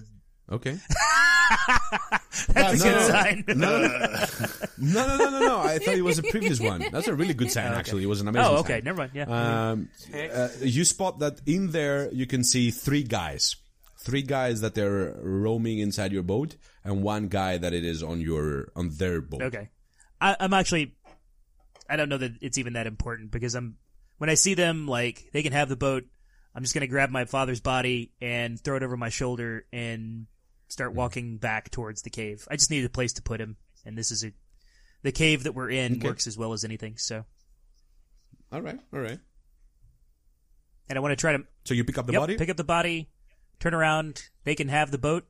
Okay. that's a No, good no, sign. No, no, no, no, no, no. I thought it was a previous one. That's a really good sign, actually. It was an amazing. oh, okay. sign. Never mind. Yeah. Um, uh, you spot that in there you can see three guys, three guys that they're roaming inside your boat, and one guy that it is on your on their boat. Okay. I, I'm actually. I don't know that it's even that important because I'm. When I see them, like they can have the boat. I'm just gonna grab my father's body and throw it over my shoulder and start walking back towards the cave. I just need a place to put him, and this is a. The cave that we're in Okay. works as well as anything. So, All right, all right. and I want to try to So you pick up the Yep, body. Pick up the body, turn around. They can have the boat.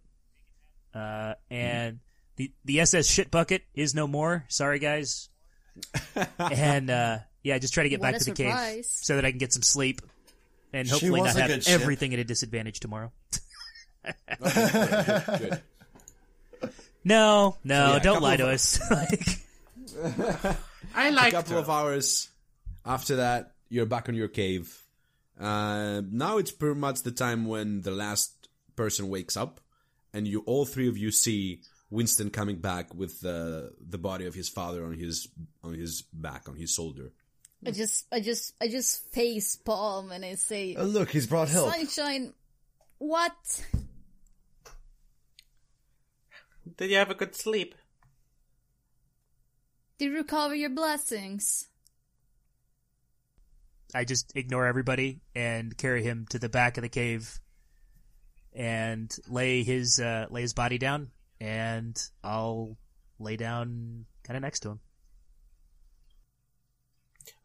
Uh, and the the SS shit bucket is no more. Sorry, guys. and uh, yeah, just try to get What back a to the cave so that I can get some sleep and hopefully not have good ship. everything at a disadvantage tomorrow. Good. No, no, yeah, don't couple lie of- to us. like, I A like a couple of hours after that, you're back on your cave. Uh, now it's pretty much the time when the last person wakes up, and you all three of you see Winston coming back with the the body of his father on his on his back on his shoulder. I just, I just, I just face palm and I say, Oh, look, he's brought help. Sunshine, what? Did you have a good sleep? Did you recover your blessings? I just ignore everybody and carry him to the back of the cave and lay his uh, lay his body down, and I'll lay down kind of next to him.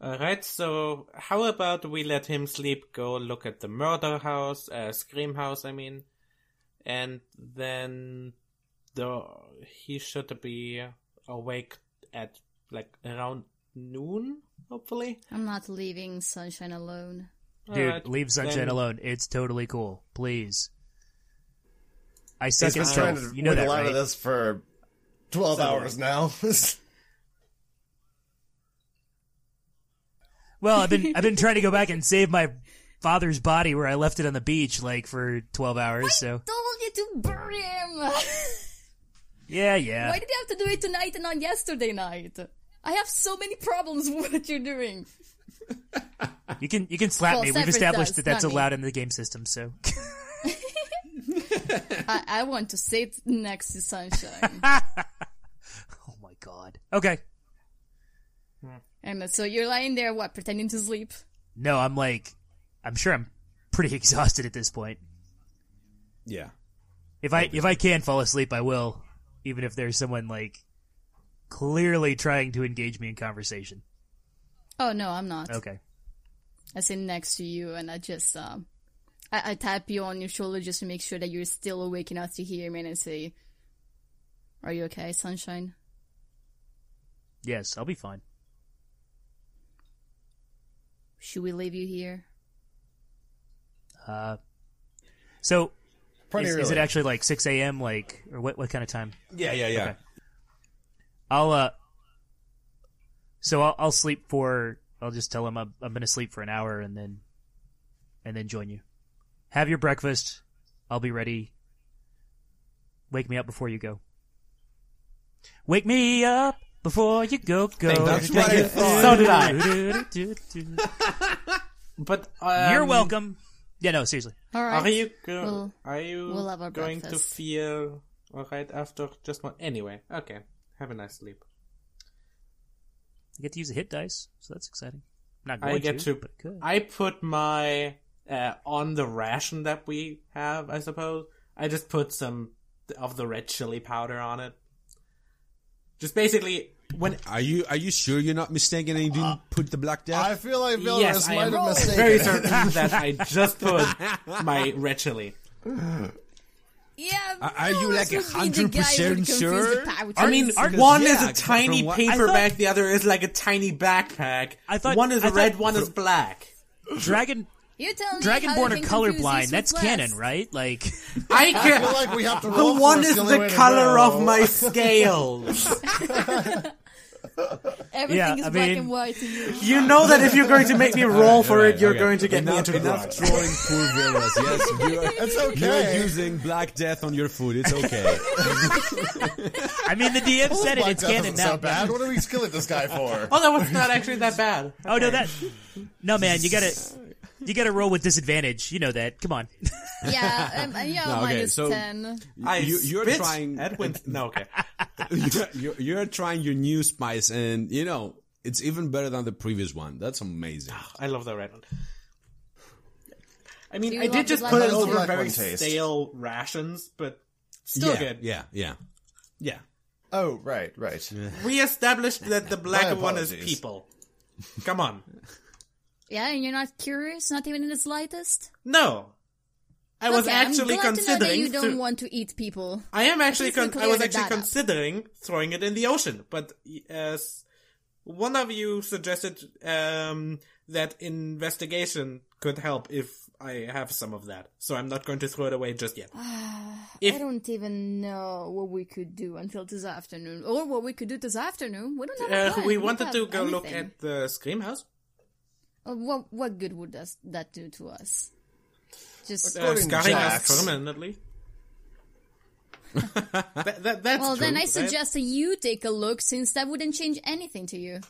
Alright, so how about we let him sleep, go look at the murder house, uh, scream house, I mean, and then though he should be awake at like around noon, hopefully. I'm not leaving Sunshine alone. Dude, Alright, leave Sunshine then- alone. It's totally cool. Please. I suck He's at been trying to You know that, wiggle out right? of this for 12 hours now. Well, I've been I've been trying to go back and save my father's body where I left it on the beach like for 12 hours, so. Told you to bury him. Yeah, yeah. Why did you have to do it tonight and not yesterday night? I have so many problems with what you're doing. You can you can slap Well, me. We've established does, that that's not me. allowed in the game system, so. I, I want to sit next to Sunshine. oh my god. Okay. Hmm. and so you're lying there, what, pretending to sleep? No, I'm like I'm sure I'm pretty exhausted at this point. Yeah. If I if I can fall asleep, I will, even if there's someone like clearly trying to engage me in conversation. Oh no, I'm not. Okay. I sit next to you and I just um I, I tap you on your shoulder just to make sure that you're still awake enough to hear me and I say Are you okay, Sunshine? Yes, I'll be fine. Should we leave you here? Uh, so Pretty is, early. is it actually like 6 a.m. like or what what kind of time? Yeah, yeah, yeah. Okay. I'll uh. So I'll, I'll sleep for. I'll just tell him I'm, I'm gonna sleep for an hour and then, and then join you. Have your breakfast. I'll be ready. Wake me up before you go. Wake me up before you go. Go. That's what I thought. So did I. But um, You're welcome. Yeah, no, seriously. Alright. Are you go- We'll- are you we'll have our going breakfast. to feel alright after just one? Anyway, okay. Have a nice sleep. I get to use a hit dice, so that's exciting. Not going I get to. but good. I put my uh, on the ration that we have. I suppose I just put some of the red chili powder on it. Just basically when. Are you are you sure you're not mistaken and you didn't uh, put the black death? I feel like Vilrus yes, I might am have mistaken. very certain that I just put my red chili. Yeah, Are- are you like would be the guy who 100% sure? I mean, one yeah, is a tiny what- paperback, thought- the other is like a tiny backpack. I thought- one is I thought- red, one is black. Dragon You're telling me Dragonborn are colorblind. That's with canon, right? Like, I I can. feel like we have to The one is it. is It's only the color of my scales. Everything Yeah, is I black mean- and white to you. You know that if you're going to make me roll for Alright, it, you're okay. going to get me enough, into enough garage. trolling poor Veras. Yes, you are, It's you are using black death on your food. It's okay. I mean, the DM said it. Black It's Death canon isn't now. so bad. What are we killing this guy for? Oh, that was not actually that bad. Oh no, that no man. You gotta you gotta roll with disadvantage. You know that. Come on. Yeah, um, yeah, No, okay, minus so- 10. I You- you're spit trying- Edwin. No, okay. you're, you're, you're trying your new spice, and you know it's even better than the previous one. That's amazing. I love the red one. I mean, I did just put it over Black very taste. stale rations, but still yeah, good. Yeah, yeah, yeah. Oh, right, right. We established that the black one is people. Come on. Yeah, and you're not curious? Not even in the slightest? No. I was Okay, actually I'm glad to know that considering. you don't to- want to eat people. I am actually. We Con- I was actually up. considering throwing it in the ocean, but as one of you suggested um, that investigation could help if I have some of that, so I'm not going to throw it away just yet. If- I don't even know what we could do until this afternoon. Or what we could do this afternoon. We don't have Uh, plan. we wanted to go look at the Scream House. Uh, what, what good would that, that do to us? Just... Uh, According scarring us Jax. permanently. that, that, that's well, then I suggest that you take a look since that wouldn't change anything to you.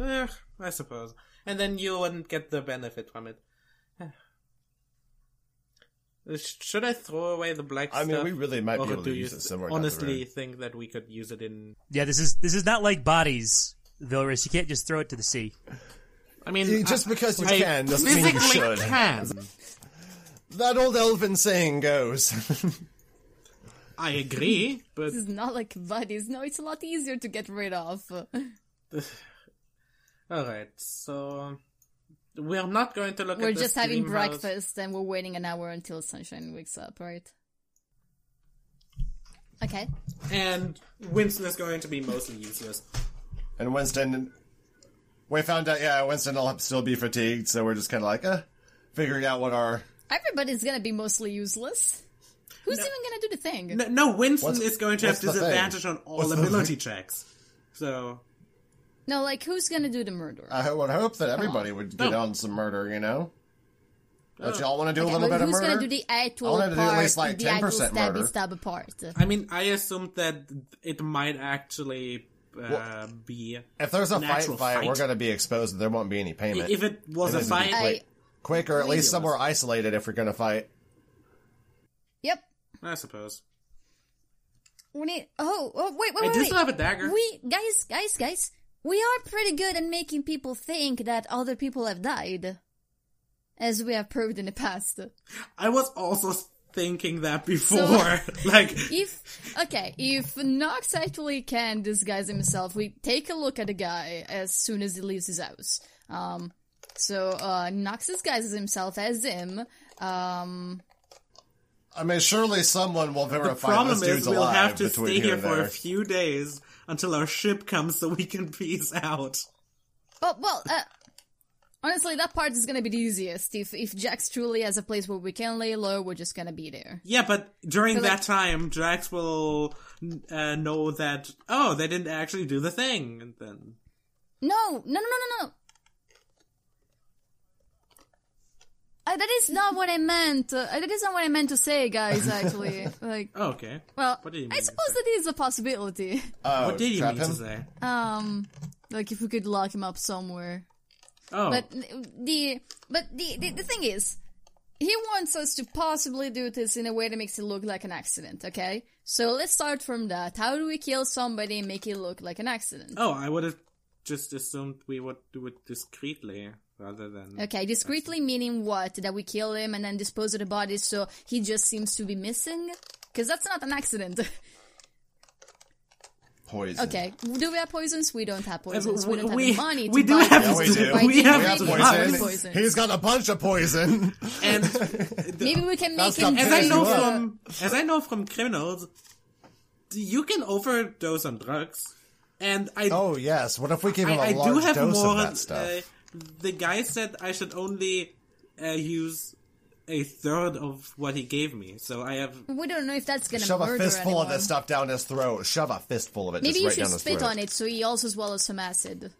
Eh, I suppose. And then you wouldn't get the benefit from it. Uh, Should I throw away the black I stuff? I mean, we really might be Or able to use it somewhere honestly think that we could use it in... Yeah, this is this is not like bodies, Vilrus. You can't just throw it to the sea. I mean... Eh, just I- because you I can doesn't mean you physically should. can. That old elven saying goes. I agree, but... This is not like buddies. No, it's a lot easier to get rid of. Alright, so... We're not going to look at this We're at the just having Scream House. breakfast and we're waiting an hour until Sunshine wakes up, right? Okay. and Winston is going to be mostly useless. And Winston, we found out, yeah, Winston will still be fatigued, so we're just kind of like, uh, figuring out what our. Everybody's gonna be mostly useless. Who's even gonna do the thing? No, no Winston What's- is going to have what's thing? disadvantage on all What's ability checks. So No, like who's gonna do the murder? I would hope that everybody would get Oh. on some murder, you know? Don't y'all want to do Okay, a little bit of murder? who's gonna do the actual I wanted to do at least, like, 10% stabby murder. stab part? I mean, I assumed that it might actually uh, be if there's a fight, fight, fight. we're going to be exposed and there won't be any payment. if it was It a needs to be fight. quick, quick or at least Ridiculous. somewhere isolated if we're going to fight. Yep. I suppose. We need. Oh, oh wait, wait, wait. I do wait. still have a dagger. We guys, guys, guys. We are pretty good at making people think that other people have died, as we have proved in the past. I was also thinking that before. like, If okay, if Knox actually can disguise himself, we take a look at the guy as soon as he leaves his house. Um, so uh, Knox disguises himself as him. Um, I mean, surely someone will verify. the verify problem this dude's is we'll have to stay here here for a few days until our ship comes so we can peace out. Well, well, uh, honestly, that part is gonna be the easiest. If if Jax truly has a place where we can lay low, we're just gonna be there. Yeah, but during But, that like- time, Jax will uh, know that, oh, they didn't actually do the thing. And then. No, no, no, no, no, no. Uh, that is not what I meant. Uh, that is not what I meant to say, guys. Actually, like, Oh, okay. well, What do you I mean to suppose say? that is a possibility. Oh, what did you mean him? to say? Um, like if we could lock him up somewhere. Oh, But the but the, the the thing is, he wants us to possibly do this in a way that makes it look like an accident. Okay, so let's start from that. How do we kill somebody and make it look like an accident? oh, I would have just assumed we would do it discreetly rather than. Okay, discreetly meaning what? That we kill him and then dispose of the body so he just seems to be missing? Because that's not an accident. Poison. okay, do we have poisons? We don't have poisons. We, we- don't have we- the money to we do buy have- Yeah, we poisons. do. Right? We have We have Maybe poison. poison. He's got a bunch of poison. And Maybe we can make That's him not as I know from as I know from criminals, you can overdose on drugs, and I oh yes. What if we give him a I, I large do have dose more. of that stuff? Uh, the guy said I should only uh, use a third of what he gave me, so I have. We don't know if that's gonna Shove a murder fistful anyone. of this stuff down his throat. Shove a fistful of it Maybe just you right should down spit on it so he also swallows some acid.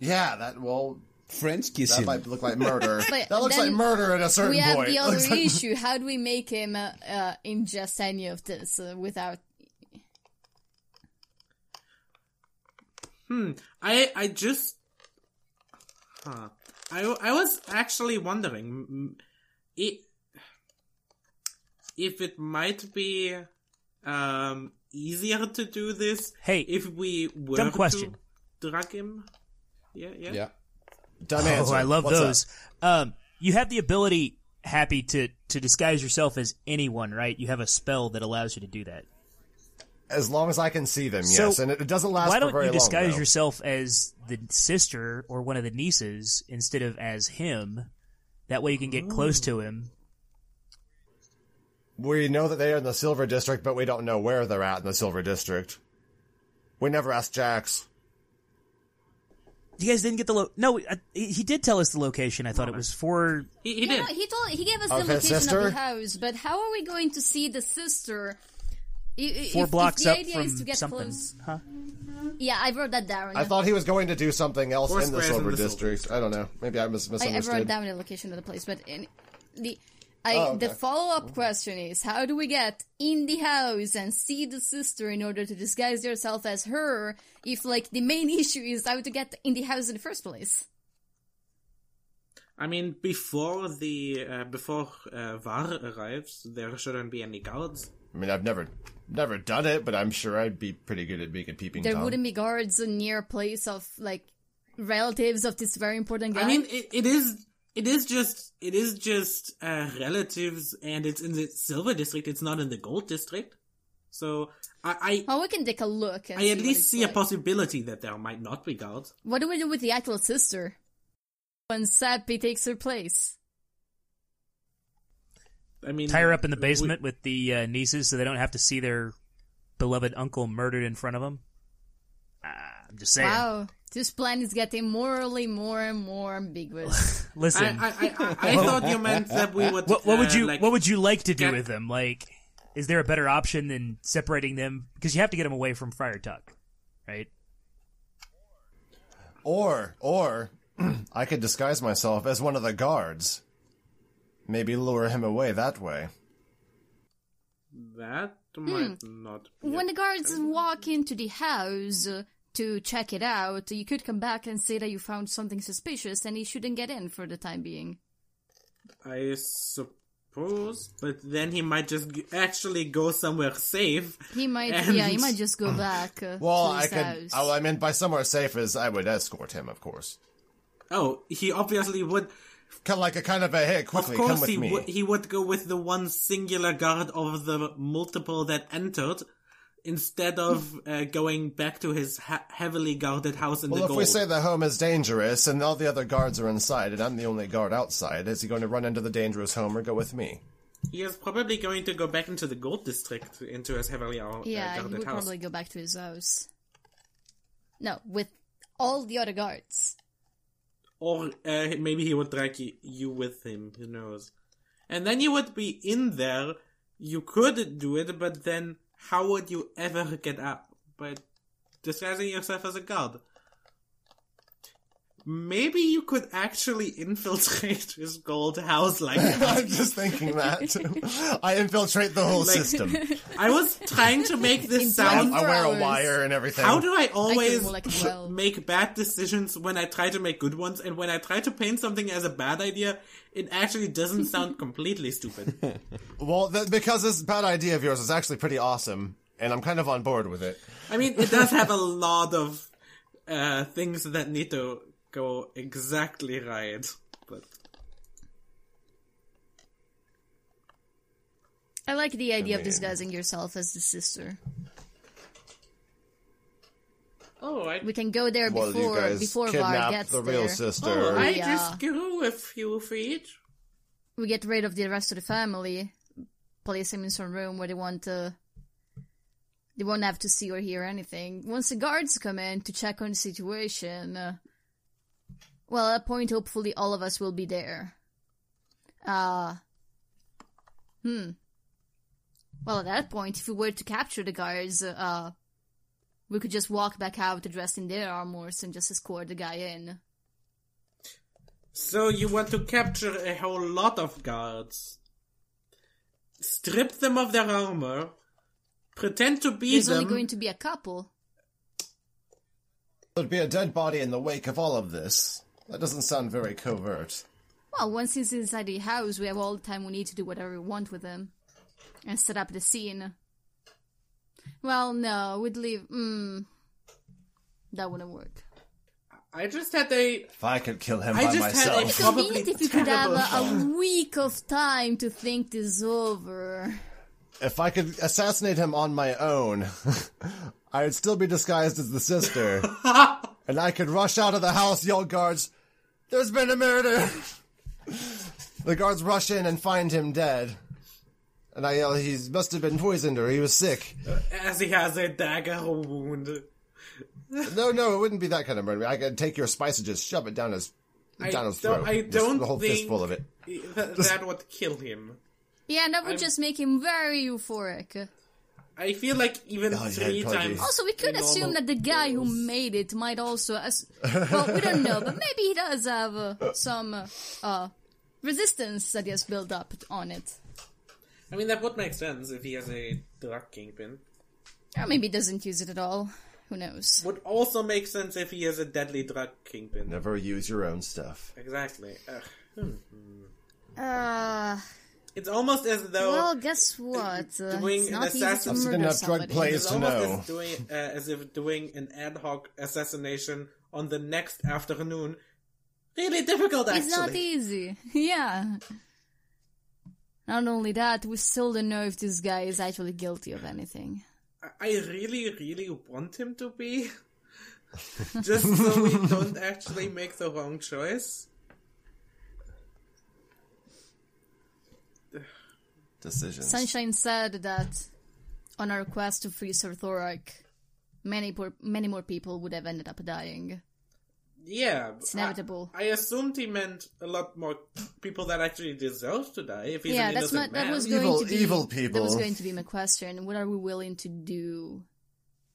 Yeah, that well, French kiss that might look like murder. That looks like murder at a certain we have point. the other like- issue. How do we make him uh, uh, ingest any of this uh, without? I I just. Huh. I I was actually wondering, mm, it if it might be um easier to do this. Hey, if we were dumb question. to drug him. Yeah, yeah. yeah. Dumb Oh. I love What's those. up? Um, you have the ability, Happy, to to disguise yourself as anyone, right? You have a spell that allows you to do that. As long as I can see them, So, yes, and it, it doesn't last Why for don't very you disguise long. yourself as the sister or one of the nieces instead of as him? That way you can get close to him. We know that they are in the Silver District, but we don't know where they're at in the Silver District. We never asked Jax. You guys didn't get the lo- no. Uh, he he did tell us the location. I thought it was for He, he No, did. no, he told he gave us Of the his location sister? of the house, but how are we going to see the sister? I- i- four if, blocks if the up idea from is to get something. close. Huh? Yeah, I wrote that down. I thought he was going to do something else Four in the squares in Silver the Silver District. I don't know. Maybe I mis- I, I wrote misunderstood. down the location of the place, but in, the I Oh, the okay. follow up question is how do we get in the house and see the sister in order to disguise yourself as her if like the main issue is how to get in the house in the first place? I mean, before the uh, before uh, Var arrives, there shouldn't be any guards. I mean, I've never, never done it, but I'm sure I'd be pretty good at making a peeping There tom. wouldn't be guards near place of like relatives of this very important guy. I mean, it, it is it is just it is just uh, relatives, and it's in the silver district. It's not in the gold district. So I I, well, we can take a look. And I at least it's see a possibility that there might not be guards. What do we do with the actual sister? When Sappy takes her place. I mean, Tie her up in the we- basement with the uh, nieces so they don't have to see their beloved uncle murdered in front of them. Ah, I'm just saying. Wow, this plan is getting morally more and more ambiguous. Listen, I, I, I, I thought you meant that we would. what, what would uh, you like, what would you like to do get- with them? Like, is there a better option than separating them? Because you have to get them away from Friar Tuck, right? Or, or, I could disguise myself as one of the guards. Maybe lure him away that way. That might not. Be when the guards walk into the house uh, to check it out, you could come back and say that you found something suspicious and he shouldn't get in for the time being. I suppose, but then he might just g- actually go somewhere safe. He might, And- yeah, he might just go back uh, Well, to I his could. house. Oh, I meant by somewhere safe as I would escort him, of course. Oh, he obviously would. Kind of like a kind of a hey, Of quickly come course, with he me. would. He would go with the one singular guard of the multiple that entered, instead of uh, going back to his ha- heavily guarded house in well, the if gold. we say the home is dangerous and all the other guards are inside and I'm the only guard outside, is he going to run into the dangerous home or go with me? he is probably going to go back into the gold district, into his heavily uh, yeah, he guarded would house. probably go back to his house. No, with all the other guards. Or uh, maybe he would drag you with him, who knows. And then you would be in there, you could do it, but then how would you ever get out? By disguising yourself as a god. Maybe you could actually infiltrate his gold house like that. I'm just thinking that. I infiltrate the whole Like- system. I was trying to make this I, sound I wear a hours. wire and everything. How do I always more like a well. make bad decisions when I try to make good ones, and when I try to paint something as a bad idea, it actually doesn't sound completely stupid. Well, th- because this bad idea of yours is actually pretty awesome, and I'm kind of on board with it. I mean, it does have a lot of uh, things that need to go exactly right, but I like the idea of mean- disguising yourself as the sister. oh, I We can go there Well, before you guys before Var gets the there. real sister. oh, I Yeah. just grew a few feet. we get rid of the rest of the family, place them in some room where they want to. They won't have to see or hear anything. Once the guards come in to check on the situation, uh, well, at that point, hopefully, all of us will be there. Uh, hmm. Well, at that point, if we were to capture the guards, uh, we could just walk back out dressed in their armors and just escort the guy in. So you want to capture a whole lot of guards, strip them of their armor, pretend to be There's them. only going to be a couple. There'd be a dead body in the wake of all of this. That doesn't sound very covert. Well, once he's inside the house, we have all the time we need to do whatever we want with him. And set up the scene. Well, no, we'd leave. Mm, that wouldn't work. I just had a If I could kill him I by just had a- myself. Probably Convenient if you could have a, a week of time to think this over. If I could assassinate him on my own, I would still be disguised as the sister. and I could rush out of the house, yell guards, There's been a murder! the guards rush in and find him dead. And I yell, he must have been poisoned or he was sick. as he has a dagger wound. No, no, it wouldn't be that kind of murder. I could take your spice and just shove it down his, I down his throat. I don't the whole think- fistful of it. That, that would kill him. Yeah, that would just make him very euphoric. I feel like even Oh, yeah, three times. Also, we could assume that the guy who made it might also. As- well, we don't know, but maybe he does have uh, some uh, uh, resistance that he has built up on it. I mean, that would make sense if he has a drug kingpin. Or maybe he doesn't use it at all. Who knows? Would also make sense if he has a deadly drug kingpin. Never use your own stuff. Exactly. Ugh. Uh, It's almost as though well, guess what? Uh, doing it's an not easy to I've murder enough drug somebody. plays it's to almost know. as doing uh, as if doing an ad hoc assassination on the next afternoon. Really difficult, actually. It's not easy. Yeah. Not only that, we still don't know if this guy is actually guilty of anything. I really, really want him to be. Just so we don't actually make the wrong choice. Decisions. Sunshine said that on our quest to free Sartharok, many por- many more people would have ended up dying. Yeah, It's inevitable. I, I assumed he meant a lot more people that actually deserve to die. If he's yeah, an that's innocent not. That man. was Evil- going to be evil That was going to be my question. What are we willing to do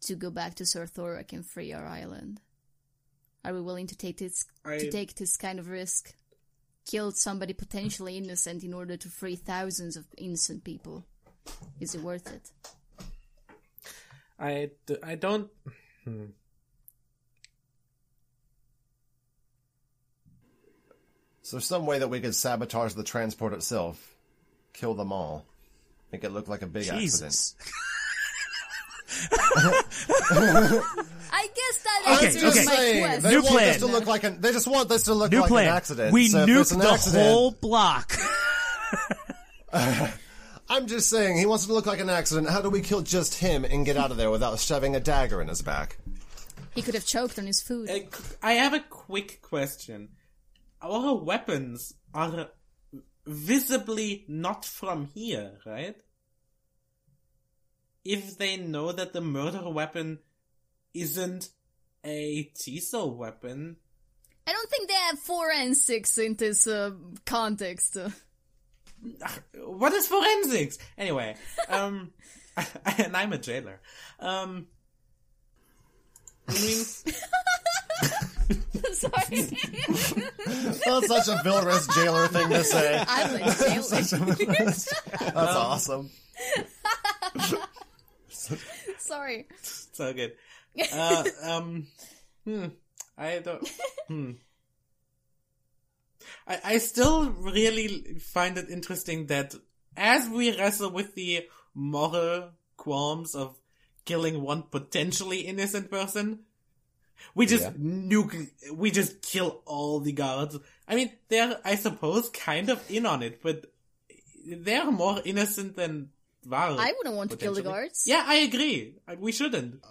to go back to Sartharok and free our island? Are we willing to take this I- to take this kind of risk? Kill somebody potentially innocent in order to free thousands of innocent people. Is it worth it? I, d- I don't. Hmm. So there's some way that we could sabotage the transport itself, kill them all, make it look like a big accident. Jesus. I guess that Okay, answers okay. my saying, question. they New want plan. this to look like an. They just want this to look New like plan. an accident. We so if it's nuke an the accident, whole block. I'm just saying he wants it to look like an accident. How do we kill just him and get out of there without shoving a dagger in his back? He could have choked on his food. I I have a quick question. Our weapons are visibly not from here, right? If they know that the murder weapon isn't a Tiso weapon, I don't think they have forensics in this uh, context. what is forensics? Anyway, um, and I'm a jailer. Um, I mean, Sorry. That's such a villainous jailer thing to say. I'm a jailer. That's awesome. Sorry. So good. Uh, um, hmm, I don't. Hmm. I, I still really find it interesting that as we wrestle with the moral qualms of killing one potentially innocent person, we just Yeah. nuke, we just kill all the guards. I mean, they're, I suppose, kind of in on it, but they're more innocent than Var. I wouldn't want to kill the guards. Yeah, I agree. We shouldn't.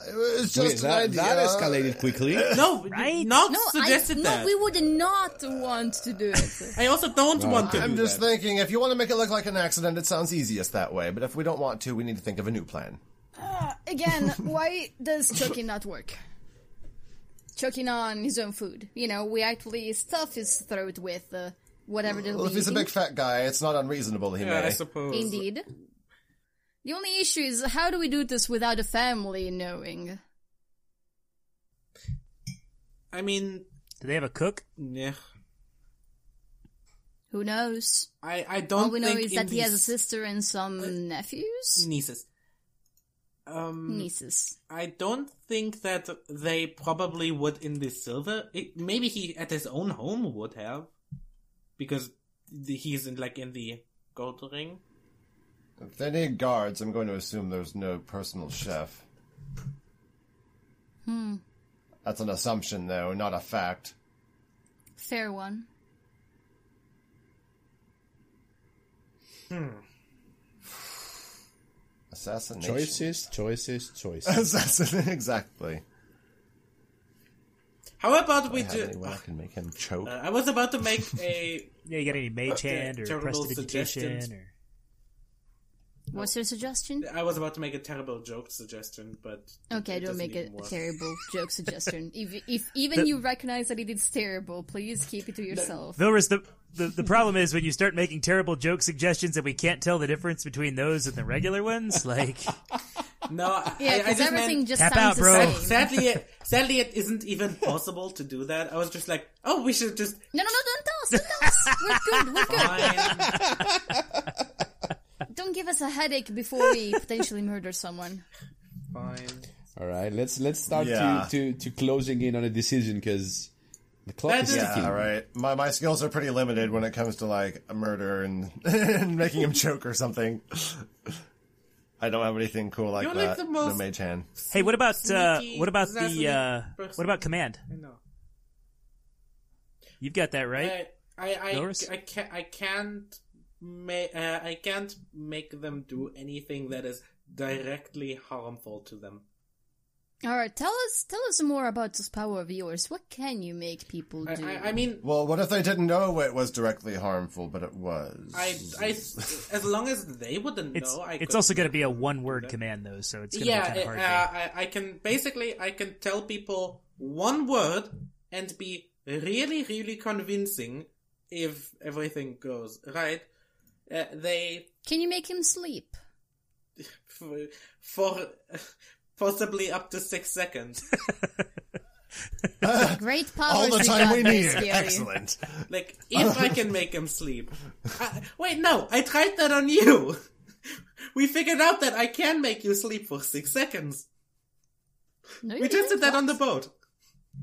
It's Wait, just an that, idea. that escalated quickly. No, Right? not No, I, suggested no, we would not want to do it. I also don't want to I'm do just that. thinking, if you want to make it look like an accident, it sounds easiest that way. But if we don't want to, we need to think of a new plan. Again, why does Chucky not work? Choking on his own food. You know, we actually stuff his throat with uh, whatever the Well, if he's a big fat guy, it's not unreasonable he Yeah, I suppose. Indeed. The only issue is how do we do this without the family knowing? I mean, Do they have a cook? yeah. Who knows? I, I don't All we know is in that he has a sister and some nephews? nieces. Um, Nieces. I don't think that they probably would in the silver. It, maybe he at his own home would have, because the, he's in like in the gold ring. If they need guards, I'm going to assume there's no personal chef. Hmm. That's an assumption, though, not a fact. Fair one. Hmm. Assassination. Choices, choices, choices. Assassin, exactly. How about we Have do? anyone I can make him choke? Uh, I was about to make a Yeah, you got any mage hand or terrible prestidigitation suggestions. or What's your suggestion? I was about to make a terrible joke suggestion, but Okay, it don't make a work. terrible joke suggestion. if, if even The- you recognize that it is terrible, please keep it to yourself. Vilrus, the, the the problem is when you start making terrible joke suggestions and we can't tell the difference between those and the regular ones. Like, No, I, Yeah, I, I because everything meant, just Tap sounds out, the bro. same. sadly, it, sadly, it isn't even possible to do that. I was just like, oh, we should just No, no, no, don't tell us, don't tell us. We're good, we're good. Fine, Don't give us a headache before we potentially murder someone. fine. All right, let's let's start Yeah. to, to to closing in on a decision because the clock That is is- ticking. Yeah, right. My my skills are pretty limited when it comes to like a murder and, and making him choke or something. I don't have anything cool like You're that. like the no mage hand. hey, what about uh, what about the uh, what about command? I know. You've got that right. I, I, I, Doris? I can't, I can't, ma- uh, I can't make them do anything that is directly harmful to them. All right, tell us tell us more about this power of yours. What can you make people do? I, I mean, Well, what if they didn't know it was directly harmful, but it was? I, I, as long as they wouldn't It's know, I it's could also going to be a one word command though, so it's going to yeah, be kind of hard. uh. I, I can basically I can tell people one word and be really really convincing if everything goes right. Uh, they can you make him sleep? for, for possibly up to six seconds. Great powers All the time we need. Scary. Excellent. Like if I can make him sleep. I, wait, no, I tried that on you. We figured out that I can make you sleep for six seconds. No, We just did didn't. that on the boat.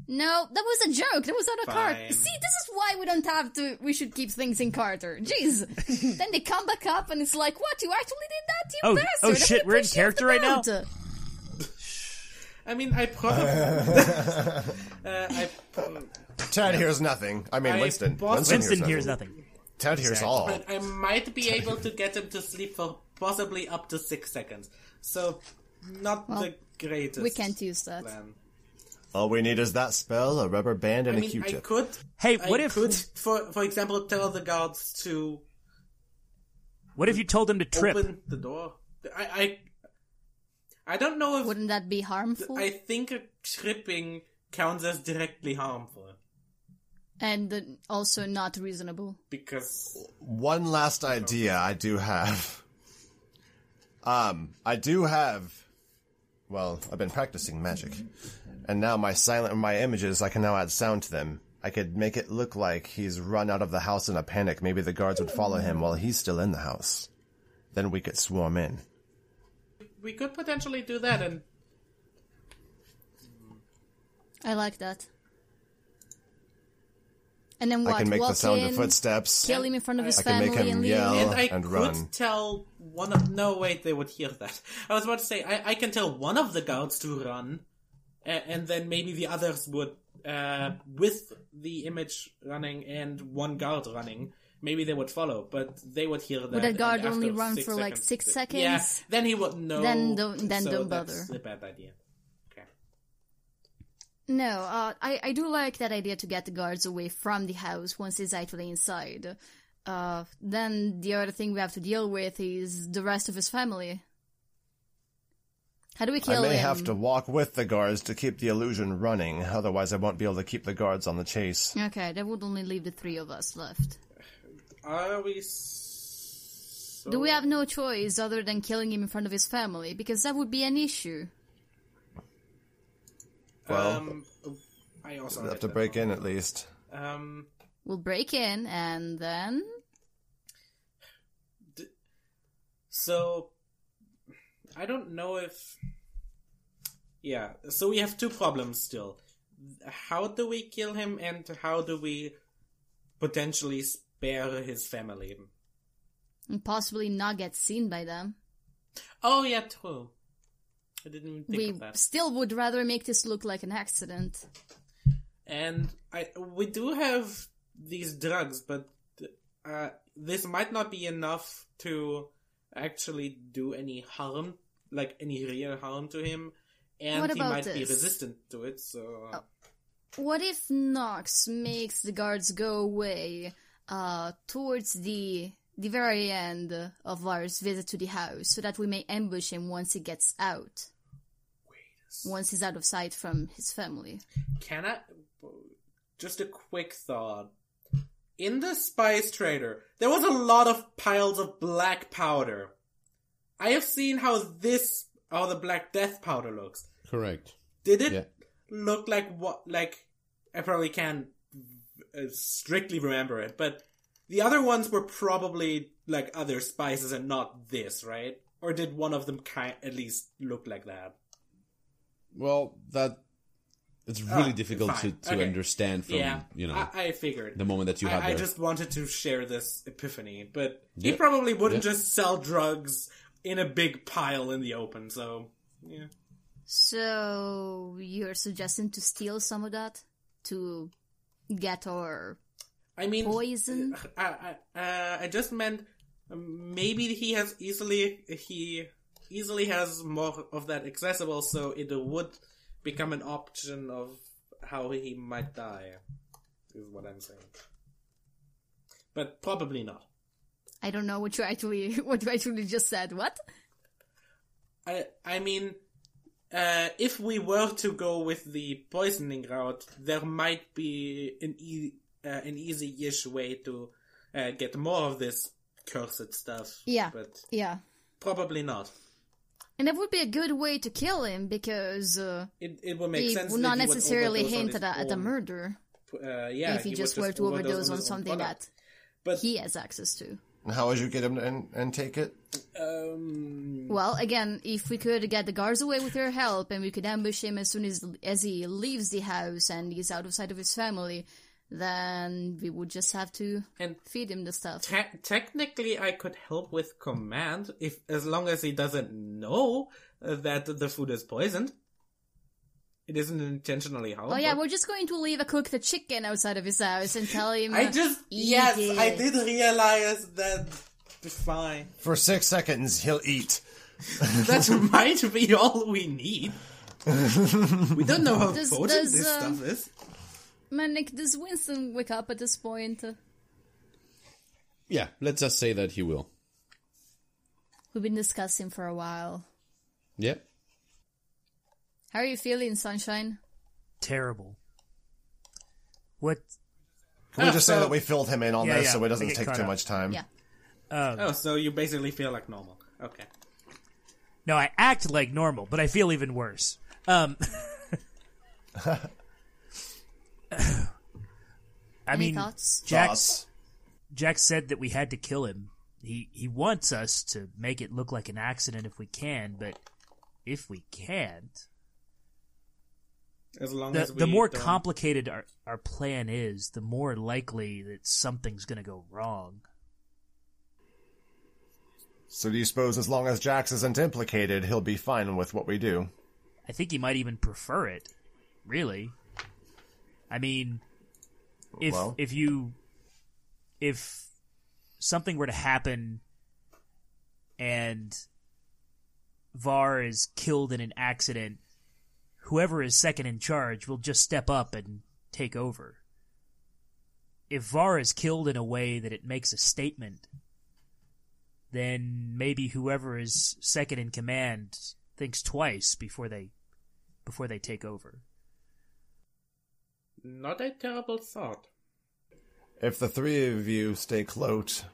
No, that was a joke. That was on a cart. Fine. See, this is why we don't have to. We should keep things in Carter. Jeez. then they come back up and it's like, what? You actually did that, you Oh- bastard! oh, shit, gonna we're in you character right now? I mean, I probably. uh, I, Ted hears nothing. I mean, I Winston. bought- Winston hears hears nothing. nothing. Ted hears all. But I might be able to get him to sleep for possibly up to six seconds. So, not Well, the greatest. We can't use that. Plan. All we need is that spell, a rubber band, and I a mean, I Q-tip. could. Hey, I what if could, for for example, tell the guards to what if you told them to trip? open the door. I I, I don't know if Wouldn't that be harmful? I think a tripping counts as directly harmful and also not reasonable. because One last idea I do have. Um, I do have. Well, I've been practicing magic, and now my silent my images I can now add sound to them. I could make it look like he's run out of the house in a panic. Maybe the guards would follow him while he's still in the house. Then we could swarm in. we could potentially do that and I like that. And then what? I can make Walk the sound in, of footsteps. kill him in front of his I can family, make him and yell. and I and could run. tell one of no wait they would hear that. I was about to say I, I can tell one of the guards to run, and, and then maybe the others would uh, with the image running and one guard running. Maybe they would follow, but they would hear that. Would a and guard only run six for, like, six seconds- six Yeah, seconds? then he would know. Then don't- then so don't that's bother. a bad idea. Okay. No, uh, I, I do like that idea to get the guards away from the house once he's actually inside. Uh, then the other thing we have to deal with is the rest of his family. How do we kill him? I may him? have to walk with the guards to keep the illusion running, otherwise I won't be able to keep the guards on the chase. Okay, that would only leave the three of us left. Are we? So... Do we have no choice other than killing him in front of his family? Because that would be an issue. Well, Um, I also we have to break in at least. Um. We'll break in and then. So, I don't know if. Yeah, so we have two problems still. How do we kill him, and how do we potentially spare his family? and possibly not get seen by them. Oh, yeah, true. I didn't think we of that. still would rather make this look like an accident. And I, we do have these drugs, but uh, this might not be enough to actually do any harm, like any real harm to him. And What he might be resistant to it, so. Oh. What if Knox makes the guards go away uh, towards the the very end of our visit to the house, so that we may ambush him once he gets out, once he's out of sight from his family? Can I? Just a quick thought. In the Spice Trader, there was a lot of piles of black powder. I have seen how this, how the Black Death powder looks. Correct. Did it Yeah. look like what? Like I probably can't uh, strictly remember it, but the other ones were probably like other spices and not this, right? Or did one of them kind at least look like that? Well, that it's really Ah, difficult fine. to, to Okay. understand from yeah, you know I, I figured. the moment that you have I, I just wanted to share this epiphany, but he probably wouldn't Yeah. just sell drugs in a big pile in the open. So yeah, So you're suggesting to steal some of that to get our I mean, poison? I I, uh, I just meant um, maybe he has easily he easily has more of that accessible, so it would become an option of how he might die. Is what I'm saying. But probably not. I don't know what you actually what you actually just said. What? I I mean, uh, if we were to go with the poisoning route, there might be an e- uh, an easy-ish way to uh, get more of this cursed stuff. Yeah. but Yeah. probably not. And that would be a good way to kill him because uh, It it would make he sense. would if not he would necessarily hint at a, at a murder Uh, yeah, if he, would just were to overdose on his own something product. that But he has access to. How would you get him to, and, and take it? um, Well, again, if we could get the guards away with your help and we could ambush him as soon as as he leaves the house and he's out of sight of his family, then we would just have to and feed him the stuff. te- technically, I could help with command if as long as he doesn't know uh, that the food is poisoned. It isn't intentionally harmful. Oh yeah, we're just going to leave a cooked chicken outside of his house and tell him. I just eat yes, it. I did realize that. Fine, For six seconds, he'll eat. that might be all we need. we don't know how Does- potent does, this um, stuff is. Manic, does Winston wake up at this point? Yeah, let's just say that he will. We've been discussing for a while. Yeah. How are you feeling, Sunshine? Terrible. What? Can we Ah, just say that we filled him in on Yeah, this yeah, so it doesn't get take caught too up. much time? Yeah. Oh, so you basically feel like normal. Okay. No, I act like normal, but I feel even worse. Um, I Any mean, thoughts? Jack, Thoughts? Jack said that we had to kill him. He he wants us to make it look like an accident if we can, but if we can't, As long the as we the more don't- complicated our our plan is, the more likely that something's going to go wrong. So do you suppose as long as Jax isn't implicated, he'll be fine with what we do? I think he might even prefer it. Really. I mean, if Well. if you if something were to happen and Var is killed in an accident, whoever is second in charge will just step up and take over. If Var is killed in a way that it makes a statement, then maybe whoever is second in command thinks twice before they before they take over. Not a terrible thought. If the three of you stay cloaked,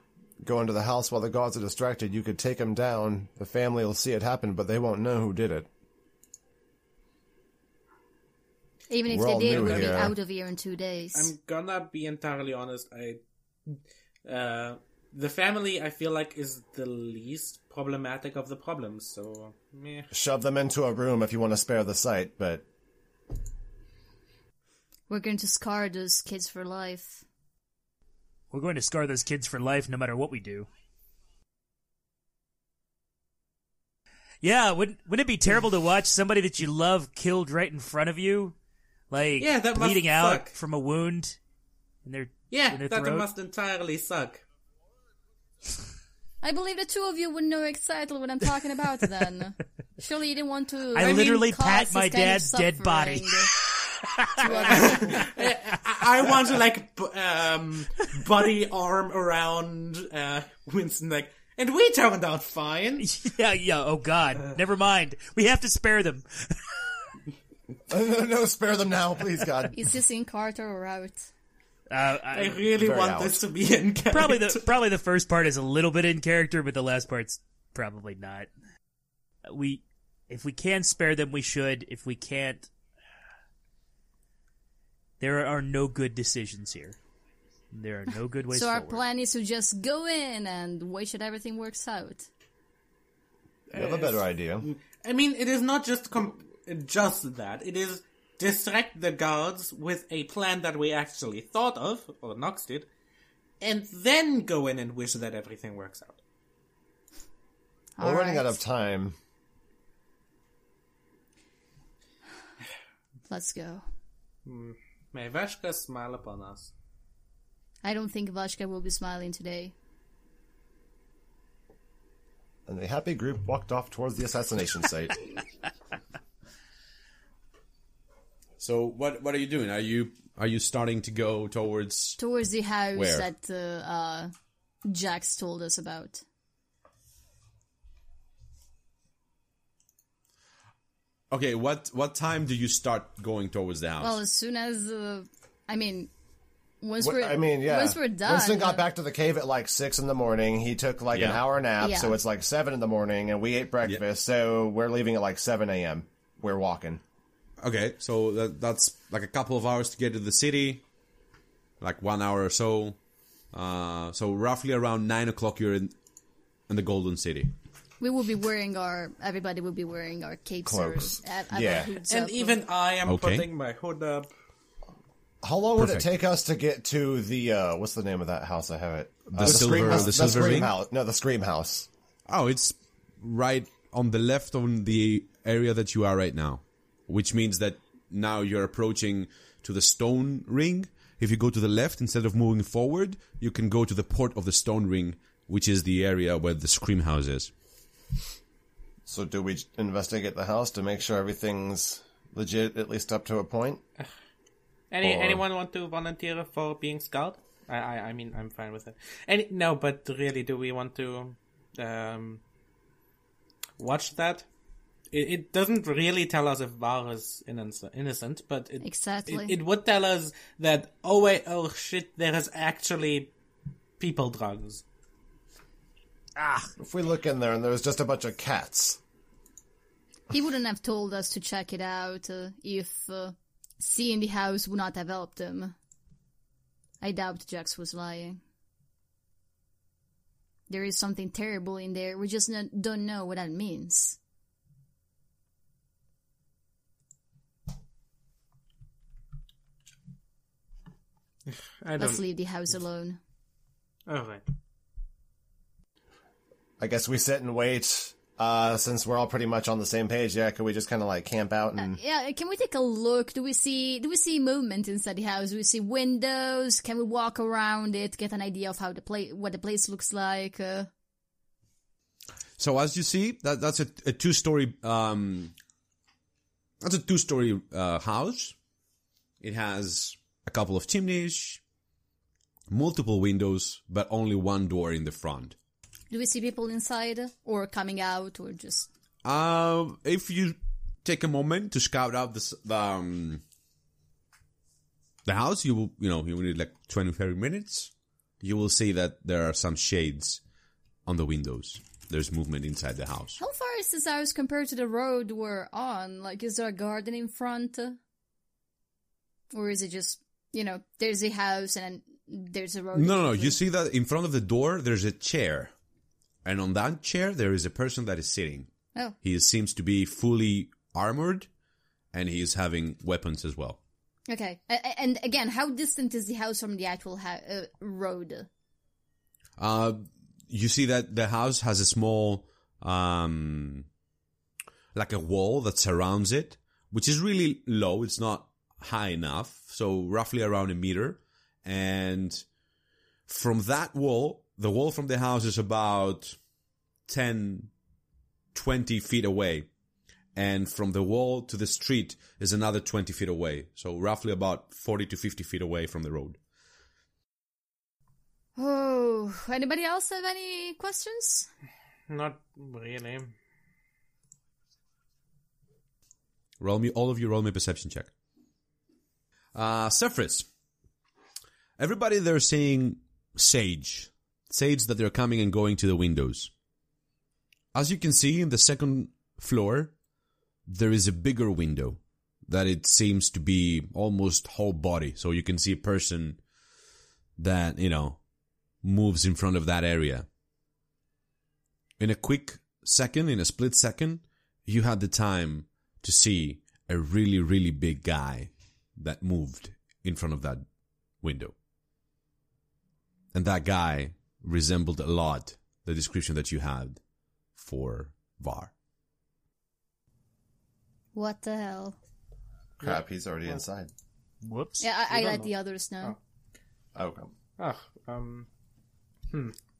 go into the house while the guards are distracted, you could take him down. The family will see it happen, but they won't know who did it. Even if We're they all did, new we'll be out of here in two days. I'm gonna be entirely honest. I, uh, the family I feel like is the least problematic of the problems. So, meh. Shove them into a room if you want to spare the site, but We're going to scar those kids for life. We're going to scar those kids for life no matter what we do. Yeah, wouldn't wouldn't it be terrible to watch somebody that you love killed right in front of you? Like Yeah, that must bleeding out suck. from a wound in their Yeah, in their that throat? must entirely suck. I believe the two of you would know exactly what I'm talking about then. Surely you didn't want to. I mean, literally cause pat my dad's dead body. to other- I, I want to like b- um, buddy arm around uh, Winston, like, and we turned out fine. Yeah, yeah, oh god. Never mind. We have to spare them. no, no, spare them now, please, God. Is this in Carter or out? Uh, I I, really want out. this to be in character. probably the probably the first part is a little bit in character, but the last part's probably not. We if we can spare them, we should. If we can't, there are no good decisions here. There are no good ways to So our forward. plan is to just go in and wait till everything works out. You have a better idea. I mean, it is not just com- just that. It is distract the guards with a plan that we actually thought of, or Knox did, and then go in and wish that everything works out. We're running out of time. Let's go. Hmm. May Vashka smile upon us. I don't think Vashka will be smiling today. And the happy group walked off towards the assassination site. So what what are you doing? Are you are you starting to go towards? Towards the house Where? that uh, uh, Jax told us about. Okay, what what time do you start going towards the house? Well, as soon as uh, I mean, once What- we're I mean, yeah. once we're done, Winston got back to the cave at like six in the morning. He took like an Yeah. hour nap, Yeah. so it's like seven in the morning, and we ate breakfast. So we're leaving at like seven a.m. We're walking. okay, so that, that's like a couple of hours to get to the city, like one hour or so. Uh, so roughly around nine o'clock, you're in in the Golden City. We will be wearing our everybody will be wearing our capes Cloaks. or have, have Yeah. hoods And up. even I am Okay. putting my hood up. How long would it take us to get to the uh what's the name of that house? I have it. The Uh, silver- Scream house. the silver Scream ring? house. No, the Scream house. Oh, it's right on the left on the area that you are right now, which means that now you're approaching to the stone ring. If you go to the left instead of moving forward, you can go to the port of the stone ring, which is the area where the scream house is. So do we investigate the house to make sure everything's legit, at least up to a point? Any Or- anyone want to volunteer for being scout? I I, I mean I'm fine with it. Any no, but really, do we want to um, watch that? It, it doesn't really tell us if Var is innocent, innocent but it, Exactly. it, it would tell us that oh wait oh shit there is actually people drugs. If we look in there and there's just a bunch of cats, he wouldn't have told us to check it out uh, if uh, seeing the house would not have helped him. I doubt Jax was lying. There is something terrible in there. We just n- don't know what that means. I Let's leave the house alone. All right. I guess we sit and wait. Uh, since we're all pretty much on the same page, yeah, could we just kind of like camp out and Yeah, can we take a look? Do we see do we see movement inside the house? Do we see windows? Can we walk around it, get an idea of how the place what the place looks like? Uh, So as you see, that that's a, a two story um that's a two story uh, house. It has a couple of chimneys, multiple windows, but only one door in the front. Do we see people inside or coming out or just Uh, if you take a moment to scout out this, the um, the house, you will you know you will need like 20, 30 minutes. You will see that there are some shades on the windows. There's movement inside the house. How far is this house compared to the road we're on? Like, is there a garden in front? Or is it just, you know, there's a house and there's a road? No, no, no. You see that in front of the door, there's a chair. And on that chair, there is a person that is sitting. Oh, He seems to be fully armored, and he is having weapons as well. okay. And again, how distant is the house from the actual ha- uh, road? Uh, you see that the house has a small, um, like a wall that surrounds it, which is really low. It's not high enough. So roughly around a meter. And from that wall, the wall from the house is about 10, 20 feet away. And from the wall to the street is another 20 feet away. So roughly about 40 to 50 feet away from the road. Oh, anybody else have any questions? Not really. Roll me, all of you roll me a perception check. Uh, Zephyrus. Everybody they're seeing sage. Sage that they're coming and going to the windows. As you can see in the second floor, there is a bigger window that it seems to be almost whole body. So you can see a person that, you know, moves in front of that area. In a quick second, in a split second, you had the time to see a really, really big guy that moved in front of that window. And that guy resembled a lot the description that you had for Var. What the hell? crap? He's already inside. Whoops. Yeah, I, I let know. the others know. Okay. Ah, um,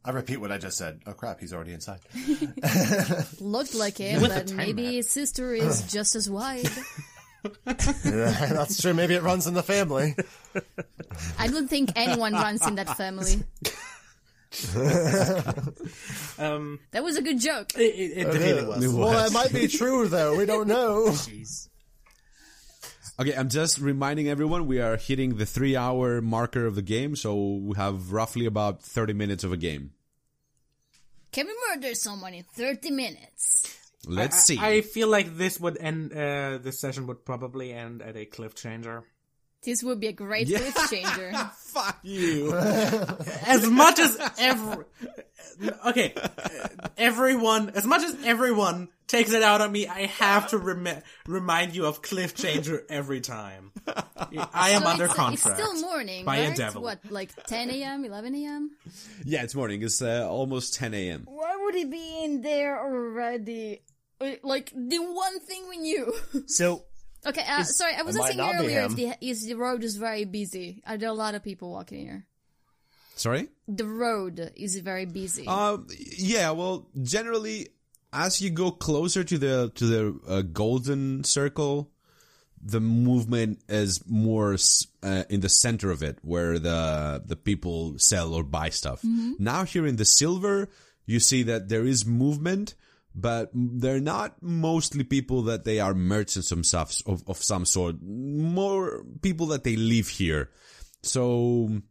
I repeat what I just said. Oh crap, he's already inside. Looked like it, With but maybe map. his sister is just as wide. That's true. Maybe it runs in the family. I don't think anyone runs in that family. Um, That was a good joke. it, it, it really was. Well, that might be true though. We don't know. Jeez. Okay, I'm just reminding everyone we are hitting the three hour marker of the game, so we have roughly about 30 minutes of a game. Can we murder someone in 30 minutes? Let's see. I feel like this would end. Uh, this session would probably end at a cliff changer. This would be a great cliff changer. Fuck you. As much as every, okay, uh, everyone, as much as everyone takes it out on me, I have to remi- remind you of cliff changer every time. I am So under it's, contract. It's still morning, by a right? devil. What, like 10 a.m., 11 a.m.? yeah, it's morning. It's uh, almost 10 a.m. Why would he be in there already? Uh, Like, the one thing we knew. So okay, uh, sorry, I was asking earlier if the, if the road is very busy. Are there a lot of people walking here? Sorry? The road is very busy. Um, yeah, well, generally, as you go closer to the to the uh, golden circle, the movement is more uh, in the center of it, where the the people sell or buy stuff. Now here in the silver, you see that there is movement, but they're not mostly people that they are merchants of stuff of, of some sort. More people that they live here. So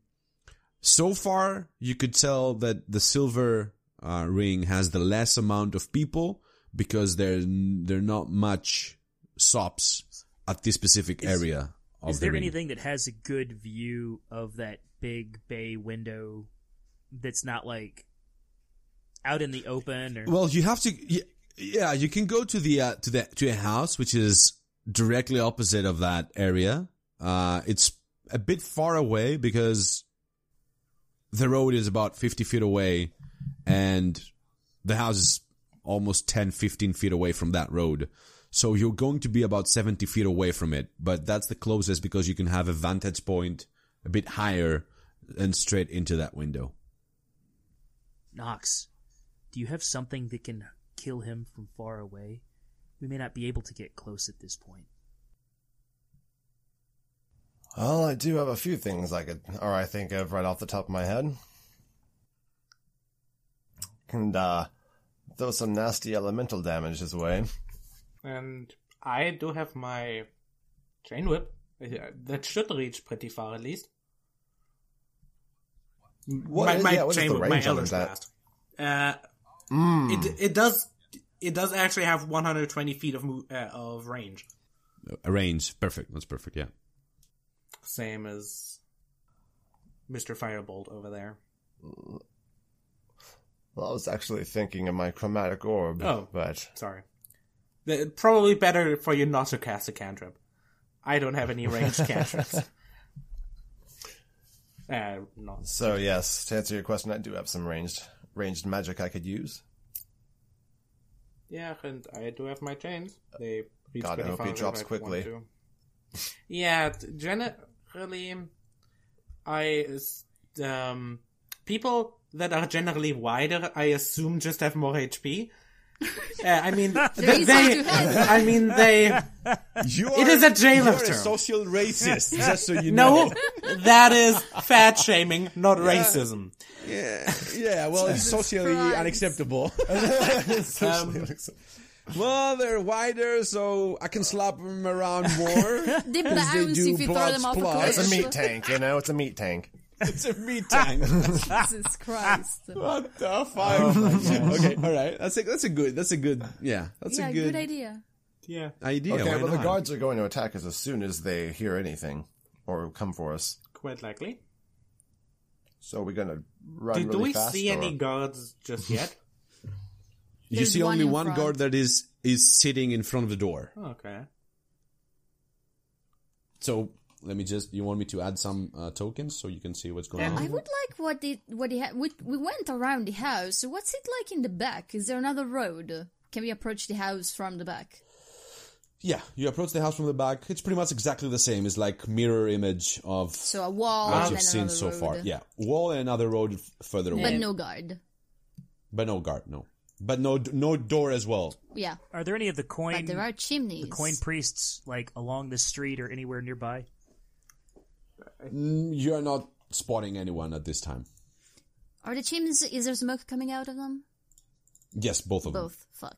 so far, you could tell that the silver uh, ring has the less amount of people because there there are not much shops at this specific area of is the there ring. anything that has a good view of that big bay window that's not like out in the open or Well, you have to. Yeah, you can go to the uh, to the to a house which is directly opposite of that area. Uh, it's a bit far away because the road is about 50 feet away and the house is almost 10, 15 feet away from that road. So you're going to be about 70 feet away from it, but that's the closest because you can have a vantage point a bit higher and straight into that window. Knox, do you have something that can kill him from far away? We may not be able to get close at this point. Well, I do have a few things I could, or I think of right off the top of my head. And, uh, throw some nasty elemental damage his way. And I do have my chain whip. That should reach pretty far at least. What my is- my yeah, what is chain the whip, my range on that? Blast. Uh, Mm. it it does it does actually have 120 feet of uh, of range, A range, perfect. That's perfect. Yeah. same as Mister Firebolt over there. Well, I was actually thinking of my chromatic orb, Oh. but Sorry, probably better for you not to cast a cantrip. I don't have any ranged cantrips. Uh, no. so yes, to answer your question, I do have some ranged ranged magic I could use. Yeah, and I do have my chains. They reach God, I hope he drops quickly. Yeah, generally, I um people that are generally wider, I assume just have more HP. Uh, I mean, They're they, easy they- to hit. I mean, they. You're, It is a jailer you're a social racist, just so you know. No, that is fat shaming, not racism. Yeah, yeah. Well, it's socially Christ. unacceptable. Um, well, they're wider, so I can slap them around more. They they bounce do if you throw them off a cliff. It's a meat tank, you know. It's a meat tank. It's a meat tank. Jesus Christ. what the fuck? Oh okay, all right. That's a that's a good. That's a good. Yeah, that's yeah, a good, good, idea. yeah, idea. Okay, why well, the guards are going to attack us as soon as they hear anything or come for us. quite likely. So we're gonna run Do, do we fast. see or- any guards just yet? You There's see one only one front. guard that is is sitting in front of the door. Oh, okay. So let me just. You want me to add some uh, tokens so you can see what's going Yeah. on? I would like what it what it ha- we, we went around the house. What's it like in the back? Is there another road? Can we approach the house from the back? Yeah, you approach the house from the back. It's pretty much exactly the same. It's like mirror image of So a wall what and you've seen another so road. far. Yeah, wall and another road f- further away, But no guard. but no guard. No. but no no door as well. Yeah, Are there any of the coin but there are chimneys. The coin priests like along the street or anywhere nearby? Mm, You're not spotting anyone at this time. Are the chimneys? Is there smoke coming out of them? Yes, both of them. Both. Fuck.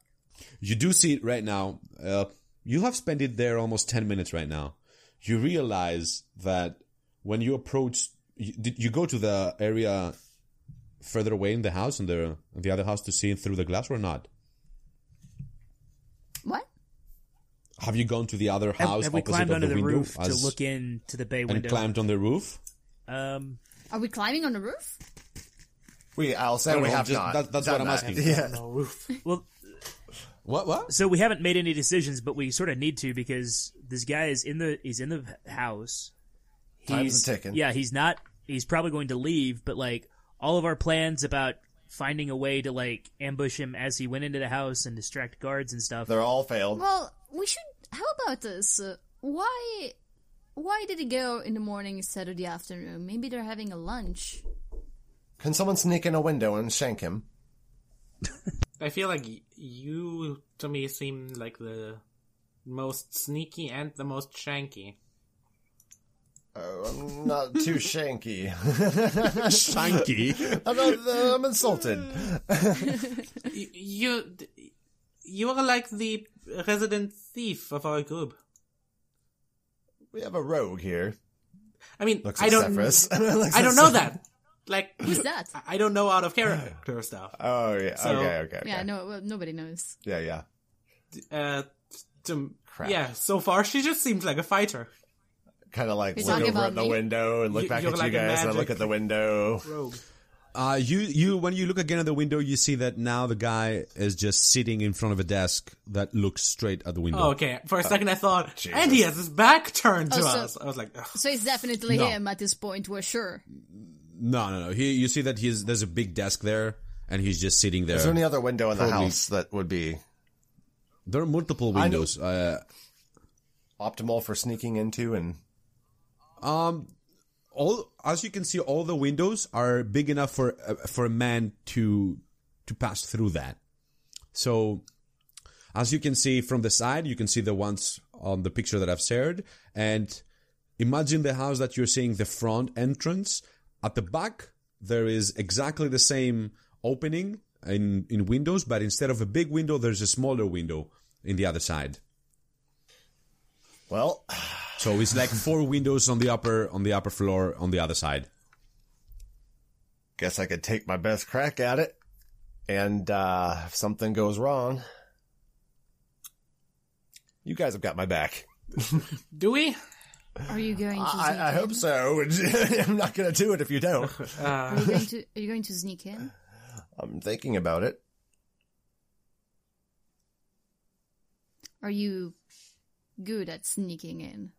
You do see it right now. Uh, you have spent it there almost 10 minutes right now. You realize that when you approach, you, did you go to the area further away in the house, in the, in the other house to see it through the glass or not? What? Have you gone to the other house have we opposite climbed of under the the, window roof as- to look into the bay window? and climbed on the roof? Um, Are we climbing on the roof? We, I'll say No, we have just- not. that- that's done what I'm that. asking. Yeah. No roof. well, What? What? so we haven't made any decisions, but we sort of need to because this guy is in the he's in the house. Time's He's a-ticking. Yeah, he's not. He's probably going to leave, but like all of our plans about finding a way to like ambush him as he went into the house and distract guards and stuff. They're all failed. Well, we should. How about this? Uh, why? Why did he go in the morning instead of the afternoon? Maybe they're having a lunch. Can someone sneak in a window and shank him? I feel like you, to me, seem like the most sneaky and the most shanky. Oh, I'm not too shanky. Shanky. I'm, not, uh, I'm insulted. Y- You, you are like the resident thief of our group. We have a rogue here. I mean, Looks I don't, Zephyrus. Looks I don't know Zephyrus. that. Like, Who's that? I- I don't know out of character stuff. Oh yeah. So- okay. Okay. Okay. Yeah, no, well, nobody knows. Yeah. Yeah. Uh, to, Crap. yeah, so far she just seems like a fighter. Kind of like You're look over at the me? window and look You- back at like you guys and I look at the window. Rogue. Uh, you, you, when you look again at the window, you see that now the guy is just sitting in front of a desk that looks straight at the window. Oh, okay. For a second I thought, Jesus. and he has his back turned to Oh, so- us. I was like, Ugh. So it's definitely No. him at this point. We're sure. No, no, no. He, you see that he's there's a big desk there, and he's just sitting there. Is there any other window in the house that would be there are multiple windows. Uh, optimal for sneaking into? And um, all as you can see, all the windows are big enough for uh, for a man to to pass through that. So, as you can see from the side, you can see the ones on the picture that I've shared, and imagine the house that you're seeing the front entrance. At the back, there is exactly the same opening in in windows, but instead of a big window, there's a smaller window in the other side. well, So it's like four windows on the upper on the upper floor on the other side. guess I could take my best crack at it. And uh, if something goes wrong, you guys have got my back. do we? Are you going to? sneak I, I in? hope so. I'm not going to do it if you don't. Are you going to? Are you going to sneak in? I'm thinking about it. Are you good at sneaking in?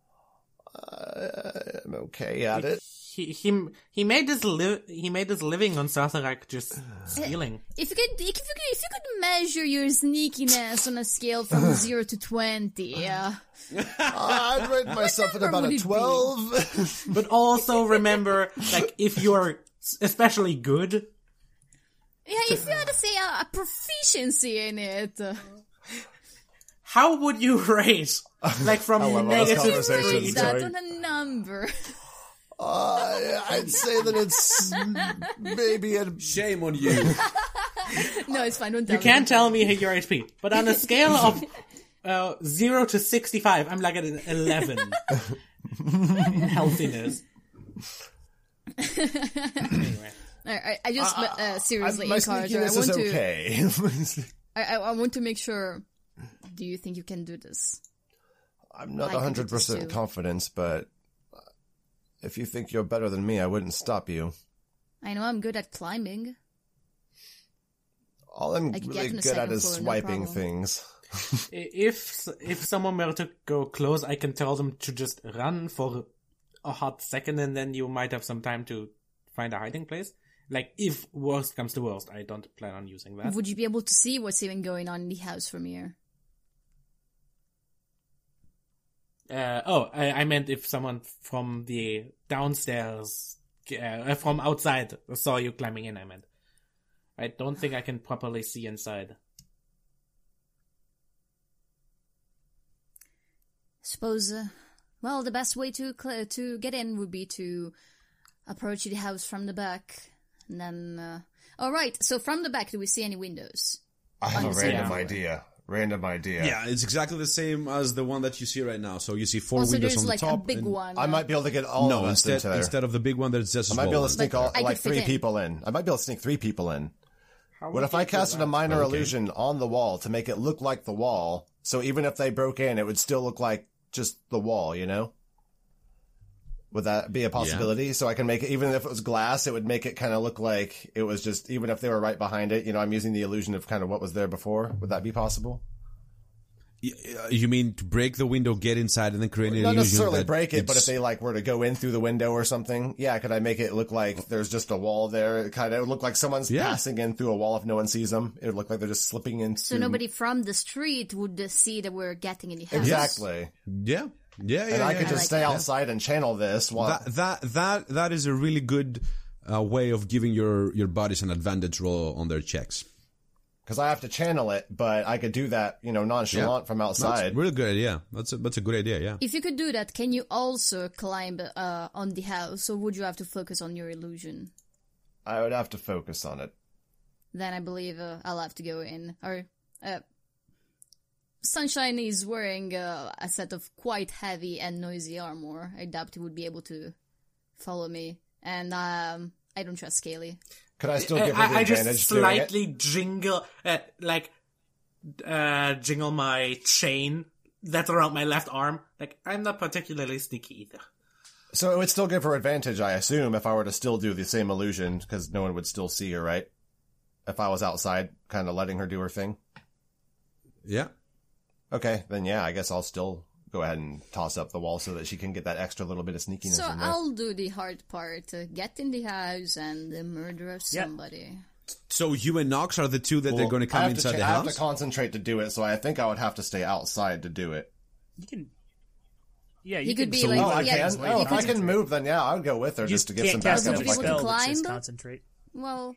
I'm okay at it. He he he made his li- he made his living on Sartharok just stealing. If you could, if you could, if you could measure your sneakiness on a scale from zero to twenty, uh, I'd rate myself at about a 12. But also remember, like if you're especially good, yeah, if you had to say a, a proficiency in it, uh, how would you rate? Like from love negative three to that on a number. Uh, I'd say that it's maybe a Shame on you. no, it's fine. Don't tell You can't tell me your HP, but on a scale of uh, zero to sixty-five, I'm like at an eleven in healthiness. anyway, I, I, I just uh, seriously, my encourage her. I want is to. okay. I, I, I want to make sure. Do you think you can do this? I'm not I can do this 100% too. confident, but if you think you're better than me, I wouldn't stop you. I know I'm good at climbing. All I'm I could get really good at is floor, no swiping problem. things. if if someone were to go close, I can tell them to just run for a hot second, and then you might have some time to find a hiding place. Like if worst comes to worst, I don't plan on using that. Would you be able to see what's even going on in the house from here? Uh, oh, I, I meant if someone from the downstairs, uh, from outside saw you climbing in, I meant. I don't think I can properly see inside. Suppose, uh, well, the best way to cl- to get in would be to approach the house from the back, and then. Uh... All right. So from the back, do we see any windows? I have a random idea. Random idea. Yeah, it's exactly the same as the one that you see right now. So you see four oh, Also, windows there's on the like top. a big one. I might be able to get all no, of us instead into there. instead of the big one, there's just I might be able to sneak all, like three in. people in. I might be able to sneak three people in. How What if I casted a minor Okay. illusion on the wall to make it look like the wall? So even if they broke in, it would still look like just the wall, you know? Would that be a possibility? So I can make it, even if it was glass, it would make it kind of look like it was just, even if they were right behind it, you know, I'm using the illusion of kind of what was there before. Would that be possible? Uh, You mean to break the window, get inside, and then create an Not illusion necessarily that break it, but if they like were to go in through the window or something, yeah, could I make it look like there's just a wall there? It kind of would look like someone's Yeah. passing in through a wall if no one sees them. It would look like they're just slipping in. So nobody from the street would uh, see that we're getting in the house. Exactly. yeah, yeah, yeah, And I yeah, could I just like stay that. outside and channel this while. that that that that is a really good uh, way of giving your your bodies an advantage roll on their checks. Because I have to channel it, but I could do that, you know, nonchalant from That's outside. a really good idea. That's a that's a good idea. Yeah. If you could do that, can you also climb uh, on the house, or would you have to focus on your illusion? I would have to focus on it. Then I believe uh, I'll have to go in. Or uh, Sunshine is wearing uh, a set of quite heavy and noisy armor. I doubt he would be able to follow me, and um, I don't trust Scaly. Could I still I, give her the I- I advantage just doing it? slightly jingle, uh, like, uh, jingle my chain that's around my left arm. Like, I'm not particularly sneaky either. So it would still give her advantage, I assume, if I were to still do the same illusion, because no one would still see her, right? If I was outside, kind of letting her do her thing. Yeah. Okay, then yeah, I guess I'll still go ahead and toss up the wall so that she can get that extra little bit of sneakiness So in there. I'll do the hard part: uh, get in the house and the murder of somebody. So you and Knox are the two that they're going to come have inside cha- the I have to concentrate to do it, so I think I would have to stay outside to do it. You can. Yeah, He you could can be so like- Oh, I yeah, can. Oh, if I can move, then yeah, I would go with her You just to get some can't cast backup. Would be I able can. to climb? concentrate. Well,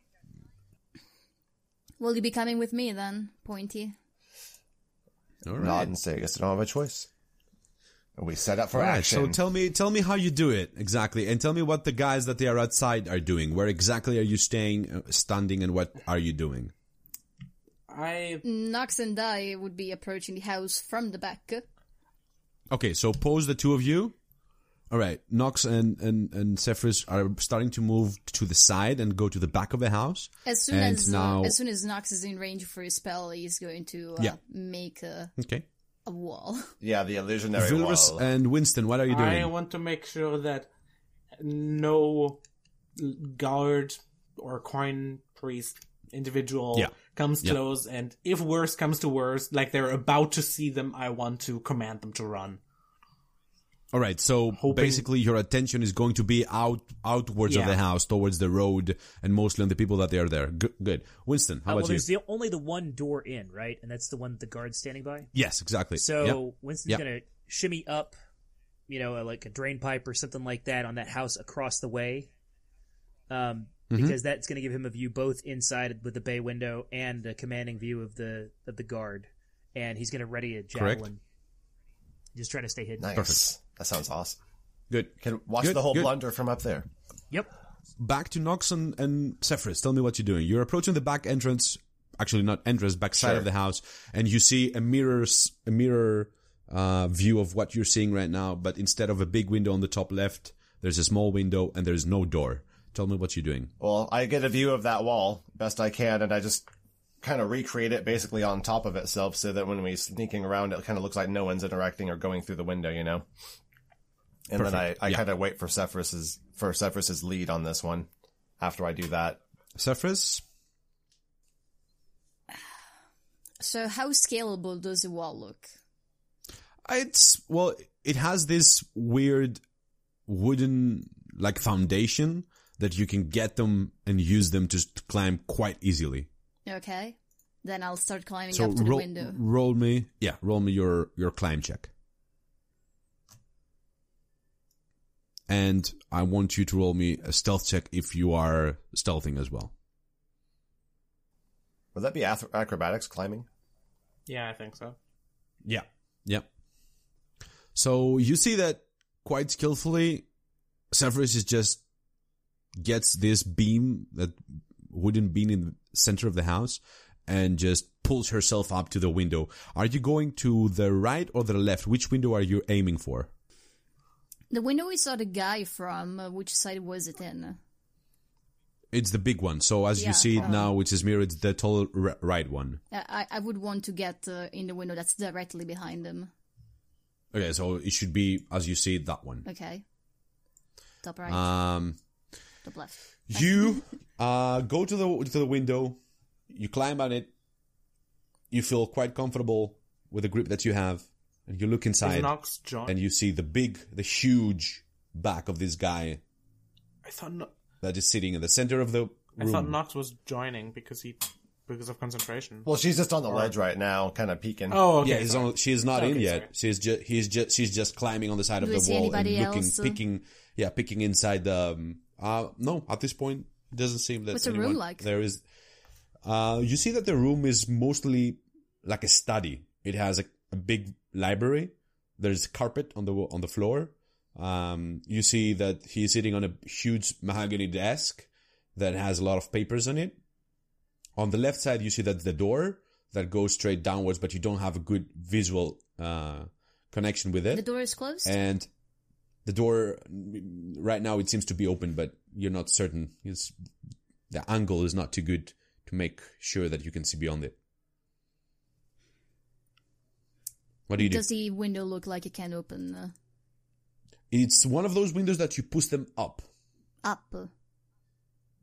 will you be coming with me then, Pointy? All Nod right. and say, I guess I don't have a choice. And we set up for All right. action. So tell me, tell me how you do it exactly, and tell me what the guys that they are outside are doing. Where exactly are you staying, uh, standing, and what are you doing? I, Knox and I would be approaching the house from the back. Okay, so pose the two of you. All right, Knox and and and Zephyrus are starting to move to the side and go to the back of the house. As soon And as now- uh, as soon as Knox is in range for his spell, he's going to uh, Yeah. make a, Okay, a wall. yeah, the illusionary Vilrus wall. and Winston, what are you doing? I want to make sure that no guard or coin priest individual Yeah. comes Yeah. close, and if worse comes to worse, like they're about to see them, I want to command them to run. All right, so Hoping- basically your attention is going to be out outwards of the house, towards the road, and mostly on the people that they are there. Good. good. Winston, how Uh, well, about you? there's the, only the one door in, right? And that's the one with the guard's standing by. Yes, exactly. So Yeah. Winston's Yeah. gonna shimmy up, you know, like a drain pipe or something like that on that house across the way, um, Mm-hmm. because that's gonna give him a view both inside with the bay window and a commanding view of the of the guard, and he's gonna ready a Correct. javelin. Just try to stay hidden. nice. That sounds awesome. good. Can watch Good, the whole good. blunder from up there. Yep. Back to Knox and, and Zephyrus. Tell me what you're doing. You're approaching the back entrance, actually not entrance, back side Sure. of the house, and you see a mirrors a mirror uh, view of what you're seeing right now. But instead of a big window on the top left, there's a small window and there's no door. Tell me what you're doing. Well, I get a view of that wall best I can, and I just kind of recreate it basically on top of itself, so that when we're sneaking around, it kind of looks like no one's interacting or going through the window, you know. And then I, I Yeah. kind of wait for Zephyrus's for Zephyrus's lead on this one. After I do that, Zephyrus, So how scalable does the wall look? it's well, it has this weird wooden like foundation that you can get them and use them to to climb quite easily. Okay, then I'll start climbing So up to the roll, window. roll me, yeah, roll me your your climb check. And I want you to roll me a stealth check if you are stealthing as well. Would that be ath- acrobatics climbing? Yeah, I think so. Yeah. Yeah. So you see that quite skillfully, Zephyrus is just gets this beam, that wooden beam in the center of the house, and just pulls herself up to the window. Are you going to the right or the left? Which window are you aiming for? The window we saw the guy from, uh, which side was it in? It's the big one. So as Yeah, you see it um, now, which is mirrored, the tall r- right one. I, I would want to get uh, in the window that's directly behind him. Okay, so it should be as you see it, that one. Okay. Top right, Um, top left. You uh, go to the to the window. You climb on it. You feel quite comfortable with the grip that you have, and you look Is inside, Knox and you see the big, the huge back of this guy I thought no- that is sitting in the center of the room. I thought room. Knox was joining because he because of concentration. Well, she's just on the ledge right now, kind of peeking. oh, okay. yeah, he's on, she is not in Okay, yet. sorry. She's just he's just she's just climbing on the side Do of the wall and looking, else? picking, yeah, picking inside the. Um, uh, no, at this point, it doesn't seem that. What's the room like? There is. Uh, you see that the room is mostly like a study. It has a, a big library. There's carpet on the on the floor. Um, you see that he's sitting on a huge mahogany desk that has a lot of papers on it. On the left side, you see that the door that goes straight downwards, but you don't have a good visual uh, connection with it. The door is closed? And the door, right now, it seems to be open, but you're not certain. It's, the angle is not too good to make sure that you can see beyond it. What do you do? Does the window look like it can open uh, It's one of those windows that you push them up. up?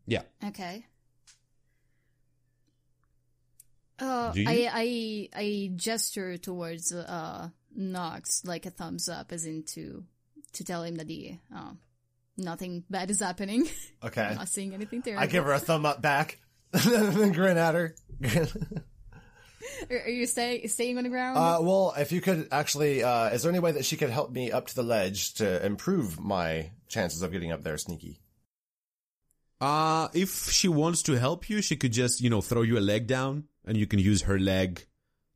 Yeah. Okay. Uh, I, I I gesture towards uh Knox like a thumbs up, as in to to tell him that the uh, nothing bad is happening. Okay. I'm not seeing anything terrible. I give her a thumb up back, and grin at her. Are, are you stay, staying on the ground? Uh, well, if you could actually, uh, is there any way that she could help me up to the ledge to improve my chances of getting up there sneaky? Uh, if she wants to help you, she could just, you know, throw you a leg down and you can use her leg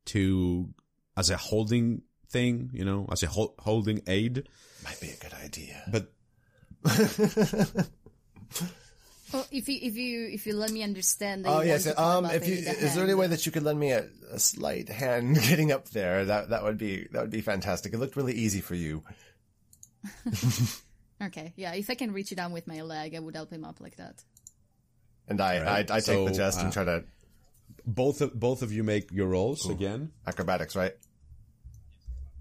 to, as a holding thing, you know, as a hol- holding aid. Might be a good idea. But oh, if you if you if you let me understand that Oh yes. want to Um, if you, need a is there any way that you could lend me a, a slight hand getting up there? That that would be that would be fantastic. It looked really easy for you. Okay, yeah. If I can reach it down with my leg, I would help him up like that. And I Alright, I, I take the so, chest uh, and try to both of, both of you make your rolls again. acrobatics, right?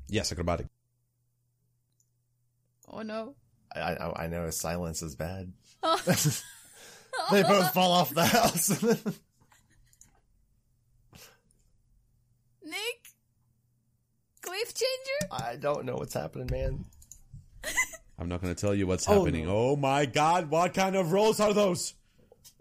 Yes, acrobatic. Oh no! I I, I know silence is bad. they both fall off the house. Nick, cliff changer. I don't know what's happening, man. I'm not going to tell you what's oh, happening. Oh my god, what kind of rolls are those?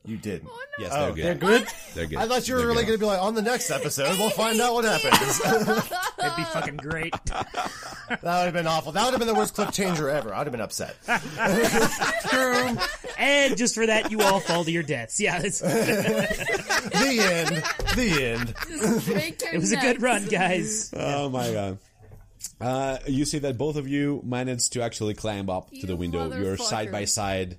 You didn't. Oh no! Yes, Oh, they're good. they're good. They're good. I thought you were They're really good. going to be like on the next episode. We'll find out what happens. It'd be fucking great. that would have been awful. That would have been the worst clip changer ever. I'd have been upset. and just for that, you all fall to your deaths. Yeah, it's, it The end. The end. Break your was a good necks. run, guys. Oh my god. Uh, you see that both of you managed to actually climb up to You the window. You're side by motherfucker. side.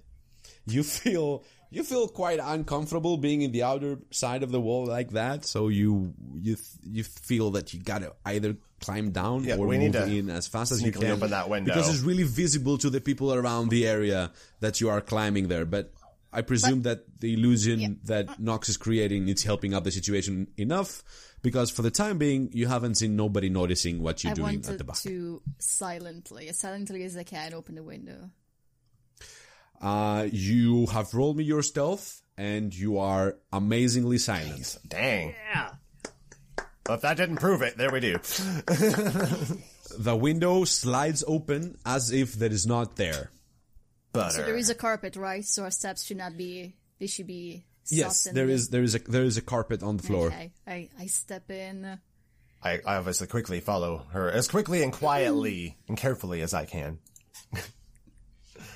You feel you feel quite uncomfortable being in the outer side of the wall like that. So you you you feel that you gotta either climb down Yeah, or we move need to in as fast as you can. open that window. because it's really visible to the people around the area that you are climbing there. But I presume that the illusion that Knox is creating is helping out the situation enough because for the time being you haven't seen nobody noticing what you're I doing at the back. to silently, as silently as I can, open the window. Uh, you have rolled me your stealth and you are amazingly silent. Dang. Yeah. Well, if that didn't prove it, there we do. The window slides open as if that is not there. Butter. So there is a carpet, right? So our steps should not be. They should be. Yes, soft and there good. is there is a there is a carpet on the floor. Okay, I I step in. I, I obviously quickly follow her as quickly and quietly and carefully as I can.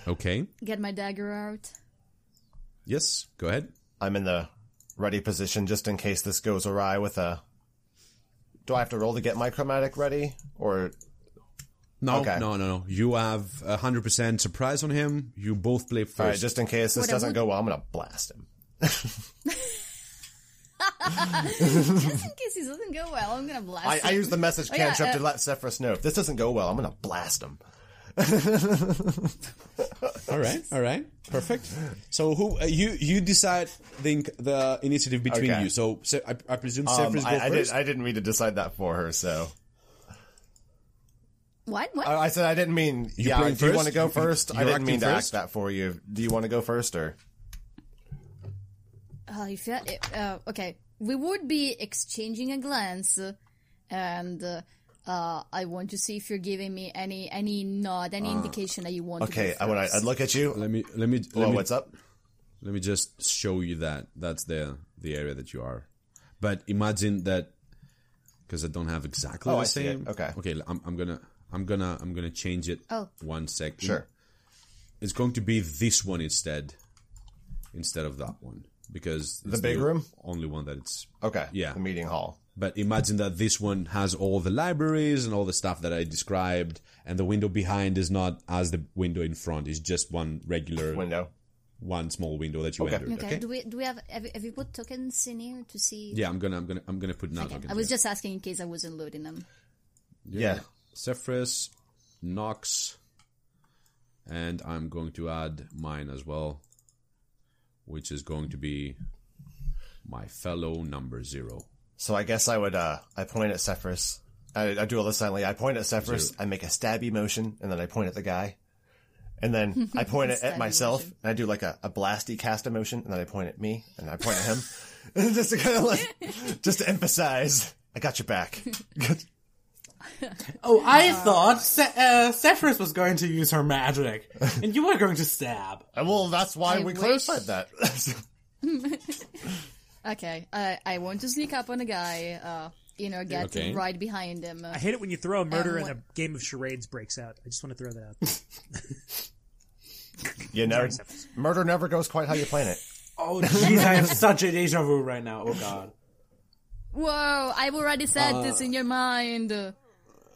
Okay. Get my dagger out. Yes, go ahead. I'm in the ready position just in case this goes awry with a. Do I have to roll to get my chromatic ready, or No, Okay. no, no, no. You have hundred percent surprise on him. You both play first. all right? Just in case this What doesn't would- go well, I'm gonna blast him. Just in case it doesn't go well, I'm gonna blast I, I use the message Oh, yeah, cantrip uh, to let Zephyrus know if this doesn't go well, I'm gonna blast him. all right, all right, perfect. So who uh, you you decide the the initiative between Okay. you. So, Se- I, I presume Um, Zephyrus I, go I, did, first. I didn't mean to decide that for her, so What? What? I, I said I didn't mean. You yeah, playing do you want to go You- first? I you're didn't mean acting to first? act that for you. Do you want to go first or? Uh, if you, uh, okay, we would be exchanging a glance, and uh, uh, I want to see if you're giving me any any nod, any indication that you want. Okay, to go I, when I, first. I'd look at you. let me let me let Well, me, what's up? let me just show you that that's the the area that you are. But imagine that because I don't have exactly Oh, the I see it. same. Okay. okay. I'm, I'm gonna I'm gonna I'm gonna change it. Oh. one second. Sure. It's going to be this one instead, instead of that one because it's big room? only one that it's. Okay. Yeah. The meeting hall. But imagine that this one has all the libraries and all the stuff that I described, and the window behind is not as the window in front. It's just one regular, Window. one small window that you Okay. entered. Okay. Okay. Do we do we have have, you- have you put tokens in here to see? Yeah, I'm gonna, I'm gonna, I'm gonna put now. Okay. tokens I was here. just asking in case I wasn't loading them. Yeah. Zephyrus, Knox, and I'm going to add mine as well, which is going to be my fellow number zero. So I guess I would. uh I point at Zephyrus. I, I do all this silently. I point at Zephyrus. I make a stabby motion, and then I point at the guy. And then I point it at myself, motion. and I do like a, a blasty cast emotion, and then I point at me, and I point at him, just to kind of like, just to emphasize, I got your back. Oh, I thought Se- uh, Zephyrus was going to use her magic, and you were going to stab. well, that's why I we wish- clarified that. Okay. I I want to sneak up on a guy. Uh, you know, get Okay. right behind him. I hate it when you throw a murder And and a game of charades breaks out. I just want to throw that out. you never, murder never goes quite how you plan it. Oh, jeez, I have such a deja vu right now. Oh god. Whoa! I've already said Uh, this in your mind.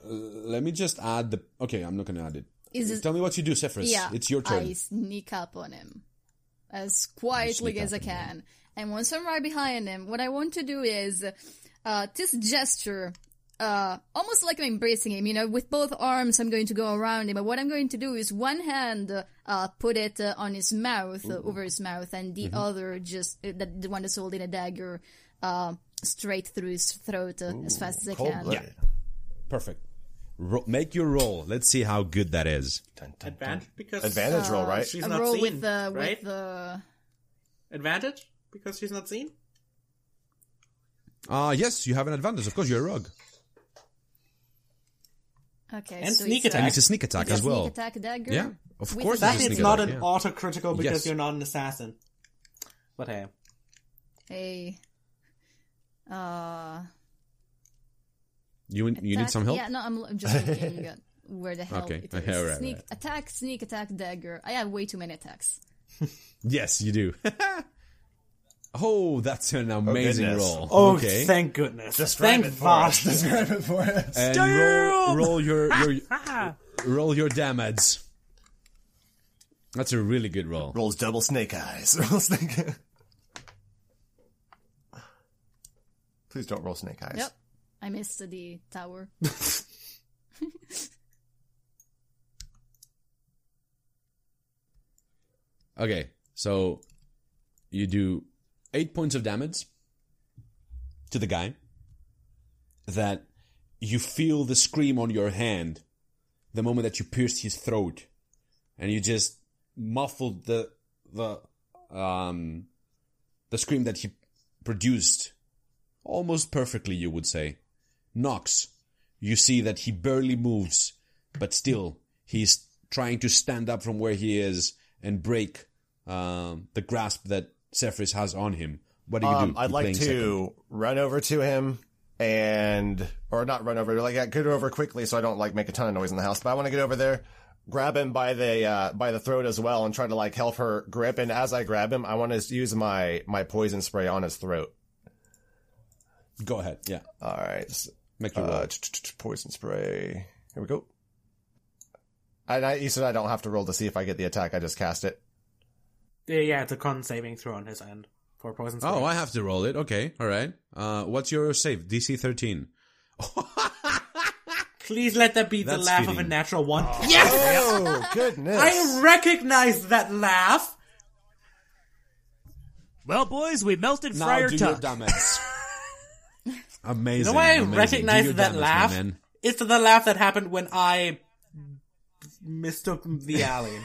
Let me just add the. Okay, I'm not gonna add it. Is it- Tell me what you do, Zephyrus. Yeah, it's your turn. I sneak up on him as quietly as I up him. can, and once I'm right behind him, what I want to do is uh, this gesture, uh, almost like I'm embracing him. You know, with both arms, I'm going to go around him. But what I'm going to do is one hand uh, put it uh, on his mouth, uh, over his mouth, and Mm-hmm. the other just uh, the, the one that's holding a dagger. Uh, straight through his throat uh, as fast as I can. Cold-blooded. Perfect. Ro- make your roll. Let's see how good that is. Dun, dun, dun. Advantage because Advantage roll, right? she's not roll seen, with the right? with the Advantage because she's not seen. Ah, yes, you have an advantage. Of course, you're a rogue. okay And so sneak attack. And it's a sneak attack it's a as well. sneak attack dagger. Yeah, of with course a it's That a not attack, an yeah. auto-critical because Yes. you're not an assassin. But hey. Hey. Uh. You you need some help? Yeah, no, I'm, I'm just looking at where the hell Okay. it uh, is. Yeah, right, sneak right. attack, sneak attack, dagger. I have way too many attacks. Yes, you do. oh, that's an oh, amazing goodness. roll. Oh, okay. thank goodness. Describe thank it for Describe it for us. and roll, roll your your roll your damage. That's a really good roll. Rolls double snake eyes. Roll snake. Please don't roll snake eyes. Yep. I missed the tower. Okay, so you do eight points of damage to the guy. That you feel the scream on your hand the moment that you pierced his throat, and you just muffled the the um the scream that he produced almost perfectly. You would say, Knox. You see that he barely moves, but still he's trying to stand up from where he is and break um, the grasp that Zephyrus has on him. What do you Um, do? I'd You're like to second. run over to him and, or not run over, like get over quickly so I don't like make a ton of noise in the house. But I want to get over there, grab him by the uh, by the throat as well and try to like help her grip. And as I grab him, I want to use my my poison spray on his throat. Go ahead. Yeah. All right, Make your roll. uh, poison spray. Here we go. And I, you said I don't have to roll to see if I get the attack. I just cast it. Yeah, yeah, it's a con saving throw on his end for poison. spray. Oh, I have to roll it. Okay. All right. Uh, what's your save? DC 13. Please let that be the That's laugh of a natural one. Yes! Oh goodness! I recognize that laugh! Well, boys, we melted Now Friar do your Tuck. Damage. amazing. You know why I amazing. Do recognize your that damage, laugh? man. It's the laugh that happened when I mistook the alley.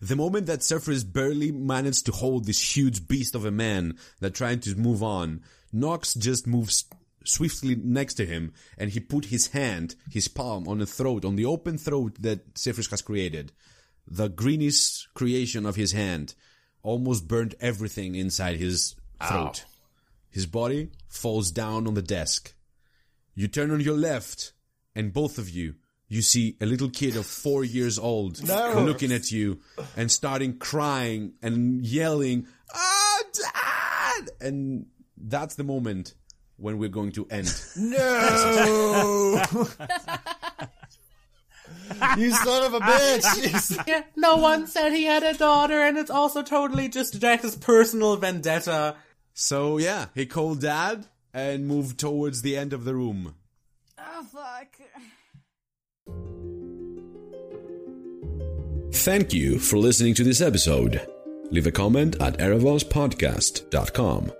The moment that Zephyrus barely managed to hold this huge beast of a man that trying to move on, Knox just moves swiftly next to him and he put his hand, his palm on the throat, on the open throat that Zephyrus has created. The greenish creation of his hand almost burnt everything inside his throat. His body falls down on the desk. You turn on your left, and both of you, you see a little kid of four years old No. looking at you and starting crying and yelling, Ah, Dad! And that's the moment when we're going to end. no. you son of a bitch! Yeah, no one said he had a daughter, and it's also totally just Jax's personal vendetta. So yeah, he called Dad and moved towards the end of the room. Oh fuck. Thank you for listening to this episode. Leave a comment at erevospodcast.com.